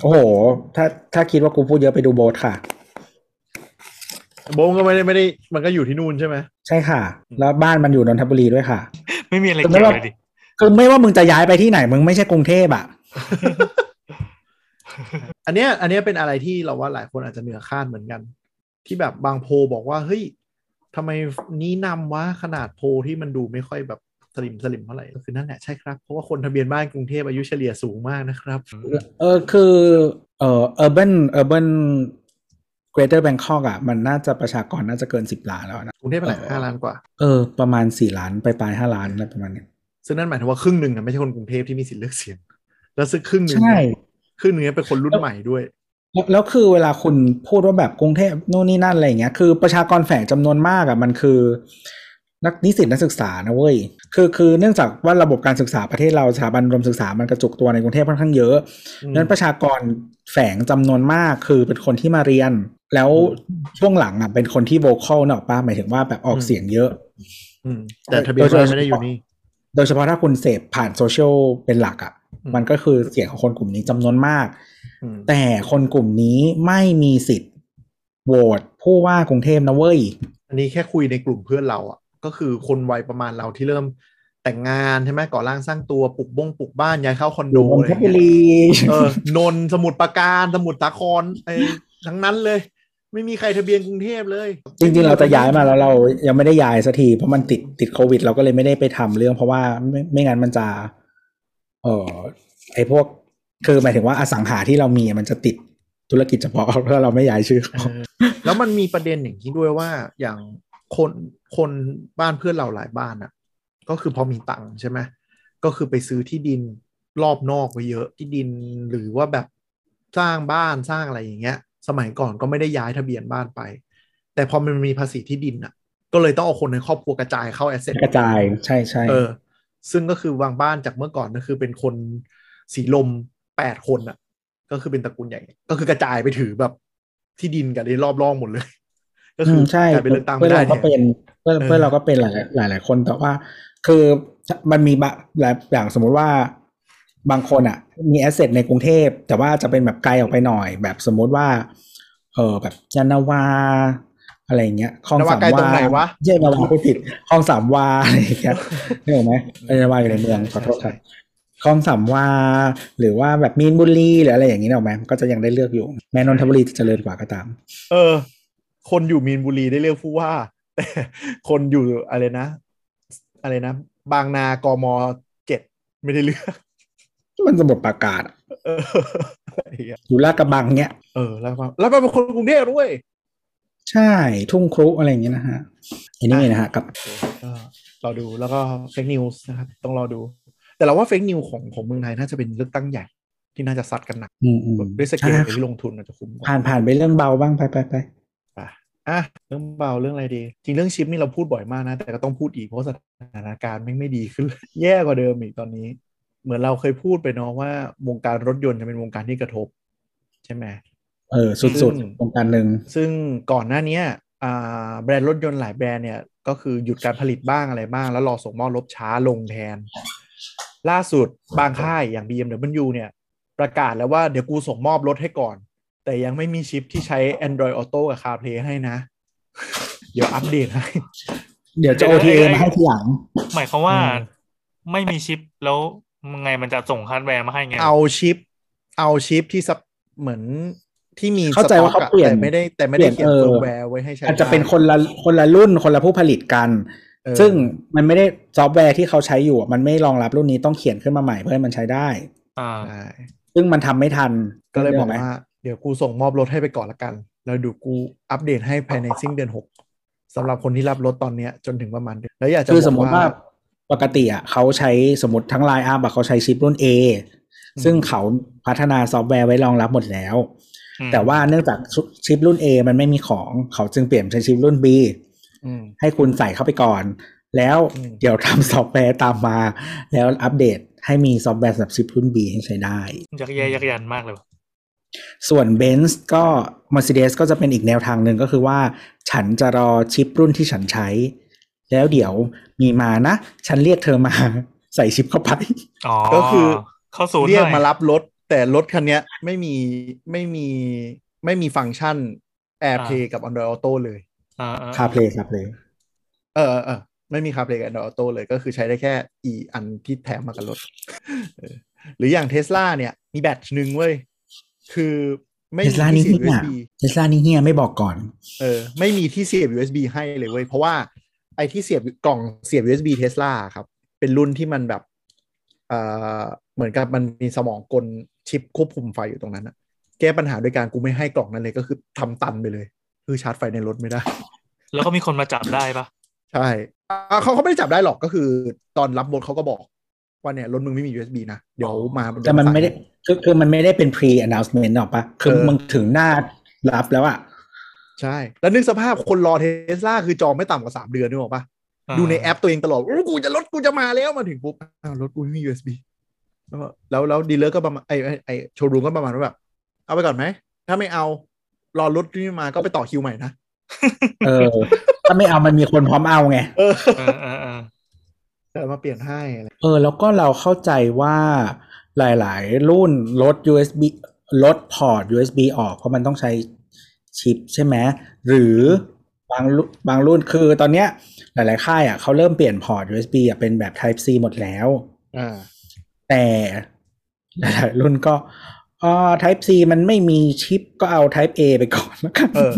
โอ้โห ถ้าถ้าคิดว่ากูพูดเยอะไปดูโบสค่ะ โบงก็ไม่ได้ไม่ได้ มันก็อยู่ที่นู่นใช่ไหมใช่ค่ะ แล้วบ้านมันอยู่นนทบุรีด้วยค่ะ ไม่มีอะไรคือไม่เกี่ยวว่าเลยดิคือไม่ว่ามึงจะย้ายไปที่ไหนมึงไม่ใช่กรุงเทพอะอันเนี้ย อันเนี้ยเป็นอะไรที่เราว่าหลายคนอาจจะเหนือคาดเหมือนกัน ที่แบบบางโพลบอกว่าเฮ้ยทำไมนี้นำวะขนาดโพลที่มันดูไม่ค่อยแบบสลิมสลิมเท่าไหร่ก็คือนั่นแหละใช่ครับ เพราะว่าคนทะเบียนบ้านกรุงเทพอายุเฉลี่ยสูงมากนะครับ เออคือเอ่อ urban urban greater Bangkok อะมันน่าจะประชากรน่าจะเกินสิบล้านแล้วนะกรุงเทพเป็นไหนห้าล้านกว่า เออ ประมาณสี่ล้านไปปลายห้าล้านอะไรประมาณเนี้ยซึ่งนั่นหมายถึงว่าครึ่งหนึ่งอะไม่ใช่คนกรุงเทพที่มีสิทธิ์เลือกเสียง แล้วซึ่งครึ่งหนึ่งใช่เนี่ยครึ่งหนึ่งเนี่ยเป็นคนรุ่นใหม่ด้วยแล้วแล้วคือเวลาคุณพูดว่าแบบกรุงเทพนู่นนี่นั่นอะไรอย่างเงี้ยคือประชากรแฝงจำนวนมากอะมันคือ นักนิสิตนักศึกษานะเว้ยคือคือเนื่องจากว่าระบบการศึกษาประเทศเราสถาบันรวมศึกษามันกระจุกตัวในกรุงเทพค่อนข้างเยอะอืมนั้นประชากรแฝงจำนวนมากคือเป็นคนที่มาเรียน แล้วช่วงหลังอะเป็นคนที่โวคอลเนกอะป้าหมายถึงว่าแบบออกอืมเสียงเยอะอืมแต่ทะเบียนบ้านไม่ได้อยู่นี่ โดยเฉพาะถ้าคุณเสพผ่านโซเชียลเป็นหลักอะอืมมันก็คือเสียงของคนกลุ่มนี้จำนวนมากอืมแต่คนกลุ่มนี้ไม่มีสิทธิ์โหวตผู้ว่ากรุงเทพนะเว้ย อันนี้แค่คุยในกลุ่มเพื่อนเราอะ ก็คือคนวัยประมาณเราที่เริ่มแต่งงานใช่ไหมก่อร่างสร้างตัวปลูกบ้งปลูกบ้านย้ายเข้าคอนอโดยู่นนอะไรทบุเงี้ยรีเออนนท์สมุทรปราการสมุทรสาครไอ้ทั้งนั้นเลย ไม่มีใครทะเบียนกรุงเทพเลย จริงๆ เราจะย้ายมาแล้วเรายังไม่ได้ย้ายสักทีเพราะมันติดติดโควิด เราก็เลยไม่ได้ไปทำเรื่อง เพราะว่าไม่ไม่งั้นมันจะ เออไอพวก คือหมายถึงว่าอสังหาที่เรามีมันจะติดธุรกิจเฉพาะถ้าเราไม่ย้ายชื่อเขาเออแล้วมันมีประเด็นอย่างนี้ด้วยว่าอย่างคนคนบ้านเพื่อนเราหลายบ้านอะ ก็คือพอมีตังค์ใช่ไหมก็คือไปซื้อที่ดินรอบนอกไว้เยอะที่ดินหรือว่าแบบสร้างบ้านสร้างอะไรอย่างเงี้ย สมัยก่อนก็ไม่ได้ย้ายทะเบียนบ้านไป แต่พอมันมีภาษีที่ดินอะ ก็เลยต้องเอาคนในครอบครัวกระจายเข้าแอสเซทกระจายใช่ใช่เออ ซึ่งก็คือบางบ้านจากเมื่อก่อนก็คือเป็นคนสีลมแปดคนอะ ก็คือเป็นตระกูลใหญ่ ก็คือกระจายไปถือแบบที่ดินกันในรอบร่องหมดเลย ก็คือใช่กลายเป็นเลือกตั้งเพื่อนเราก็เป็นเพื่อนเพื่อนเราก็เป็นหลายหลายหลายคนแต่ว่า คือมันมีบางอย่างสมมุติว่า บางคนอะ มีแอสเซทในกรุงเทพ แต่ว่าจะเป็นแบบไกลออกไปหน่อย แบบสมมุติว่า เออแบบยานาวา อะไรเงี้ยคลองสามวาเย่นาวาไม่ผิดคลองสามวาอะไรเงี้ยนี่เหรอไหมยานาวาอยู่ในเมืองขอโทษครับคลองสามวาหรือว่าแบบมีนบุรีหรืออะไรอย่างนี้ออกไหมก็จะยังได้เลือกอยู่ แม้นนทบุรีจะเจริญกว่าก็ตาม เออ คนอยู่มีนบุรีได้เลือกผู้ว่าแต่คนอยู่อะไรนะ อะไรนะ บางนากมเจ็ดไม่ได้เลือก มันจะหมดประกาศอยู่ลาดกระบังเนี้ยเออแล้วแล้วเป็นคนกรุงเทพด้วย ใช่ทุ่งครุอะไรอย่างเงี้ยนะฮะอันนี้นะฮะกับรอดูแล้วก็ fake news นะครับ ต้องรอดู แต่เราว่า fake news ของของเมืองไทยน่าจะเป็นเลือกตั้งใหญ่ที่น่าจะซัดกันหนักด้วยสเกลที่ลงทุนอาจจะคุ้มผ่านผ่านไปเรื่องเบาบ้างไปไปไปอะเรื่องเบาเรื่องอะไรดีจริงเรื่องชิปนี่เราพูดบ่อยมากนะ แต่ก็ต้องพูดอีกเพราะสถานการณ์ไม่ไม่ดีขึ้น แย่กว่าเดิมอีกตอนนี้ เหมือนเราเคยพูดไปเนาะว่าวงการรถยนต์จะเป็นวงการที่กระทบ ใช่ไหมเออสุดๆวงการหนึ่งซึ่งก่อนหน้านี้อ่าแบรนด์รถยนต์หลายแบรนด์เนี่ยก็คือหยุดการผลิตบ้างอะไรบ้าง แล้วรอส่งมอบรถช้าลงแทน ล่าสุดบางค่ายอย่าง BMW เนี่ยประกาศแล้วว่าเดี๋ยวกูส่งมอบรถให้ก่อน แต่ยังไม่มีชิปที่ใช้ Android Auto กับ CarPlay ให้นะ เดี๋ยวอัปเดตให้ เดี๋ยวจะ OTA มาให้ทีหลัง หมายความว่าไม่มีชิปแล้ว ไงมันจะส่งฮาร์ดแวร์มาให้ไง เอาชิป เอาชิปที่เหมือนที่มีเข้าใจว่าเขาเปลี่ยนไม่ได้แต่ไม่ได้เขียนเฟิร์มแวร์ไว้ให้ใช้อาจจะเป็นคนละคนละรุ่นคนละผู้ผลิตกัน ซึ่งมันไม่ได้ซอฟต์แวร์ที่เขาใช้อยู่ มันไม่รองรับรุ่นนี้ต้องเขียนขึ้นมาใหม่เพื่อให้มันใช้ได้ อ่าซึ่งมันทำไม่ทันก็เลยบอกว่า เดี๋ยวกูส่งมอบรถให้ไปก่อนละกัน แล้วดูกูอัปเดตให้ภายในสิ้นเดือนหกสำหรับคนที่รับรถตอนเนี้ยจนถึงประมาณเดือนแล้วอยากจะคือสมมติว่า ปกติอะเขาใช้สมมติทั้ง line up เขาใช้ชิปรุ่น A ซึ่งเขาพัฒนาซอฟต์แวร์ไว้รองรับหมดแล้ว แต่ว่าเนื่องจากชิปรุ่น A มันไม่มีของเขาจึงเปลี่ยนเป็นชิปรุ่น B ให้คุณใส่เข้าไปก่อน แล้วเดี๋ยวทำซอฟต์แวร์ตามมา แล้วอัปเดตให้มีซอฟต์แวร์สำหรับชิปรุ่น B ให้ใช้ได้ ยักแย่ยักยันมากเลย ส่วน b e n z ก็ Mercedes ก็จะเป็นอีกแนวทางหนึ่งก็คือว่า ฉันจะรอชิปรุ่นที่ฉันใช้ แล้วเดี๋ยวมีมานะ ฉันเรียกเธอมาใส่ชิปเข้าไปก็คือเข้าสู่เรียกมารับรถ แต่รถคันนี้ไม่มีไม่มีไม่มีฟังก์ชัน AirPlay กับ Android Auto เลยคาเพลย์คาเพลย์เออเออไม่มี CarPlay กับ Android Auto เลยก็คือใช้ได้แค่อีอันที่แถมมากับรถหรืออย่างเทสลาเนี่ยมีแบตหนึ่งเว้ย คือไม่มีที่เสียบ USB เทสลานี่เฮียไม่บอกก่อน เออ ไม่มีที่เสียบ USB ให้เลยเว้ย เพราะว่า ไอที่เสียบกล่องเสียบ USB เทสลาครับ เป็นรุ่นที่มันแบบเอ่อเหมือนกับมันมีสมองกลชิปควบคุมไฟอยู่ตรงนั้นอะแก้ปัญหาโดยการกูไม่ให้กล่องนั้นเลยก็คือทำตันไปเลย คือชาร์จไฟในรถไม่ได้ แล้วก็มีคนมาจับได้ปะใช่เขาเขาไม่ได้จับได้หรอกก็คือ ตอนรับรถเขาก็บอกว่าเนี่ยรถมึงไม่มี USB นะ เดี๋ยวมาแต่มันไม่ได้คือคือมันไม่ได้เป็น pre announcement หรอกปะคือมึงถึงหน้ารับแล้วอะ ใช่ แล้วนึกสภาพคนรอเทสลาคือจองไม่ต่ำกว่าสามเดือนนึกออกปะดูในแอปตัวเองตลอดโอ้กูจะรถกูจะมาแล้วมาถึงปุ๊บรถกูไม่มี USB แล้วแล้ว dealer ก็ประมาณไอ้ไอ้โชว์รูมก็ประมาณว่าแบบเอาไปก่อนไหม ถ้าไม่เอารอรถที่มาก็ไปต่อคิวใหม่นะเออ ถ้าไม่เอามันมีคนพร้อมเอาไงเออแต่มาเปลี่ยนให้เออ แล้วก็เราเข้าใจว่าหลาย ๆ รุ่นลด USB ลดพอร์ต USB ออกเพราะมันต้องใช้ ชิปใช่ไหมหรือบางบางรุ่นคือตอนเนี้ย หลาย ๆ ค่ายอะเขาเริ่มเปลี่ยนพอร์ต USB อะเป็นแบบ Type C หมดแล้วอ่าแต่หลายๆรุ่นก็อ๋อ Type C มันไม่มีชิปก็เอา Type A ไปก่อนแล้วกันเออ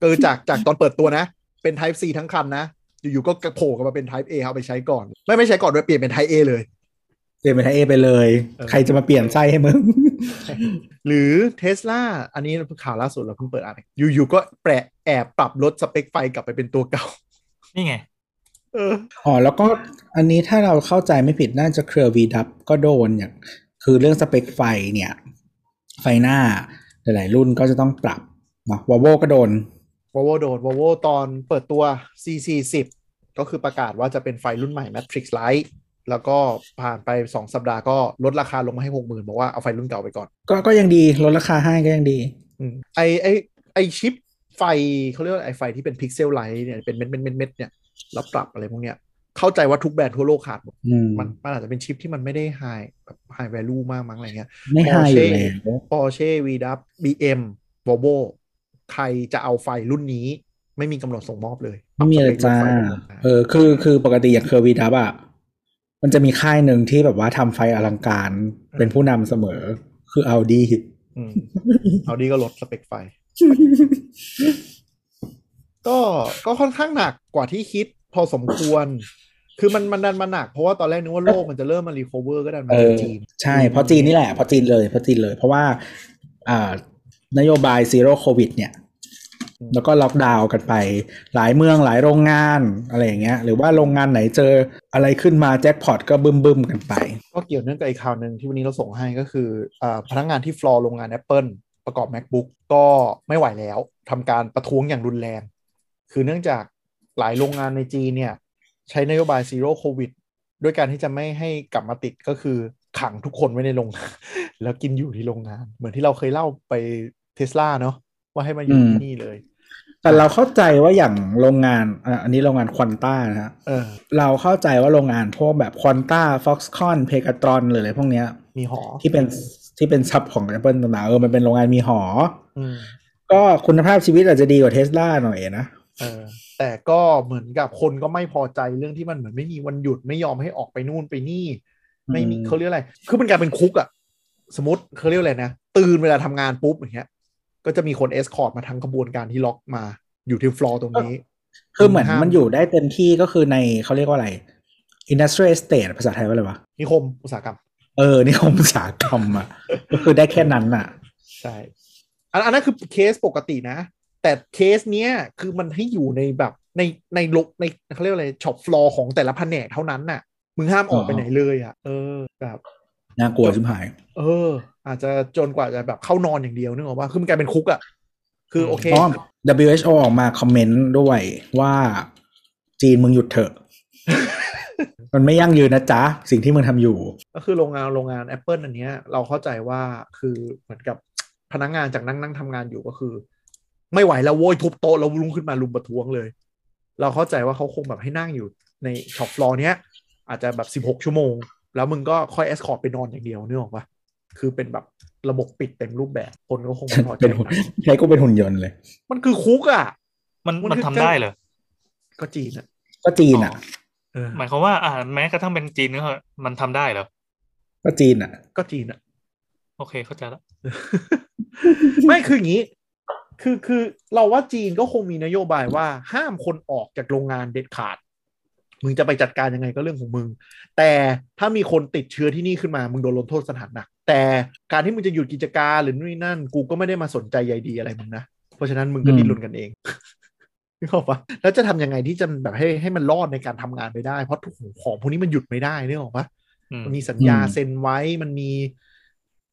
คือจากจากตอนเปิดตัวนะ เป็น Type C ทั้งคันนะ อยู่ๆก็กระโผล่กันมาเป็น Type A เอาไปใช้ก่อน ไม่ไม่ใช้ก่อนด้วยเปลี่ยนเป็น Type A เลย เปลี่ยนเป็น Type A ไปเลย ใครจะมาเปลี่ยนไส้ให้มึง หรือเทสลาอันนี้ข่าวล่าสุดเราเพิ่งเปิดอ่านอยู่ๆก็แปะแอบปรับลดสเปคไฟกลับไปเป็นตัวเก่า นี่ไงอ๋อ แล้วก็อันนี้ถ้าเราเข้าใจไม่ผิดน่าจะเครือ VW ก็โดนอย่าง คือเรื่องสเปคไฟเนี่ย ไฟหน้า หลาย ๆ รุ่นก็จะต้องปรับเนาะวอลโวก็โดนวอลโวโดนวอลโวตอนเปิดตัว C40 ก็คือประกาศว่าจะเป็นไฟรุ่นใหม่ Matrix Light แล้วก็ผ่านไปสองสัปดาห์ก็ลดราคาลงมาให้หกหมื่นบอกว่าเอาไฟรุ่นเก่าไปก่อน ก็ก็ยังดีลดราคาให้ก็ยังดีอืมไอไอไอชิปไฟเขาเรียกว่าไอไฟที่เป็น pixel light เนี่ยเป็นเม็ดเม็ดเม็ดเม็ดเนี่ยแล้วปรับอะไรพวกเนี้ยเข้าใจว่าทุกแบรนด์ทั่วโลกขาดหมดอืมมันมันอาจจะเป็นชิปที่มันไม่ได้ high แบบ high value มากมั้งอะไรเงี้ยไม่ให้อยู่แล้ว Porsche VW BM Volvo ใครจะเอาไฟรุ่นนี้ไม่มีกำหนดส่งมอบเลย ไม่มีเลยจ้าปรับสเปครถไฟไปหมดเออคือคือปกติอย่างเครือ VW อะ มันจะมีค่ายหนึ่งที่แบบว่าทำไฟอลังการเป็นผู้นำเสมอ คือเอาดีอืมเอาดีก็ลดสเปคไฟ ก็ก็ค่อนข้างหนักกว่าที่คิดพอสมควร คือมันมันดันมาหนัก เพราะว่าตอนแรกนึกว่าโลกมันจะเริ่มมา recover ก็ดันมาเอจากอจีน ใช่เพราะจีนนี่แหละเพราะจีนเลยเพราะจีนเลย เพราะว่า อ่านโยบาย Zero COVID เนี่ย แล้วก็ล็อกดาวน์กันไป หลายเมืองหลายโรงงานอะไรอย่างเงี้ย หรือว่าโรงงานไหนเจออะไรขึ้นมาแจ็คพอตก็บึ้มบึมๆกันไป ก็เกี่ยวเนื่องกับอีกข่าวหนึ่งที่วันนี้เราส่งให้ก็คืออพนักงานที่ฟลอร์โรงงาน Apple ประกอบ MacBook ก็ไม่ไหวแล้วทำการประท้วงอย่างรุนแรง คือเนื่องจากหลายโรงงานในจีนเนี่ย ใช้นโยบาย Zero COVID ด้วยการที่จะไม่ให้กลับมาติดก็คือขังทุกคนไว้ในโรงงาน แล้วกินอยู่ที่โรงงาน เหมือนที่เราเคยเล่าไปเทสลาเนาะ ว่าให้มาอยู่อืมที่นี่เลย แต่เราเข้าใจว่าอย่างโรงงานอะอันนี้โรงงาน Quanta นะฮะเออเราเข้าใจว่าโรงงานพวกแบบ Quanta Foxconn Pegatron หรืออะไรพวกเนี้ย มีหอที่เป็นที่เป็น sub ของ Apple ต่างๆเออมันเป็นโรงงานมีหออืมก็คุณภาพชีวิตอาจจะดีกว่าเทสลาหน่อยนะเออแต่ก็เหมือนกับคนก็ไม่พอใจเรื่องที่มันเหมือนไม่มีวันหยุดไม่ยอมให้ออกไปนู่นไปนี่ ไม่มีอืมเขาเรียกอะไร คือมันกลายเป็นคุกอะสมมติเขาเรียกอะไรนะ ตื่นเวลาทำงานปุ๊บอย่างเงี้ย ก็จะมีคน escort มาทั้งกระบวนการที่ล็อกมาอยู่ที่ฟลอร์ตรงนี้ คือเหมือนห้ามมันอยู่ได้เต็มที่ก็คือในเขาเรียกว่าอะไร Industrial Estate ภาษาไทยว่าอะไรวะ นิคมอุตสาหกรรม เออนิคมอุตสาหกรรมอะ ก็คือได้แค่นั้นอะ ใช่อันอันนั้นคือเคสปกตินะ แต่เคสเนี้ยคือมันให้อยู่ในแบบในในลกในเขาเรียกว่าอะไร shop floor ของแต่ละแผนกเท่านั้นน่ะ มึงห้ามออกไปอ๋อไหนเลยอะ เออแบบ น่ากลัวชิบหาย เออ อาจจะจนกว่าจะแบบเข้านอนอย่างเดียวนึกออกว่าคือมันกลายเป็นคุกอะ่ะ คือโอเคเพราะ WHO ออกมาคอมเมนต์ด้วยว่าจีนมึงหยุดเถอะ มันไม่ยั่งยืนนะจ๊ะ สิ่งที่มึงทำอยู่ ก็คือโรงงานโรงงาน Apple อันเนี้ย เราเข้าใจว่าคือเหมือนกับพนักงานจากนั่งนั่งทำงานอยู่ก็คือ ไม่ไหวแล้วโว้ยทุบโต๊ะแล้วลุกขึ้นมาลุมประท้วงเลย เราเข้าใจว่าเขาคงแบบให้นั่งอยู่ใน shop floor เนี้ยอาจจะแบบสิบหกชั่วโมง แล้วมึงก็ค่อย escort ไปนอนอย่างเดียวนึกออกปะคือเป็นแบบระบบปิดเต็มรูปแบบคนก็คงไม่พอใจเป็นหุ่นใช้กูเป็นหุ่นยนต์เลย มันคือคุกอะ มันมันมันคือทำได้เหรอ ก็จีนอะ ก็จีนอะเออหมายความว่าอ่าแม้กระทั่งเป็นจีนก็มันทำได้เหรอ ก็จีนอะ ก็จีนอะ โอเคเข้าใจแล้ว ไม่คืออย่างนี้ คือคือเราว่าจีนก็คงมีนโยบายว่าห้ามคนออกจากโรงงานเด็ดขาด มึงจะไปจัดการยังไงก็เรื่องของมึง แต่ถ้ามีคนติดเชื้อที่นี่ขึ้นมา มึงโดนลงโทษสถานหนัก แต่การที่มึงจะหยุดกิจการหรือนู่นนนั่น กูก็ไม่ได้มาสนใจใยดีอะไรมึงนะ เพราะฉะนั้นมึงก็อืมดิ้นรนกันเองนึกออกปะแล้วจะทำยังไงที่จะแบบให้ให้มันรอดในการทำงานไปได้ เพราะทุกของพวกนี้มันหยุดไม่ได้นึกออกปะอืมมันมีสัญญาเซ็นไว้ มันมี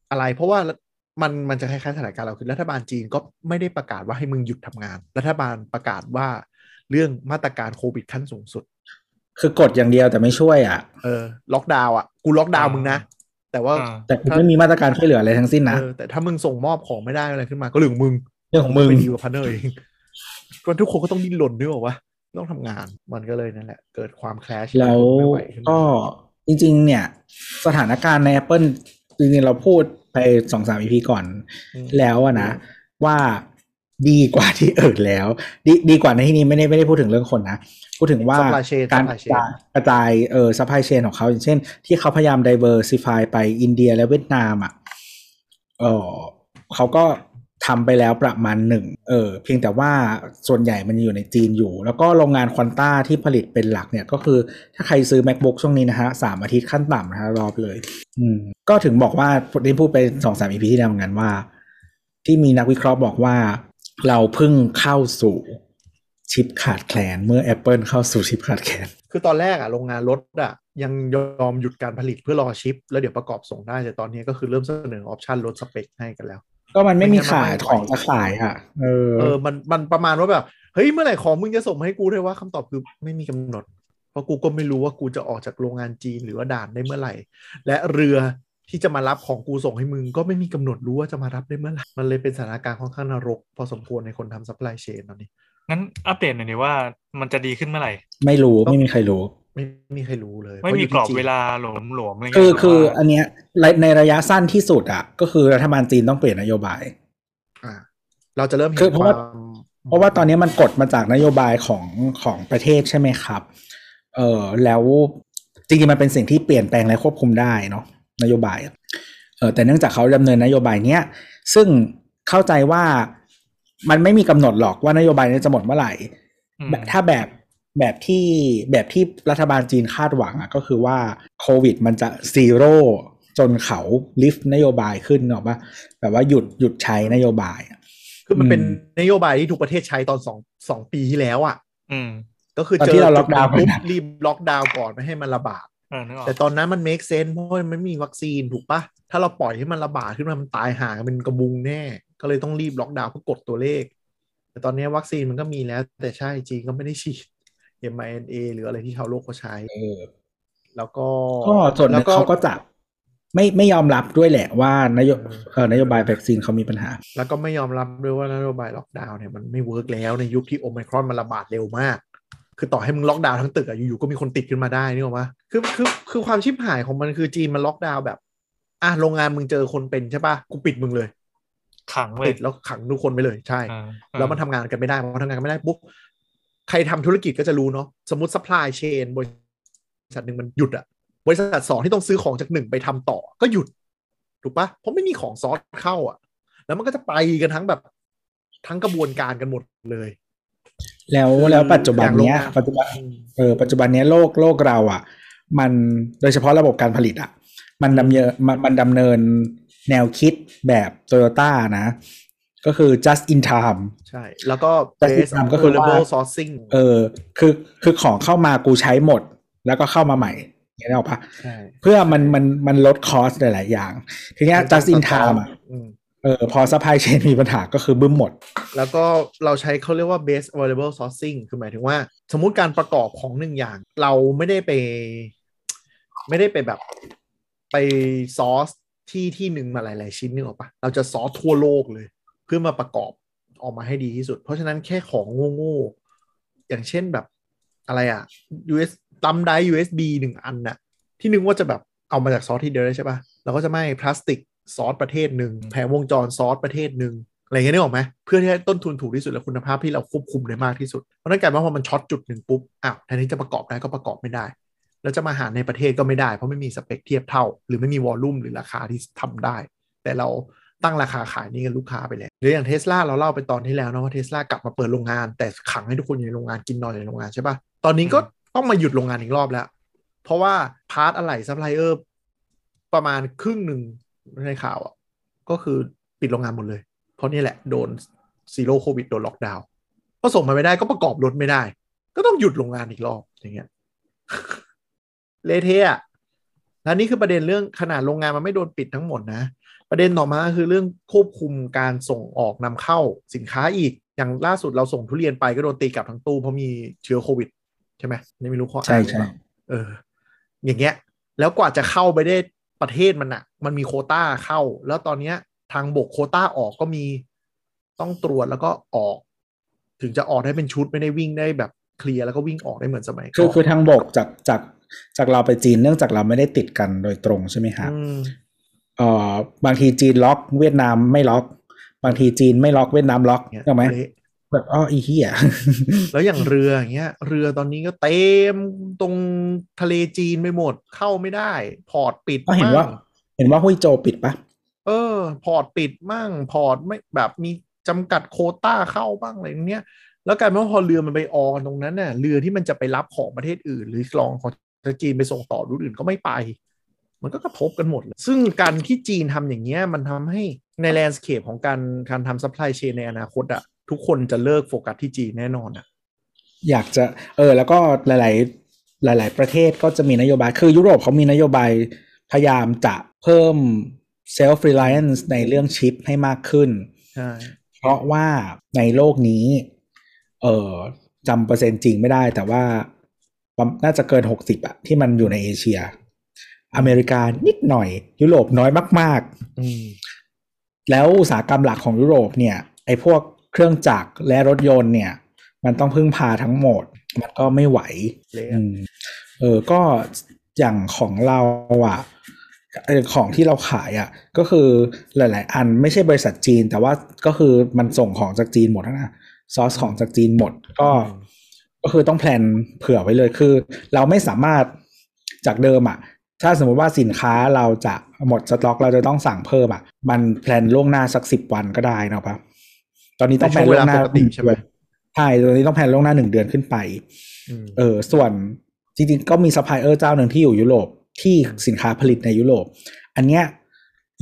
อะไร เพราะว่ามันมันจะคล้ายๆสถานการณ์เราคือรัฐบาลจีนก็ไม่ได้ประกาศว่าให้มึงหยุดทำงาน รัฐบาลประกาศว่าเรื่องมาตรการโควิดขั้นสูงสุด คือกดอย่างเดียวแต่ไม่ช่วยอะเออล็อกดาวน์อะ กูล็อกดาวน์มึงนะ แต่ว่าอ่าแต่กูไม่มีมาตรการช่วยเหลืออะไรทั้งสิ้นนะเออแต่ถ้ามึงส่งมอบของไม่ได้อะไรขึ้นมาก็เรื่องของมึงเรื่องของมึงไปดีลกับ partner เองก็ทุกคนก็ต้องดิ้นรนด้วยว่าต้องทำงานมันก็เลยนั่นแหละ เกิดความ clash แล้วไม่ไหวขึ้นมาก็จริง ๆ เนี่ย สถานการณ์ใน Apple จริง ๆ เราพูดไปสองสาม EP ก่อนอืมแล้วอะนะ ว่าดีกว่าที่อื่นแล้ว ดีดีกว่าในที่นี้ไม่ได้ไม่ได้พูดถึงเรื่องคนนะ พูดถึงว่า Supply chain การ supply กระ chain จายกระจายเออ supply chain ของเขาอย่างเช่น ที่เขาพยายาม diversify ไปอินเดียและเวียดนามอะเออเขาก็ทำไปแล้วประมาณหนึ่งเออเพียงแต่ว่าส่วนใหญ่มันอยู่ในจีนอยู่ แล้วก็โรงงานควอนต้าที่ผลิตเป็นหลักเนี่ย ก็คือถ้าใครซื้อ macbook ช่วงนี้นะฮะสามอาทิตย์ขั้นต่ำนะฮะรอไปเลย อืมก็ถึงบอกว่าที่พูดไปสองสาม EP ที่แล้วเหมือนกันว่า ที่มีนักวิเคราะห์บอกว่า เราเพิ่งเข้าสู่ ชิปขาดแคลนเมื่อ Apple เข้าสู่ชิปขาดแคลน คือตอนแรกอะโรงงานรถอะยังยอมหยุดการผลิตเพื่อรอชิป แล้วเดี๋ยวประกอบส่งได้ แต่ตอนนี้ก็คือเริ่มเสนอออปชันลดสเปคให้กันแล้ว ก็มันไม่มีไม่งั้นมันขายไม่ไหวของจะขายอะเออเออมันมันประมาณว่าแบบ เฮ้ย เมื่อไหร่ของมึงจะส่งมาให้กูได้ว่าคำตอบคือไม่มีกำหนด เพราะกูก็ไม่รู้ว่ากูจะออกจากโรงงานจีนหรือว่าด่านได้เมื่อไหร่ และเรือที่จะมารับของกูส่งให้มึงก็ไม่มีกำหนดรู้ว่าจะมารับได้เมื่อไหร่มันเลยเป็นสถานการณ์ค่อนข้างนรก พอสมควรในคนทำ supply chain ตอนนี้ งั้นอัปเดตหน่อยดิว่ามันจะดีขึ้นเมื่อไหร่ ไม่รู้ไม่มีใครรู้ ไม่มีใครรู้เลยไม่มีกรอบพาะยู่ที่จีนเวลาหลวมหลวมๆอะไรคือเงี้ยคือหรือว่าอันเนี้ยในระยะสั้นที่สุดอะ ก็คือรัฐบาลจีนต้องเปลี่ยนนโยบายอ่าเราจะเริ่มเห็นคือเพราะว่าควมเพราะว่าตอนนี้มันกดมาจากนโยบายของของประเทศใช่ไหมครับ เออแล้วจริงๆมันเป็นสิ่งที่เปลี่ยนแปลงและควบคุมได้เนาะนโยบายอะเออแต่เนื่องจากเขาดำเนินนโยบายเนี้ยซึ่งเข้าใจว่า มันไม่มีกำหนดหรอกว่านโยบายนี้จะหมดเมื่อไหร่อืมแบบถ้าแบบแบบที่แบบที่รัฐบาลจีนคาดหวังอะก็คือว่าโควิดมันจะซีโร่จนเขาลิฟต์นโยบายขึ้นเนาะว่าแบบว่าหยุดหยุดใช้นโยบายอะคือมันเป็นอืมนโยบายที่ทุกประเทศใช้ตอนสองสองปีที่แล้วอะ อืม ก็คือตอนเจที่อเราล็อกดาวน์จุหนึ่งปุ๊บกันอะรีบล็อกดาวน์ก่อนไม่ให้มันระบาดเออนึกออกแต่ตอนนั้นมัน make sense เพราะมันไม่มีวัคซีนถูกปะถ้าเราปล่อยให้มันระบาดขึ้นมามันตายห่ากันเป็นกระบุงแน่ ก็เลยต้องรีบล็อกดาวน์เพื่อกดตัวเลข แต่ตอนนี้วัคซีนมันก็มีแล้ว แต่ใช่จีนก็ไม่ได้ฉีด mRNA หรืออะไรที่ชาวโลกเขาใช้เออแล้วก็ก็ส่วนหแล้นึ่งเขาก็จะไม่ไม่ยอมรับด้วยแหละว่านโยเอ่อนโยบายวัคซีนเขามีปัญหา แล้วก็ไม่ยอมรับด้วยว่านโยบายล็อกดาวน์เนี่ยมันไม่ work แล้วในยุคที่โอไมครอนมันระบาดเร็วมาก คือต่อให้มึงล็อกดาวน์ทั้งตึกอะอยู่ๆก็มีคนติดขึ้นมาได้นี่หรอวะคือคือคือความชิบหายของมันคือจีนมันล็อกดาวน์แบบ อะโรงงานมึงเจอคนเป็นใช่ปะกูปิดมึงเลย ขังเลติยดแล้วขังทุกคนไปเลยใช่อ่าแล้วมันทำงานกันไม่ได้พอทำงานกันไม่ได้ปุ๊บใครทำธุรกิจก็จะรู้เนาะสมมติ supply chain บริษัทหนึ่งมันหยุดอะบริษัทสองที่ต้องซื้อของจากหนึ่งไปทำต่อ ก็หยุด ถูกปะเพราะไม่มีของซอสเข้าอะแล้วมันก็จะไปกันทั้งแบบทั้งกระบวนการกันหมดเลย แล้วคือแล้วปัจจุบันอย่างโรงเนี้ยงานปัจจุบันอืมเออปัจจุบันเนี้ยโลกโลกเราอะ มันโดยเฉพาะระบบการผลิตอะ มันดำเนินมันมันดำเนิน แนวคิดแบบโตโยต้านะ ก็คือ just in time ใช่ แล้วก็แต่ที่ based ทำก็คือว่า available sourcing เออคือคือของเข้ามากูใช้หมด แล้วก็เข้ามาใหม่อย่างนี้หรอกปะใช่เพื่อมันมันมันลดคอสหลาย ๆ อย่าง ทีเนี้ย just in time อะอืมเออพอ supply chain มีปัญหาก็คือบึ้มหมด แล้วก็เราใช้เขาเรียกว่า base available sourcing คือหมายถึงว่า สมมุติการประกอบของหนึ่งอย่าง เราไม่ได้ไป ไม่ได้ไปแบบไปซอส ที่ที่หนึ่งมาหลาย ๆ ชิ้นนึกออกปะเราจะซอสทั่วโลกเลย เพื่อมาประกอบออกมาให้ดีที่สุด เพราะฉะนั้นแค่ของโง่ๆอย่างเช่นแบบอะไรอะ US thumb drive USB หนึ่งอันน่ะ ที่นึกว่าจะแบบเอามาจากซอสที่เดียวใช่ปะเราก็จะไม่พลาสติกซอสประเทศหนึ่งแผงวงจรซอสประเทศหนึ่งอะไรเงี้ยนึกออกไหมเพื่อที่ให้ต้นทุนถูกที่สุดและคุณภาพที่เราควบคุมได้มากที่สุดเพราะนั่นกลายเป็นว่าพอมัน short จุดหนึ่งปุ๊บอ้าวแทนที่จะประกอบได้ก็ประกอบไม่ได้ แล้วจะมาหาในประเทศก็ไม่ได้ เพราะไม่มีสเปคเทียบเท่า หรือไม่มี volume หรือราคาที่ทำได้ แต่เราตั้งราคาขายนี่กับลูกค้าไปแล้วหรืออย่างเทสลาเราเล่าไปตอนที่แล้วนะว่าเทสลากลับมาเปิดโรงงาน แต่ขังให้ทุกคนอยู่ในโรงงานกินนอนในโรงงานใช่ปะตอนนี้ก็ต้องมาหยุดโรงงานอีกรอบแล้ว เพราะว่า part อะไหล่ซัพพลายเออร์ประมาณครึ่งหนึ่งในข่าวอะก็คือปิดโรงงานหมดเลย เพราะนี่แหละโดน zero โควิดโดนล็อกดาวน์ก็ส่งมาไม่ได้ก็ประกอบรถไม่ได้ ก็ต้องหยุดโรงงานอีกรอบอย่างเงี้ย เละเทะอะแล้วนี่คือประเด็นเรื่องขนาดโรงงานมันไม่โดนปิดทั้งหมดนะ ประเด็นต่อมาคือเรื่องควบคุมการส่งออกนำเข้าสินค้าอีกอย่างล่าสุดเราส่งทุเรียนไปก็โดนตีกลับทั้งตู้เพราะมีเชื้อโควิด ใช่ไหมนี่ไม่รู้ข้อใช่อ้างหรือใช่เปล่าเออ อย่างเงี้ย แล้วกว่าจะเข้าไปได้ประเทศมันอะมันมีโควต้าเข้า แล้วตอนเนี้ย ทางบกโควต้าออกก็มีต้องตรวจแล้วก็ออก ถึงจะออกได้เป็นชุดไม่ได้วิ่งได้แบบเคลียร์แล้วก็วิ่งออกได้เหมือนสมัยก่อนคือคือทางบกจากจาก จากเราไปจีนเนื่องจากเราไม่ได้ติดกันโดยตรงใช่ไหมครับอืมเอ่อบางทีจีนล็อกเวียดนามไม่ล็อก บางทีจีนไม่ล็อกเวียดนามล็อกเนี่ยถูกไหมเละแบบอ้ออีเหี้ยแล้วอย่างเรืออย่างเงี้ย เรือตอนนี้ก็เต็มตรงทะเลจีนไปหมดเข้าไม่ได้ port ปิดก็เห็นว่ามั่งเห็นว่าฮุยโจปิดปะเออ port ปิดมั่ง port ไม่แบบมีจำกัดโควต้าเข้าบ้างอะไรอย่างเงี้ยแล้วกลายเป็นว่าพอเรือมันไปออกันตรงนั้นน่ะเรือที่มันจะไปรับของประเทศอื่น หรือลองของ จีนไปส่งต่อรุ่นอื่นก็ไม่ไป มันก็กระทบกันหมดเลยซึ่งการที่จีนทำอย่างเงี้ยมันทำให้ใน landscape ของการการทำ supply chain ในอนาคตอะทุกคนจะเลิกโฟกัสที่จีนแน่นอนอะอยากจะเออแล้วก็หลาย ๆ หลาย ๆ ประเทศก็จะมีนโยบายคือยุโรปเขามีนโยบายพยายามจะเพิ่ม self reliance ในเรื่องชิปให้มากขึ้นใช่เพราะว่าในโลกนี้ เออจำเปอร์เซ็นต์จริงไม่ได้แต่ว่า น่าจะเกินหกสิบอะที่มันอยู่ในเอเชีย อเมริกานิดหน่อย ยุโรปน้อยมากๆแล้วอุตสาหกรรมหลักของยุโรปเนี่ย ไอ้พวกเครื่องจักรและรถยนต์เนี่ย มันต้องพึ่งพาทั้งหมด มันก็ไม่ไหวเออก็อย่างของเราอะของที่เราขายอะ่ะ ก็คือหลาย ๆ อันไม่ใช่บริษัทจีน แต่ว่าก็คือมันส่งของจากจีนหมดนะซอสของจากจีนหมด ก็ ก็คือต้องแพลนเผื่อไว้เลยคือ เราไม่สามารถจากเดิมอะ่ะ ถ้าสมมติว่าสินค้าเราจะหมดสต็อก เราจะต้องสั่งเพิ่มอะ่ะ มัน plan ล่วงหน้าสักสิบวันก็ได้นะครับตอนนี้ต้อง plan ล่วงหน้าใช่ไหมใช่ตอนนี้ต้อง plan ล่วงหน้าหนึ่งเดือนขึ้นไปเออ ส่วนจริงๆก็มีซัพพลายเออร์เจ้าหนึ่งที่อยู่ยุโรปที่สินค้าผลิตในยุโรป อันเนี้ย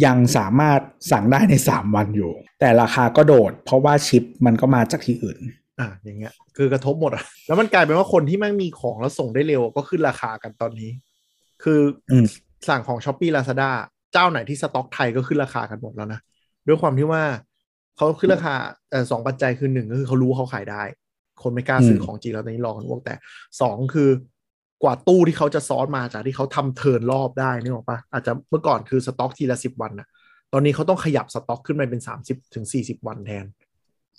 ยังสามารถสั่งได้ในสามวันอยู่ แต่ราคาก็โดด เพราะว่าชิปมันก็มาจากที่อื่น อ่าอย่างเงี้ย คือกระทบหมดอะแล้วมันกลายเป็นว่าคนที่แม่งมีของแล้วส่งได้เร็วก็ขึ้นราคากันตอนนี้ คือสั่งของช้อปปี้ลาซาด้าเจ้าไหนที่สต็อกไทยก็ขึ้นราคากันหมดแล้วนะด้วยความที่ว่าเขาขึ้นราคาเอ่อสองปัจจัยคือหนึ่งก็คือเขารู้เขาขายได้ คนไม่กล้าซื้อของจริงแล้วตอนนี้รอกันวกแต่สองคือกว่าตู้ที่เขาจะซ้อนมาจากที่เขาทำเทิร์นรอบได้นี่หรอปะอาจจะเมื่อก่อนคือสต็อกทีละสิบวันนะตอนนี้เขาต้องขยับสต็อกขึ้นไปเป็นสามสิบถึงสี่สิบวันแทน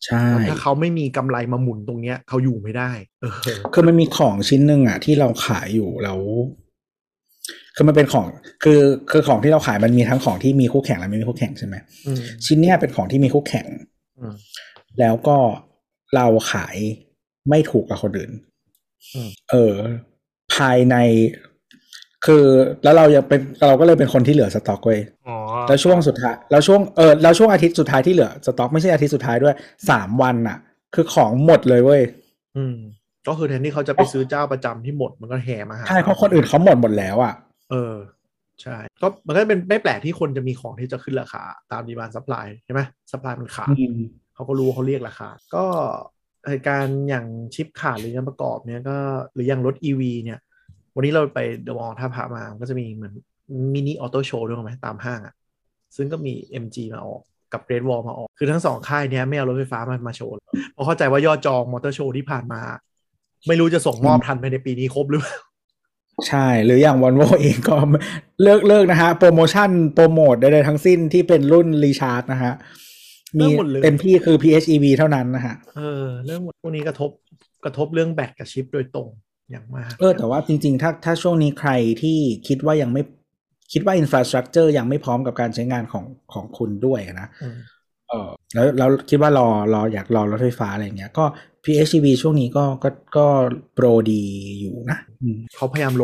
ใช่ถ้าเขาไม่มีกำไรมาหมุนตรงเนี้ยเขาอยู่ไม่ได้เออคือมันมีของชิ้นหนึ่งอะ ที่เราขายอยู่แล้วคือมันเป็นของ คือคือของที่เราขายมันมีทั้งของที่มีคู่แข่งและไม่มีคู่แข่งใช่ไหมชิ้นเนี้ยเป็นของที่มีคู่แข่งแล้วก็เราขายไม่ถูกกับคนอื่นเออ ภายใน คือแล้วเรายังเป็นเราก็เลยเป็นคนที่เหลือสต็อกเว้ยแล้วช่วงสุดท้ายแล้วช่วงเออแล้วช่วงอาทิตย์สุดท้ายที่เหลือสต็อกไม่ใช่อาทิตย์สุดท้ายด้วยสามวันอะคือของหมดเลยเว้ยอืม ก็คือแทนที่เขาจะไปซื้อเจ้าประจำที่หมดมันก็แห่มาหาใช่เพราะคนอื่นเขาหมดหมดแล้วอะเออใช่ก็มันก็เป็นไม่แปลกที่คนจะมีของที่จะขึ้นราคาตาม demand supply ใช่ไหม supply มันขาดเขาก็รู้เขาเรียกราคา ก็เหตุการณ์อย่างชิปขาดหรือยังประกอบเนี้ยก็หรืออย่างรถ e ีเนี่ย วันนี้เราไปเดอะมอลล์ท่าพระมาก็จะมีเหมือน mini auto show ด้วยไหมตามห้างอะซึ่งก็มี MG มาออกกับ Great Wall มาออก คือทั้งสองค่ายเนี้ยไม่เอารถไฟฟ้ามามาโชว์เพราะเข้าใจว่ายอดจอง Motor Show ที่ผ่านมา ไม่รู้จะส่งมอบทันไปในปีนี้ครบหรือเปล่าใช่ หรืออย่างวันโวเองก็เลิกเลิกนะฮะ โปรโมชั่น โปรโมทใดๆทั้งสิ้นที่เป็นรุ่น Recharge นะฮะ มีเต็มที่คือ PHEV เท่านั้นนะฮะ เออ เรื่องพวกนี้กระทบกระทบเรื่องแบตกับชิปโดยตรง อย่างมาก เออแต่ว่าจริง ๆ ถ้าถ้าช่วงนี้ใครที่คิดว่ายังไม่คิดว่า infrastructure ยังไม่พร้อมกับการใช้งานของของคุณด้วยนะเออแล้วแล้วคิดว่ารอรออยากรอรถไฟฟ้าอะไรเงี้ยก็ PHEV ช่วงนี้ก็ก็ก็โปรดีอยู่นะเขาพยายามโละ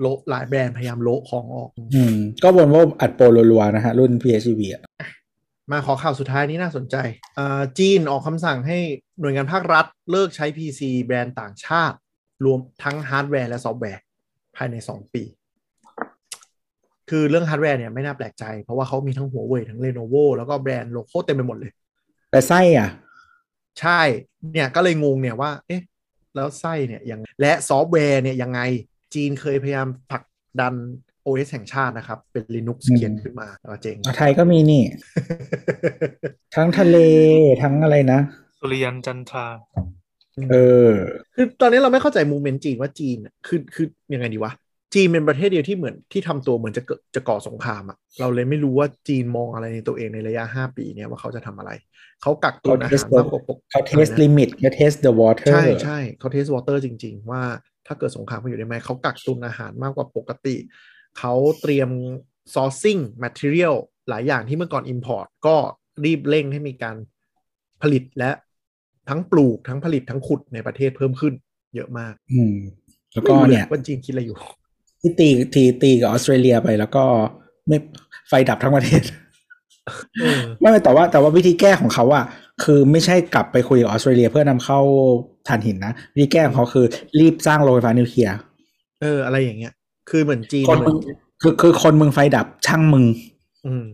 โละหลายแบรนด์พยายามโละของออก อืม ก็บนว่าอัดโปรรัวๆนะฮะ รุ่น PHEV อะมาขอข่าวสุดท้ายนี้น่าสนใจอ่าจีนออกคำสั่งให้หน่วยงานภาครัฐเลิกใช้ PC แบรนด์ต่างชาติ รวมทั้งฮาร์ดแวร์และซอฟต์แวร์ ภายใน 2 ปี คือเรื่องฮาร์ดแวร์เนี่ยไม่น่าแปลกใจ เพราะว่าเขามีทั้งหัวเว่ยทั้งเลโนโวแล้วก็แบรนด์ local เต็มไปหมดเลย แต่ไส้อะ ใช่เนี่ยก็เลยงงเนี่ยว่า เอ๊ะ แล้วไส้เนี่ยยังและซอฟต์แวร์เนี่ยยังไงจีนเคยพยายามผลักดัน OS แห่งชาตินะครับ เป็น Linux เขียนขึ้นมาเจ๋งไทยก็มีนี่ ทั้งทะเลทั้งอะไรนะ สุริยันจันทรา เออ คือตอนนี้เราไม่เข้าใจ movement จีนว่าจีนคือคือยังไงดีวะจีนเป็นประเทศเดียวที่เหมือนที่ทำตัวเหมือนจะเกิดจะก่อสงครามอะเราเลยไม่รู้ว่าจีนมองอะไรในตัวเองในระยะห้าปีเนี่ยว่าเขาจะทำอะไร เขากักตุนอาหารมากกว่าปกเขา test lim it เขา test the water ใช่ใช่เขา test water จริง ๆ ว่าถ้าเกิดสงครามเขาอยู่ได้ไหมเขากักตุนอาหารมากกว่าปกติ เขาเตรียม sourcing material หลายอย่างที่เมื่อก่อน import ก็รีบเร่งให้มีการผลิตและ ทั้งปลูกทั้งผลิตทั้งขุดในประเทศเพิ่มขึ้น เยอะมาก อืม แล้วก็เนี่ยว่าจีนคิดอะไรอยู่ ที่ตีทีตีกับออสเตรเลียไปแล้วก็ไม่ไฟดับทั้งประเทศไม่แต่ว่าแต่ว่าวิธีแก้ของเขาอะคือไม่ใช่กลับไปคุยกับออสเตรเลียเพื่อนำเข้าถ่านหินนะวิธีแก้ของเขาคือรีบสร้างโรงไฟฟ้านิวเคลียร์เออ อะไรอย่างเงี้ย คือเหมือนจีนคนมึงคือคือคนมึงไฟดับช่างมึง อืม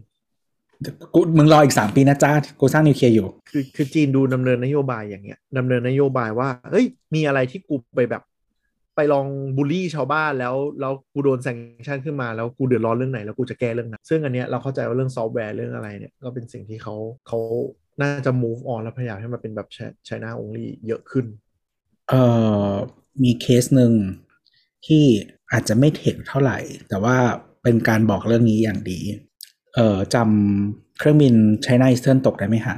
กูมึงรออีกสามปีนะจ้ากูสร้างนิวเคลียร์อยู่ คือคือจีนดูดำเนินนโยบายอย่างเงี้ยดำเนินนโยบายว่าเฮ้ย มีอะไรที่กูไปแบบ ไปลองบูลลี่ชาวบ้านแล้วแล้วกูโดน sanction ขึ้นมาแล้วกูเดือดร้อนเรื่องไหนแล้วกูจะแก้เรื่องนั้น ซึ่งอันเนี้ยเราเข้าใจว่าเรื่องซอฟต์แวร์เรื่องอะไรเนี่ยก็เป็นสิ่งที่เขาเขาน่าจะ move on แล้วพยายามให้มันเป็นแบบใช้ China only เยอะขึ้น เอ่อมีเคสหนึ่งที่อาจจะไม่ tech เท่าไหร่ แต่ว่าเป็นการบอกเรื่องนี้อย่างดี เอ่อจำเครื่องบิน China Eastern ตกได้ไหมฮะ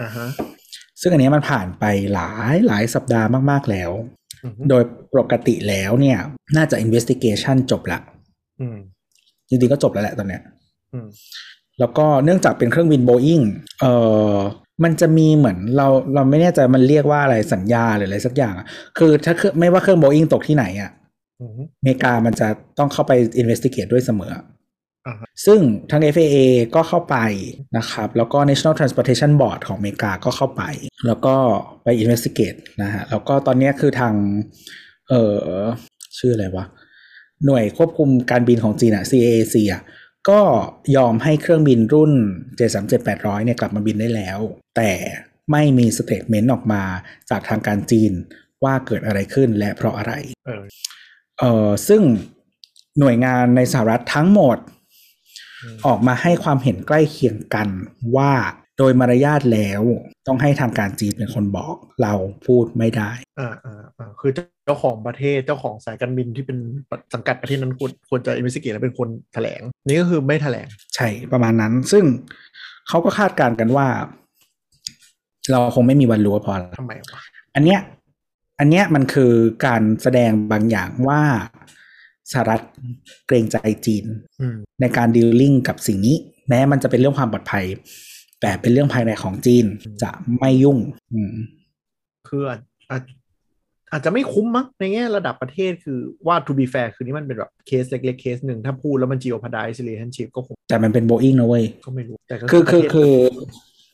อ่าฮะซึ่งอันนี้มันผ่านไปหลายหลายสัปดาห์มาก ๆ แล้วอืมโดยปกติแล้วเนี่ย น่าจะ investigation จบละอืมจริงๆก็จบแล้วแหละตอนเนี้ยอืมแล้วก็เนื่องจากเป็นเครื่องบินโบอิงเอ่อมันจะมีเหมือนเราเราไม่แน่ใจมันเรียกว่าอะไรสัญญาหรืออะไรสักอย่างอะคือถ้าเครื่องไม่ว่าเครื่องโบอิงตกที่ไหนอะอืมอเมริกามันจะต้องเข้าไป investigate ด้วยเสมออ่าฮะ ซึ่งทั้ง FAA ก็เข้าไปนะครับ แล้วก็ National Transportation Board ของอเมริกาก็เข้าไป แล้วก็ไป investigate นะฮะ แล้วก็ตอนเนี้ยคือทาง เอ่อชื่ออะไรวะ หน่วยควบคุมการบินของจีนอะ CAAC อะก็ยอมให้เครื่องบินรุ่น 737-800 เนี่ยกลับมาบินได้แล้ว แต่ไม่มีสเต t เมนต์ออกมาจากทางการจีนว่าเกิดอะไรขึ้นและเพราะอะไร เออเอ่อซึ่งหน่วยงานในสหรัฐทั้งหมด อืมออกมาให้ความเห็นใกล้เคียงกันว่าโดยมารยาทแล้วต้องให้ทางการจีนเป็นคนบอกเราพูดไม่ได้อ่าอ่าอ่าคือเจ้าของประเทศเจ้าของสายการบินที่เป็นสังกัดประเทศนั้นควรควรจะอินเวสติเกตและเป็นคนแถลง นี่ก็คือไม่แถลง ใช่ประมาณนั้น ซึ่งเขาก็คาดการณ์กันว่า เราคงไม่มีวันรู้ว่าเพออะไรทำไมวะอันเนี้ยอันเนี้ยมันคือการแสดงบางอย่างว่า สหรัฐเกรงใจจีนอืมในการดีลลิ่งกับสิ่งนี้ แม้มันจะเป็นเรื่องความปลอดภัย แต่เป็นเรื่องภายในของจีนจะไม่ยุ่งอืมคืออาจอาจอาจจะไม่คุ้มมั้งในแง่ระดับประเทศคือว่า to be fair คือนี่มันเป็นแบบเคสเล็กๆ เคสหนึ่งถ้าพูดแล้วมัน geopardize relationship ก็คง แต่มันเป็นโบอิงนะเว้ย ก็ไม่รู้ แต่ก็คือคือประเทศคือ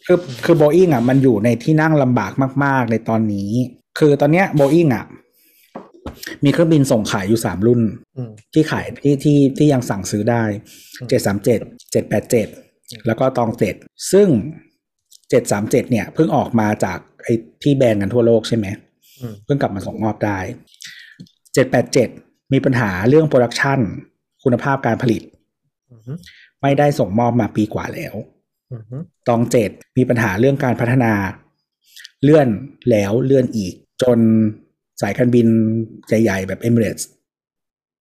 คือคือโบอิงอะมันอยู่ในที่นั่งลำบากมาก ๆ ในตอนนี้ คือตอนเนี้ยโบอิงอะ มีเครื่องบินส่งขายอยู่สามรุ่นอืมที่ขายที่ที่ที่ยังสั่งซื้อได้อืมเจ็ดสามเจ็ดเจ็ดแปดเจ็ดแล้วก็ตองเจ็ดซึ่งเจ็ดสามเจ็ดเนี่ยเพิ่งออกมาจากไอ้ที่แบนกันทั่วโลกใช่ไหมอืมเพิ่งกลับมาส่งมอบได้เจ็ดแปดเจ็ดมีปัญหาเรื่อง production คุณภาพการผลิตอืมไม่ได้ส่งมอบมาปีกว่าแล้วอืมตองเจ็ดมีปัญหาเรื่องการพัฒนา เลื่อนแล้วเลื่อนอีก จน สายการบินใหญ่ๆแบบ Emirates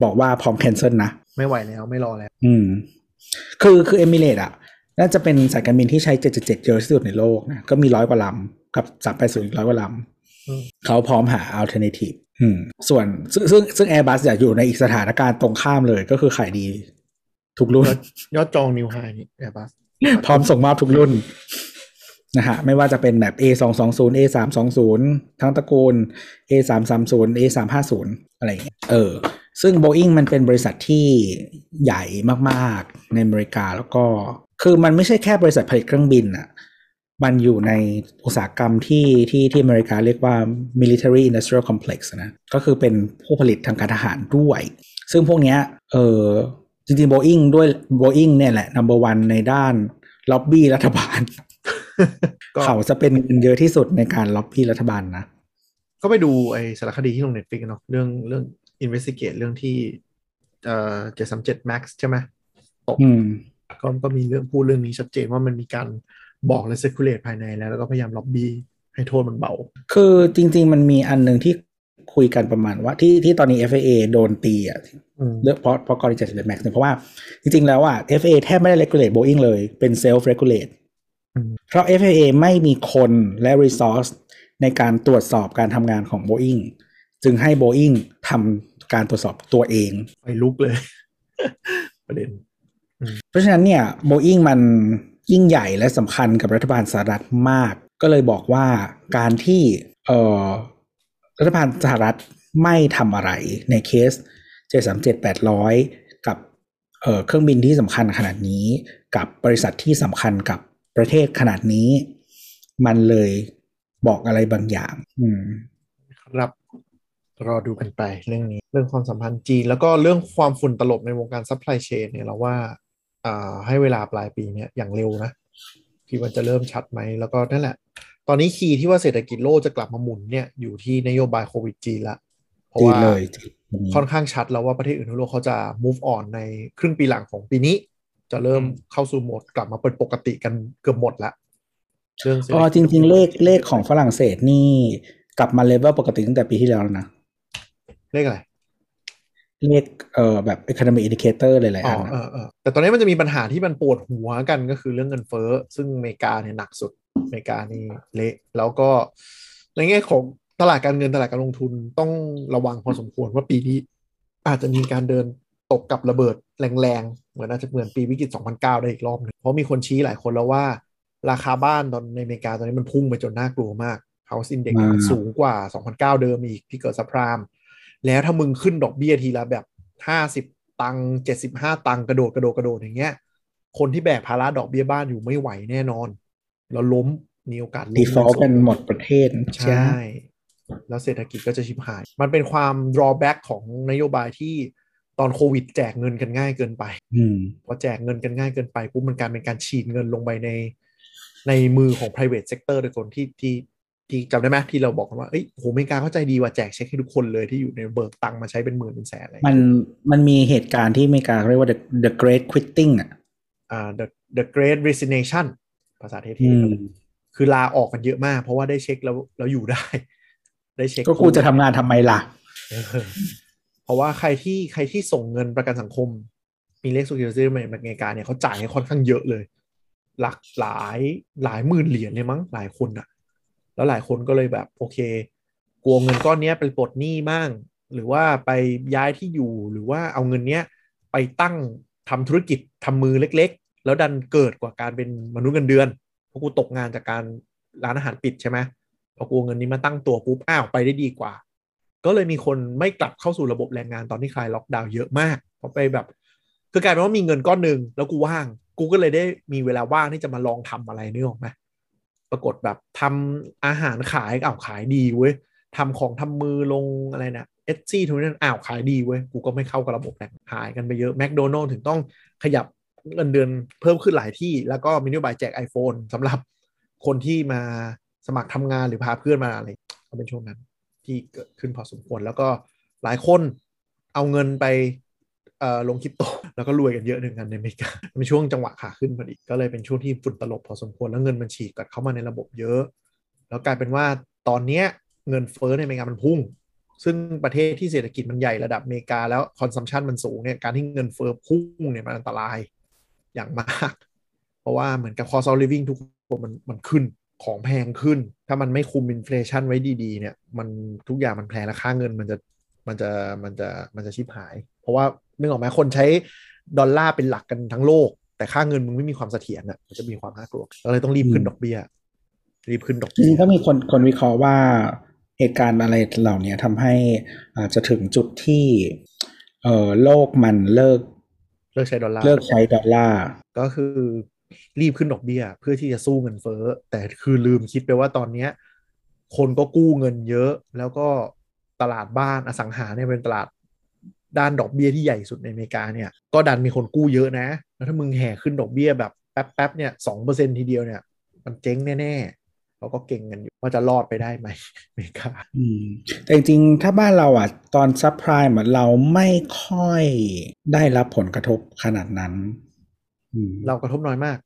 บอกว่าพร้อม cancel นะ ไม่ไหวแล้วไม่รอแล้ว อืม คือคือเอมิเรตอะ น่าจะเป็นสายการบินที่ใช้ 777เยอะที่สุดในโลกนะ ก็มีร้อยกว่าลำกับ380อีกร้อยกว่าลอืมำเขาพร้อมหา alternative อืม ส่วนซึ่งซึ่งซึ่ง Airbus อยากอยู่ในอีกสถานการณ์ตรงข้ามเลยก็คือขายดี ทุกรุ่น ยอดยอดจองนิวไฮนี่แอร์บัสพร้อมส่งมอบทุกรุ่น นะฮะไม่ว่าจะเป็นแบบ A 2 2 0 A 3 2 0ทั้งตระกูล A 3 3 0 A 3 5 0อะไรอย่างเงี้ยเออ ซึ่ง Boeing มันเป็นบริษัทที่ใหญ่มากๆ ในอเมริกาแล้วก็ คือมันไม่ใช่แค่บริษัทผลิตเครื่องบินอะมันอยู่ในอุตสาหกรรมที่ที่ที่อเมริกาเรียกว่า military industrial complex นะ ก็คือเป็นผู้ผลิตทางการทหารด้วย ซึ่งพวกเนี้ยเออจริงๆ Boeing ด้วย Boeing เนี่ยแหละ number one ในด้านล็อบบี้รัฐบาล เขาจะเป็นเงินเยอะที่สุดในการล็อบบี้รัฐบาลนะ ก็ไปดูไอ้สารคดีที่ลง Netflix เนาะเรื่องเรื่อง investigate เรื่องที่เอ่อเจ็ดสามเจ็ด max ใช่ไหมตกอืมก็ก็มีเรื่องพูดเรื่องนี้ชัดเจนว่ามันมีการบอกและ circulate ภายในแล้วแล้วก็พยายามล็อบบี้ให้โทษมันเบา คือจริง ๆ มันมีอันหนึ่งที่คุยกันประมาณว่าที่ที่ตอนนี้ FAA โดนตีอะอืมเลือกเพราะเพราะกรณี7 max เนี่ยเพราะว่าจริง ๆ แล้วอะ FAA แทบไม่ได้ regulate Boeing เลยเป็น self regulate อืมเพราะ FAA ไม่มีคนและ resource ในการตรวจสอบการทำงานของ Boeing จึงให้ Boeing ทำการตรวจสอบตัวเองไฟลุกเลย ประเด็น เพราะฉะนั้นเนี่ย Boeing มันยิ่งใหญ่และสำคัญกับรัฐบาลสหรัฐมาก ก็เลยบอกว่าการที่เอ่อรัฐบาลสหรัฐไม่ทำอะไรในเคส 737-800 กับเอ่อเครื่องบินที่สำคัญขนาดนี้ กับบริษัทที่สำคัญกับ ประเทศขนาดนี้ มันเลยบอกอะไรบางอย่าง อืมครับรอดูกันไปเรื่องนี้ เรื่องความสัมพันธ์จีน แล้วก็เรื่องความฝุ่นตลบในวงการ supply chain เนี่ยเราว่าอ่าให้เวลาปลายปีเนี่ยอย่างเร็วนะที่มันจะเริ่มชัดไหมแล้วก็นั่นแหละ ตอนนี้ key ที่ว่าเศรษฐกิจโลกจะกลับมาหมุนเนี่ยอยู่ที่นโยบายโควิดจีนละเพราะจีนว่าเลยจีนค่อนข้างชัดแล้วว่าประเทศอื่นทั่วโลกเขาจะ move on ในครึ่งปีหลังของปีนี้ จะเริ่มเข้าสู่โหมดกลับมาเป็นปกติกันเกือบหมดละเรื่องเศรษฐอ๋อกิจจริง ๆ เลขเลขของฝรั่งเศสนี่ กลับมาเลเวลปกติตั้งแต่ปีที่แล้วแล้วนะ เลขอะไรเรียกเอ่อแบบ economic indicator เลยหลายอ๋อัอนเออเออแต่ตอนนี้มันจะมีปัญหาที่มันปวดหัวกันก็คือเรื่องเงินเฟ้อ ซึ่งอเมริกาเนี่ยหนักสุดอเมริกานี่เละแล้วก็ในแง่ของตลาดการเงินตลาดการลงทุนต้องระวังพอสมควรว่าปีนี้อาจจะมีการเดินตกกับระเบิด แรงๆ เหมือนอาจจะเหมือนปีวิกฤต 2009 ได้อีกรอบหนึงเพราะมีคนชี้หลายคนแล้วว่า ราคาบ้านตอนในอเมริกาตอนนี้มันพุ่งไปจนน่ากลัวมาก House Index มันสูงกว่า 2009 เดิมอีกที่เกิดซับพราม แล้วถ้ามึงขึ้นดอกเบี้ยทีละแบบ 50 ตังค์75 ตังค์กระโดดกระโดดกระโดดอย่างเงี้ยคนที่แบกภาระดอกเบี้ยบ้านอยู่ไม่ไหวแน่นอนแล้วล้มมีโอกาสล้ม default กันหมดประเทศ ใช่ แล้วเศรษฐกิจก็จะชิบหาย มันเป็นความ drawback ของนโยบายที่ ตอนโควิดแจกเงินกันง่ายเกินไปอืมพอแจกเงินกันง่ายเกินไปปุ๊บมันกลารเป็นการฉีดเงินลงไปใน ในมือของ private sector โดยคนที่ที่ที่จำได้ไหมที่เราบอกกันว่าเอ้ยโหอเมริกาเข้าใจดีว่าแจกเช็คให้ทุกคนเลยที่อยู่ในเบิกตังค์มาใช้เป็นหมื่นเป็นแสนอะไรมันมันมีเหตุการณ์ที่อเมริกาเรียกว่า the the great quitting อะอ่า the the great resignation ภาษาเท่อืมๆคือลาออกกันเยอะมาก เพราะว่าได้เช็คแล้วแล้วอยู่ได้ ได้เช็คก็กูจะทำงานทำไมล่ะ เพราะว่าใครที่ใครที่ส่งเงินประกันสังคม มีเลขสุขีซิในอเมริกาเนี่ยเขาจ่ายให้ค่อนข้างเยอะเลย หลักหลายหลายหมื่นเหรียญเลยมั้งหลายคนอะแล้วหลายคนก็เลยแบบโอเค กลัวเงินก้อนเนี้ยไปปลดหนี้บ้างหรือว่าไปย้ายที่อยู่หรือว่าเอาเงินเนี้ยไปตั้งทำธุรกิจทำมือเล็ก ๆ แล้วดันเกิดกว่าการเป็นมนุษย์เงินเดือน เพราะกูตกงานจากการร้านอาหารปิดใช่ไหมพอกูเงินนี้มาตั้งตัวปุ๊บอ้าวไปได้ดีกว่า ก็เลยมีคนไม่กลับเข้าสู่ระบบแรงงานตอนที่คลายล็อกดาวน์เยอะมากเพราะไปแบบ คือกลายเป็นว่ามีเงินก้อนหนึ่งแล้วกูว่าง กูก็เลยได้มีเวลาว่างที่จะมาลองทำอะไรนึกออกไหมปรากฏแบบทำอาหารขายอ้าวขายดีเว้ยทำของทำมือลงอะไรนะเอสซี่ทุกนั้นอ้าวขายดีเว้ยกูก็ไม่เข้ากับระบบแรงงานหายกันไปเยอะแมคโดนัลล์ถึงต้องขยับเงินเดือนเพิ่มขึ้นหลายที่ แล้วก็มีนโยบายแจก iPhone สำหรับคนที่มาสมัครทำงานหรือพาเพื่อนมาอะไรก็เป็นช่วงนั้น ที่เกิดขึ้นพอสมควร แล้วก็หลายคนเอาเงินไปลงคริปโต แล้วก็รวยกันเยอะหนึ่งกันในอเมริกาเป็นช่วงจังหวะขาขึ้นพอดี ก็เลยเป็นช่วงที่ฝุ่นตลบพอสมควรแล้วเงินมันฉีดอัดเข้ามาในระบบเยอะ แล้วกลายเป็นว่าตอนเนี้ยเงินเฟ้อในอเมริกามันพุ่ง ซึ่งประเทศที่เศรษฐกิจมันใหญ่ระดับอเมริกาแล้ว consumption มันสูงเนี่ยการที่เงินเฟ้อพุ่งเนี่ยมันอันตรายอย่างมาก เพราะว่าเหมือนกับ cost of living ทุกคนมันมันขึ้น ของแพงขึ้น ถ้ามันไม่คุม inflation ไว้ดีๆ เนี่ยมันทุกอย่างมันแพงแล้วค่าเงินมันจะมันจะมันจะมันจะชิบหาย เพราะว่านึกออกไหมคนใช้ดอลลาร์เป็นหลักกันทั้งโลก แต่ค่าเงินมึงไม่มีความเสถียรอะมันจะมีความน่ากลัวเราเลยต้องรีบขึ้นดอกเบี้ย รีบขึ้นดอกจริเบี้งจริงๆก็มีคนคนวิเคราะห์ว่าเหตุการณ์อะไรเหล่านี้ทำให้อาจจะถึงจุดที่เอ่อโลกมันเลิก เลิกใช้ดอลลาร์เลิกใช้ดอลลาร์ก็คือ รีบขึ้นดอกเบี้ย เพื่อที่จะสู้เงินเฟ้อ แต่คือลืมคิดไปว่าตอนเนี้ยคนก็กู้เงินเยอะ แล้วก็ตลาดบ้านอสังหาเนี่ยเป็นตลาดด้านดอกเบี้ยที่ใหญ่สุดในอเมริกาเนี่ย ก็ดันมีคนกู้เยอะนะ แล้วถ้ามึงแห่ขึ้นดอกเบี้ยแบบแป๊บๆเนี่ยสองเปอร์เซ็นทีเดียวเนี่ย มันเจ๊งแน่ๆเขาก็เก่งกันอยู่ว่าจะรอดไปได้ไหมอเมริกาอืมแต่จริงๆ ถ้าบ้านเราอะ ตอนซับไพรม์เราไม่ค่อยได้รับผลกระทบขนาดนั้น เรากระทบน้อยมาก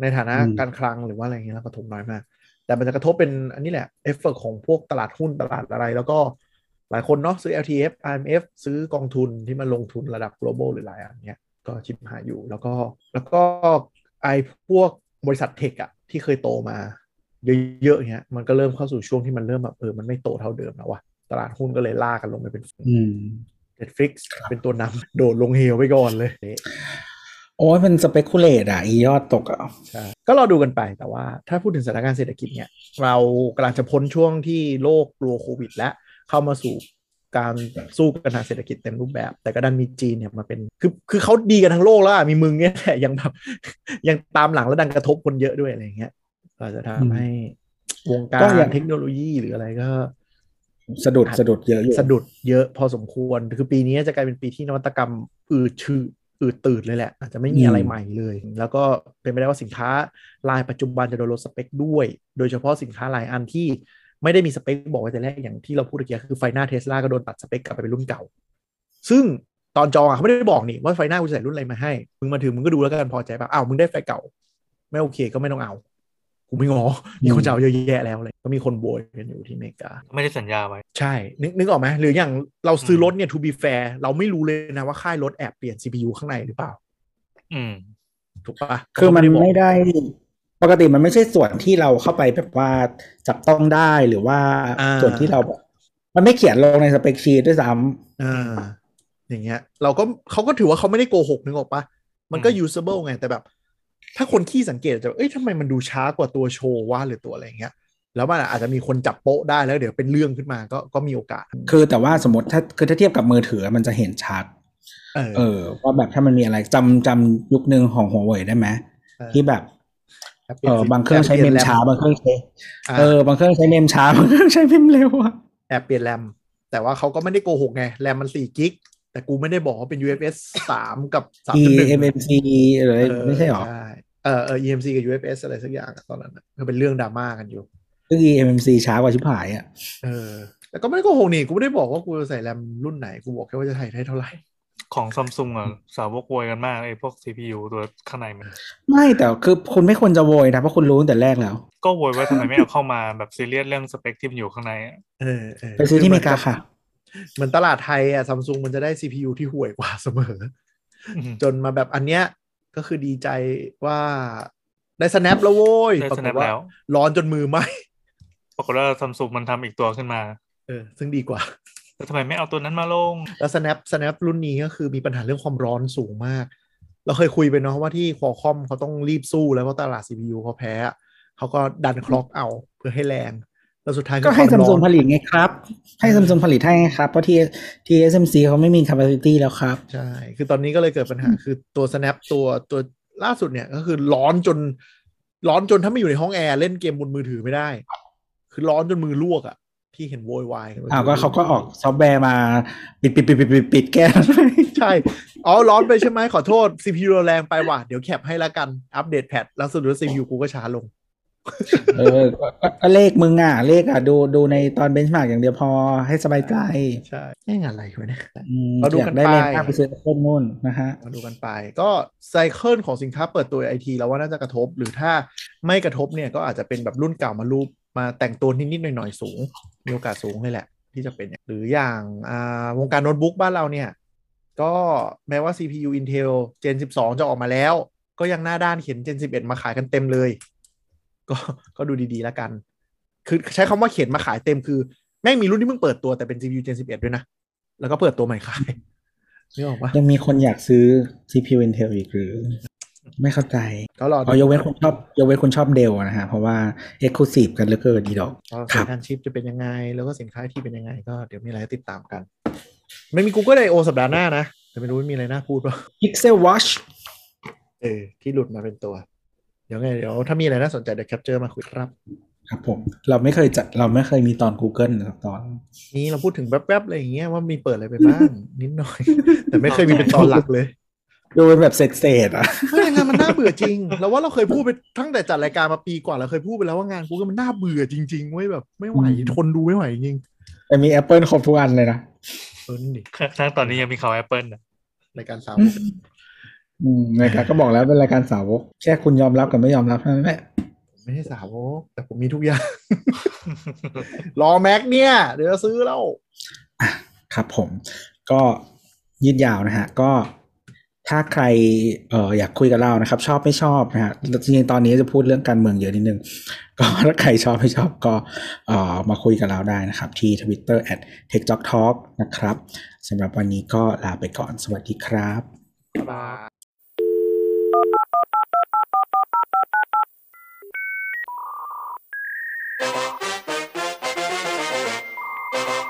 ในฐานะอืมการคลังหรือว่าอะไรเงี้ยเรากระทบน้อยมาก แต่มันจะกระทบเป็นอันนี้แหละเอฟเฟกของพวกตลาดหุ้นตลาดอะไร แล้วก็หลายคนเนาะซื้อ LTF IMF ซื้อกองทุนที่มันลงทุนระดับ global หรือหลายอันเนี้ยก็ชิบหายอยู่แล้วก็แล้วก็ไอพวกบริษัทเทคอะที่เคยโตมา เยอะๆเงี้ยมันก็เริ่มเข้าสู่ช่วงที่มันเริ่มแบบเออมันไม่โตเท่าเดิมแล้ววะตลาดหุ้นก็เลยล่ากันลงไปเป็นอืม Netflix เป็นตัวนำโดดลงเหวไปก่อนเลย โอ้ยเป็นสเปกุเลตอะอียอดตกอะใช่ก็รอดูกันไปแต่ว่าถ้าพูดถึงสถานการณ์เศรษฐกิจเนี่ย เรากำลังจะพ้นช่วงที่โลกกลัวโควิด และเข้ามาสู่การสู้กันทางเศรษฐกิจเต็มรูปแบบ แต่ก็ดันมีจีนเนี่ยมาเป็นคือคือเขาดีกันทั้งโลกแล้วอะมีมึงเนี่ยแหละยังแบบยังตามหลังแล้วดันกระทบคนเยอะด้วยอะไรอย่างเงี้ยก็จะทำให้วงการเทคโนโลยีหรืออะไรก็สะดุดสะดุดเยอะอยู่สะดุดเยอะพอสมควร คือปีนี้จะกลายเป็นปีที่นวัตกรรมอืดชืด อืดตืดเลยแหละ อาจจะไม่มีอะไรใหม่เลย แล้วก็เป็นไปได้ว่าสินค้ารายปัจจุบันจะโดนลดสเปคด้วย โดยเฉพาะสินค้ารายอันที่ไม่ได้มีสเปคบอกไว้แต่แรกอย่างที่เราพูดเมื่อกี้คือไฟหน้าเทสลาก็โดนตัดสเปคกลับไปเป็นรุ่นเก่า ซึ่งตอนจองอะเขาไม่ได้บอกนี่ว่าไฟหน้ากูจะใส่รุ่นอะไรมาให้ มึงมาถึงมึงก็ดูแล้วกันพอใจป่ะอ้าวมึงได้ไฟเก่า ไม่โอเคก็ไม่ต้องเอา กูไม่งอมีคนจะเอาเยอะแยะแล้วเลยก็มีคนโวยกันอยู่ที่อเมริกา ไม่ได้สัญญาไว้ ใช่ นึกนึกออกไหมหรืออย่างเราซื้อรถเนี่ย to be fair เราไม่รู้เลยนะว่าค่ายรถแอบเปลี่ยน CPU ข้างในหรือเปล่า อืม ถูกปะคือมันเขาไม่บอกได้ ปกติมันไม่ใช่ส่วนที่เราเข้าไปแบบว่าจับต้องได้หรือว่าอ่าส่วนที่เราแบบมันไม่เขียนลงในสเปคชีตด้วยซ้อ่าอย่างเงี้ย เราก็เขาก็ถือว่าเขาไม่ได้โกหกนึกออกปะมันก็อืม usable ไงแต่แบบ ถ้าคนขี้สังเกตจะเอ้ยทำไมมันดูช้ากว่าตัวโชว์ว่าหรือตัวอะไรเงี้ยแล้วมันอาจจะมีคนจับโป๊ะได้แล้วเดี๋ยวเป็นเรื่องขึ้นมาก็ก็มีโอกาสำคือแต่ว่าสมมติถ้าคือถ้าเทียบกับมือถือมันจะเห็นชัดเออเออว่าแบบถ้ามันมีอะไรจำจำยุคหนึ่งของหัวเว่ยได้ไหมเออที่แบบแปเออบางเครื่องใช้เมมช้าบางเครื่องใช้อ่าเออบางเครื่องใช้เมมช้าบางเครื่องใช้เมมเร็วอะแอบเปลี่ยนแรมแต่ว่าเขาก็ไม่ได้โกหกไงแรมมัน4กิก แต่กูไม่ได้บอกว่าเป็น UFS 3กับ E 3.1 M M C หรืออะไรไม่ใช่หรอ ใช่เออเออ EMC กับ UFS อะไรสักอย่างอะตอนนั้นอะก็เป็นเรื่องดราม่ากันอยู่ซึ่ง E M M C ช้ากว่าชิบหายอะเออแต่ก็ไม่ได้โกหกนี่กูไม่ได้บอกว่ากูจะใส่แรมรุ่นไหน กูบอกแค่ว่าจะใส่ได้เท่าไหร่ ของซัมซุงอะ สาวกโวยกันมากไอ้พวก CPU ตัวข้างในมัน ไม่แต่คือคุณไม่ควรจะโวยนะ เพราะคุณรู้ตั้งแต่แรกแล้ว ก็โวยว่าทำไมไม่เอาเข้ามาแบบซีเรียสเรื่องสเปคที่มันอยู่ข้างในอะเออเออไปซื้อที่อเมริกาค่ะ เหมือนตลาดไทยอะซัมซุงมันจะได้ CPU ที่ห่วยกว่าเสมออืมจนมาแบบอันเนี้ยก็คือดีใจว่าได้ snap แล้วโว้ยได้ปรากสฏแนปว่าแล้วร้อนจนมือไหมปรากฏว่าซัมซุงมันทำอีกตัวขึ้นมา เออ ซึ่งดีกว่าแล้วทำไมไม่เอาตัวนั้นมาลง แล้ว snap snap รุ่นนี้ก็คือมีปัญหาเรื่องความร้อนสูงมาก เราเคยคุยไปเนาะว่าที่ควอคอมเขาต้องรีบสู้แล้วเพราะตลาด CPU เขาแพ้อะเขาก็ดันคล็อกเอาเพื่อให้แรง แล้วสุดท้ายก็ให้ความร้อนซัมซุงผลิตไงครับ ให้ซัมซุงผลิตให้ไงครับ เพราะที่ที่ TSMC เขาไม่มี capacity แล้วครับ ใช่ คือตอนนี้ก็เลยเกิดปัญหา คือตัว snap ตัวตัวล่าสุดเนี่ย ก็คือร้อนจน ร้อนจนถ้าไม่อยู่ในห้องแอร์ เล่นเกมบนมือถือไม่ได้ คือร้อนจนมือลวกอะที่เห็นโวยวายกันอ้าวก็เขาก็ออกซอฟต์แวร์มา ปิดปิดปิดปิดปิดปิดแก้ใช่ อ๋อ ร้อนไปใช่ไหมขอโทษ CPU เราแรงไปว่ะเดี๋ยว cap ให้แล้วกันอัปเดตแพทแล้วสุดท้าย CPU กูก็ช้าลง เออก็ก็ก็เลขมึงอะ เลขอะ ดูดูในตอนเบนช์มาร์กอย่างเดียวพอให้สบายใจ ใช่แง่งอะไรวะเนี่ยอืมเราดูอยากันกได้เลขไปมากไปซื้อต้นนู่นนะฮะมาดูกันไป ก็ไซเคิลของสินค้าเปิดตัวไอทีแล้วว่าน่าจะกระทบ หรือถ้าไม่กระทบเนี่ยก็อาจจะเป็นแบบรุ่นเก่ามารูปมาแต่งตัวนิดๆหน่อยๆสูง มีโอกาสสูงเลยแหละ ที่จะเป็นเนี่ยหรืออย่างอ่าวงการโน้ตบุ๊กบ้านเราเนี่ย ก็แม้ว่า CPU Intel Gen 12 จะออกมาแล้ว ก็ยังหน้าด้านเขียน Gen 11 มาขายกันเต็มเลย ก็ก็ดูดีๆแล้วกัน คือใช้คำว่าเขียนมาขายเต็มคือแม่งมีรุ่นที่เพิ่งเปิดตัวแต่เป็น CPU Gen 11 ด้วยนะ แล้วก็เปิดตัวใหม่ขายนี่ออกปะยังมีคนอยากซื้อ CPU Intel อีกหรือ ไม่เข้าใจ ก็รอดูอ๋อยกเว้นคนชอบยกเว้นคนชอบเดลนะฮะ เพราะว่า Exclusive กันเหลือเกินดีดอกว่าครัสับญญาณชิปจะเป็นยังไง แล้วก็สินค้าที่เป็นยังไง ก็เดี๋ยวมีอะไรให้ติดตามกัน ไม่มี Google I/O สัปดาห์หน้านะ แต่ไม่รู้ว่ามีอะไรน่าพูดป่ะ Pixel Watch เออที่หลุดมาเป็นตัว เดี๋ยวไงเดี๋ยวถ้ามีอะไรน่าสนใจเดี๋ยว capture มาคุยครับ ครับผมเราไม่เคยจัดเราไม่เคยมีตอน Google สักตอน นี่เราพูดถึงแป๊บๆอะไรอย่างเงี้ยว่ามีเปิดอะไรไปบ้างนิดหน่อย แต่ไม่เคยมีเป็นตอนหลักเลยดูเป็นแบบเศษๆอะไม่งานมันน่าเบื่อจริง แล้วว่าเราเคยพูดไปตั้งแต่จัดรายการมาปีกว่าเราเคยพูดไปแล้วว่างานกูก็มันน่าเบื่อจริงๆเว้ยแบบ ไม่ไหวอืมทนดูไม่ไหวจริงแต่มี Apple ครบทุกอันเลยนะเออนี่ดิทั้งตอนนี้ยังมีข่าว Apple นะรายการสาว อืมรายการก็บอกแล้วเป็นรายการสาวกแค่คุณยอมรับกับไม่ยอมรับเท่านั้นแหละไม่ใช่สาวกแต่ผมมีทุกอย่าง รอแม็กเนี่ย เดี๋ยวจะซื้อแล้วครับผม ก็ยืดยาวนะฮะ ก็ถ้าใครเอ่ออยากคุยกับเรานะครับ ชอบไม่ชอบนะฮะแล้วจริงๆตอนนี้จะพูดเรื่องการเมืองเยอะนิดนึง ก็ถ้าใครชอบไม่ชอบก็เอ่อมาคุยกับเราได้นะครับ ที่ Twitter at techjocktalk นะครับสำหรับวันนี้ก็ลาไปก่อนสวัสดีครับบ๊ายบาย Thank you.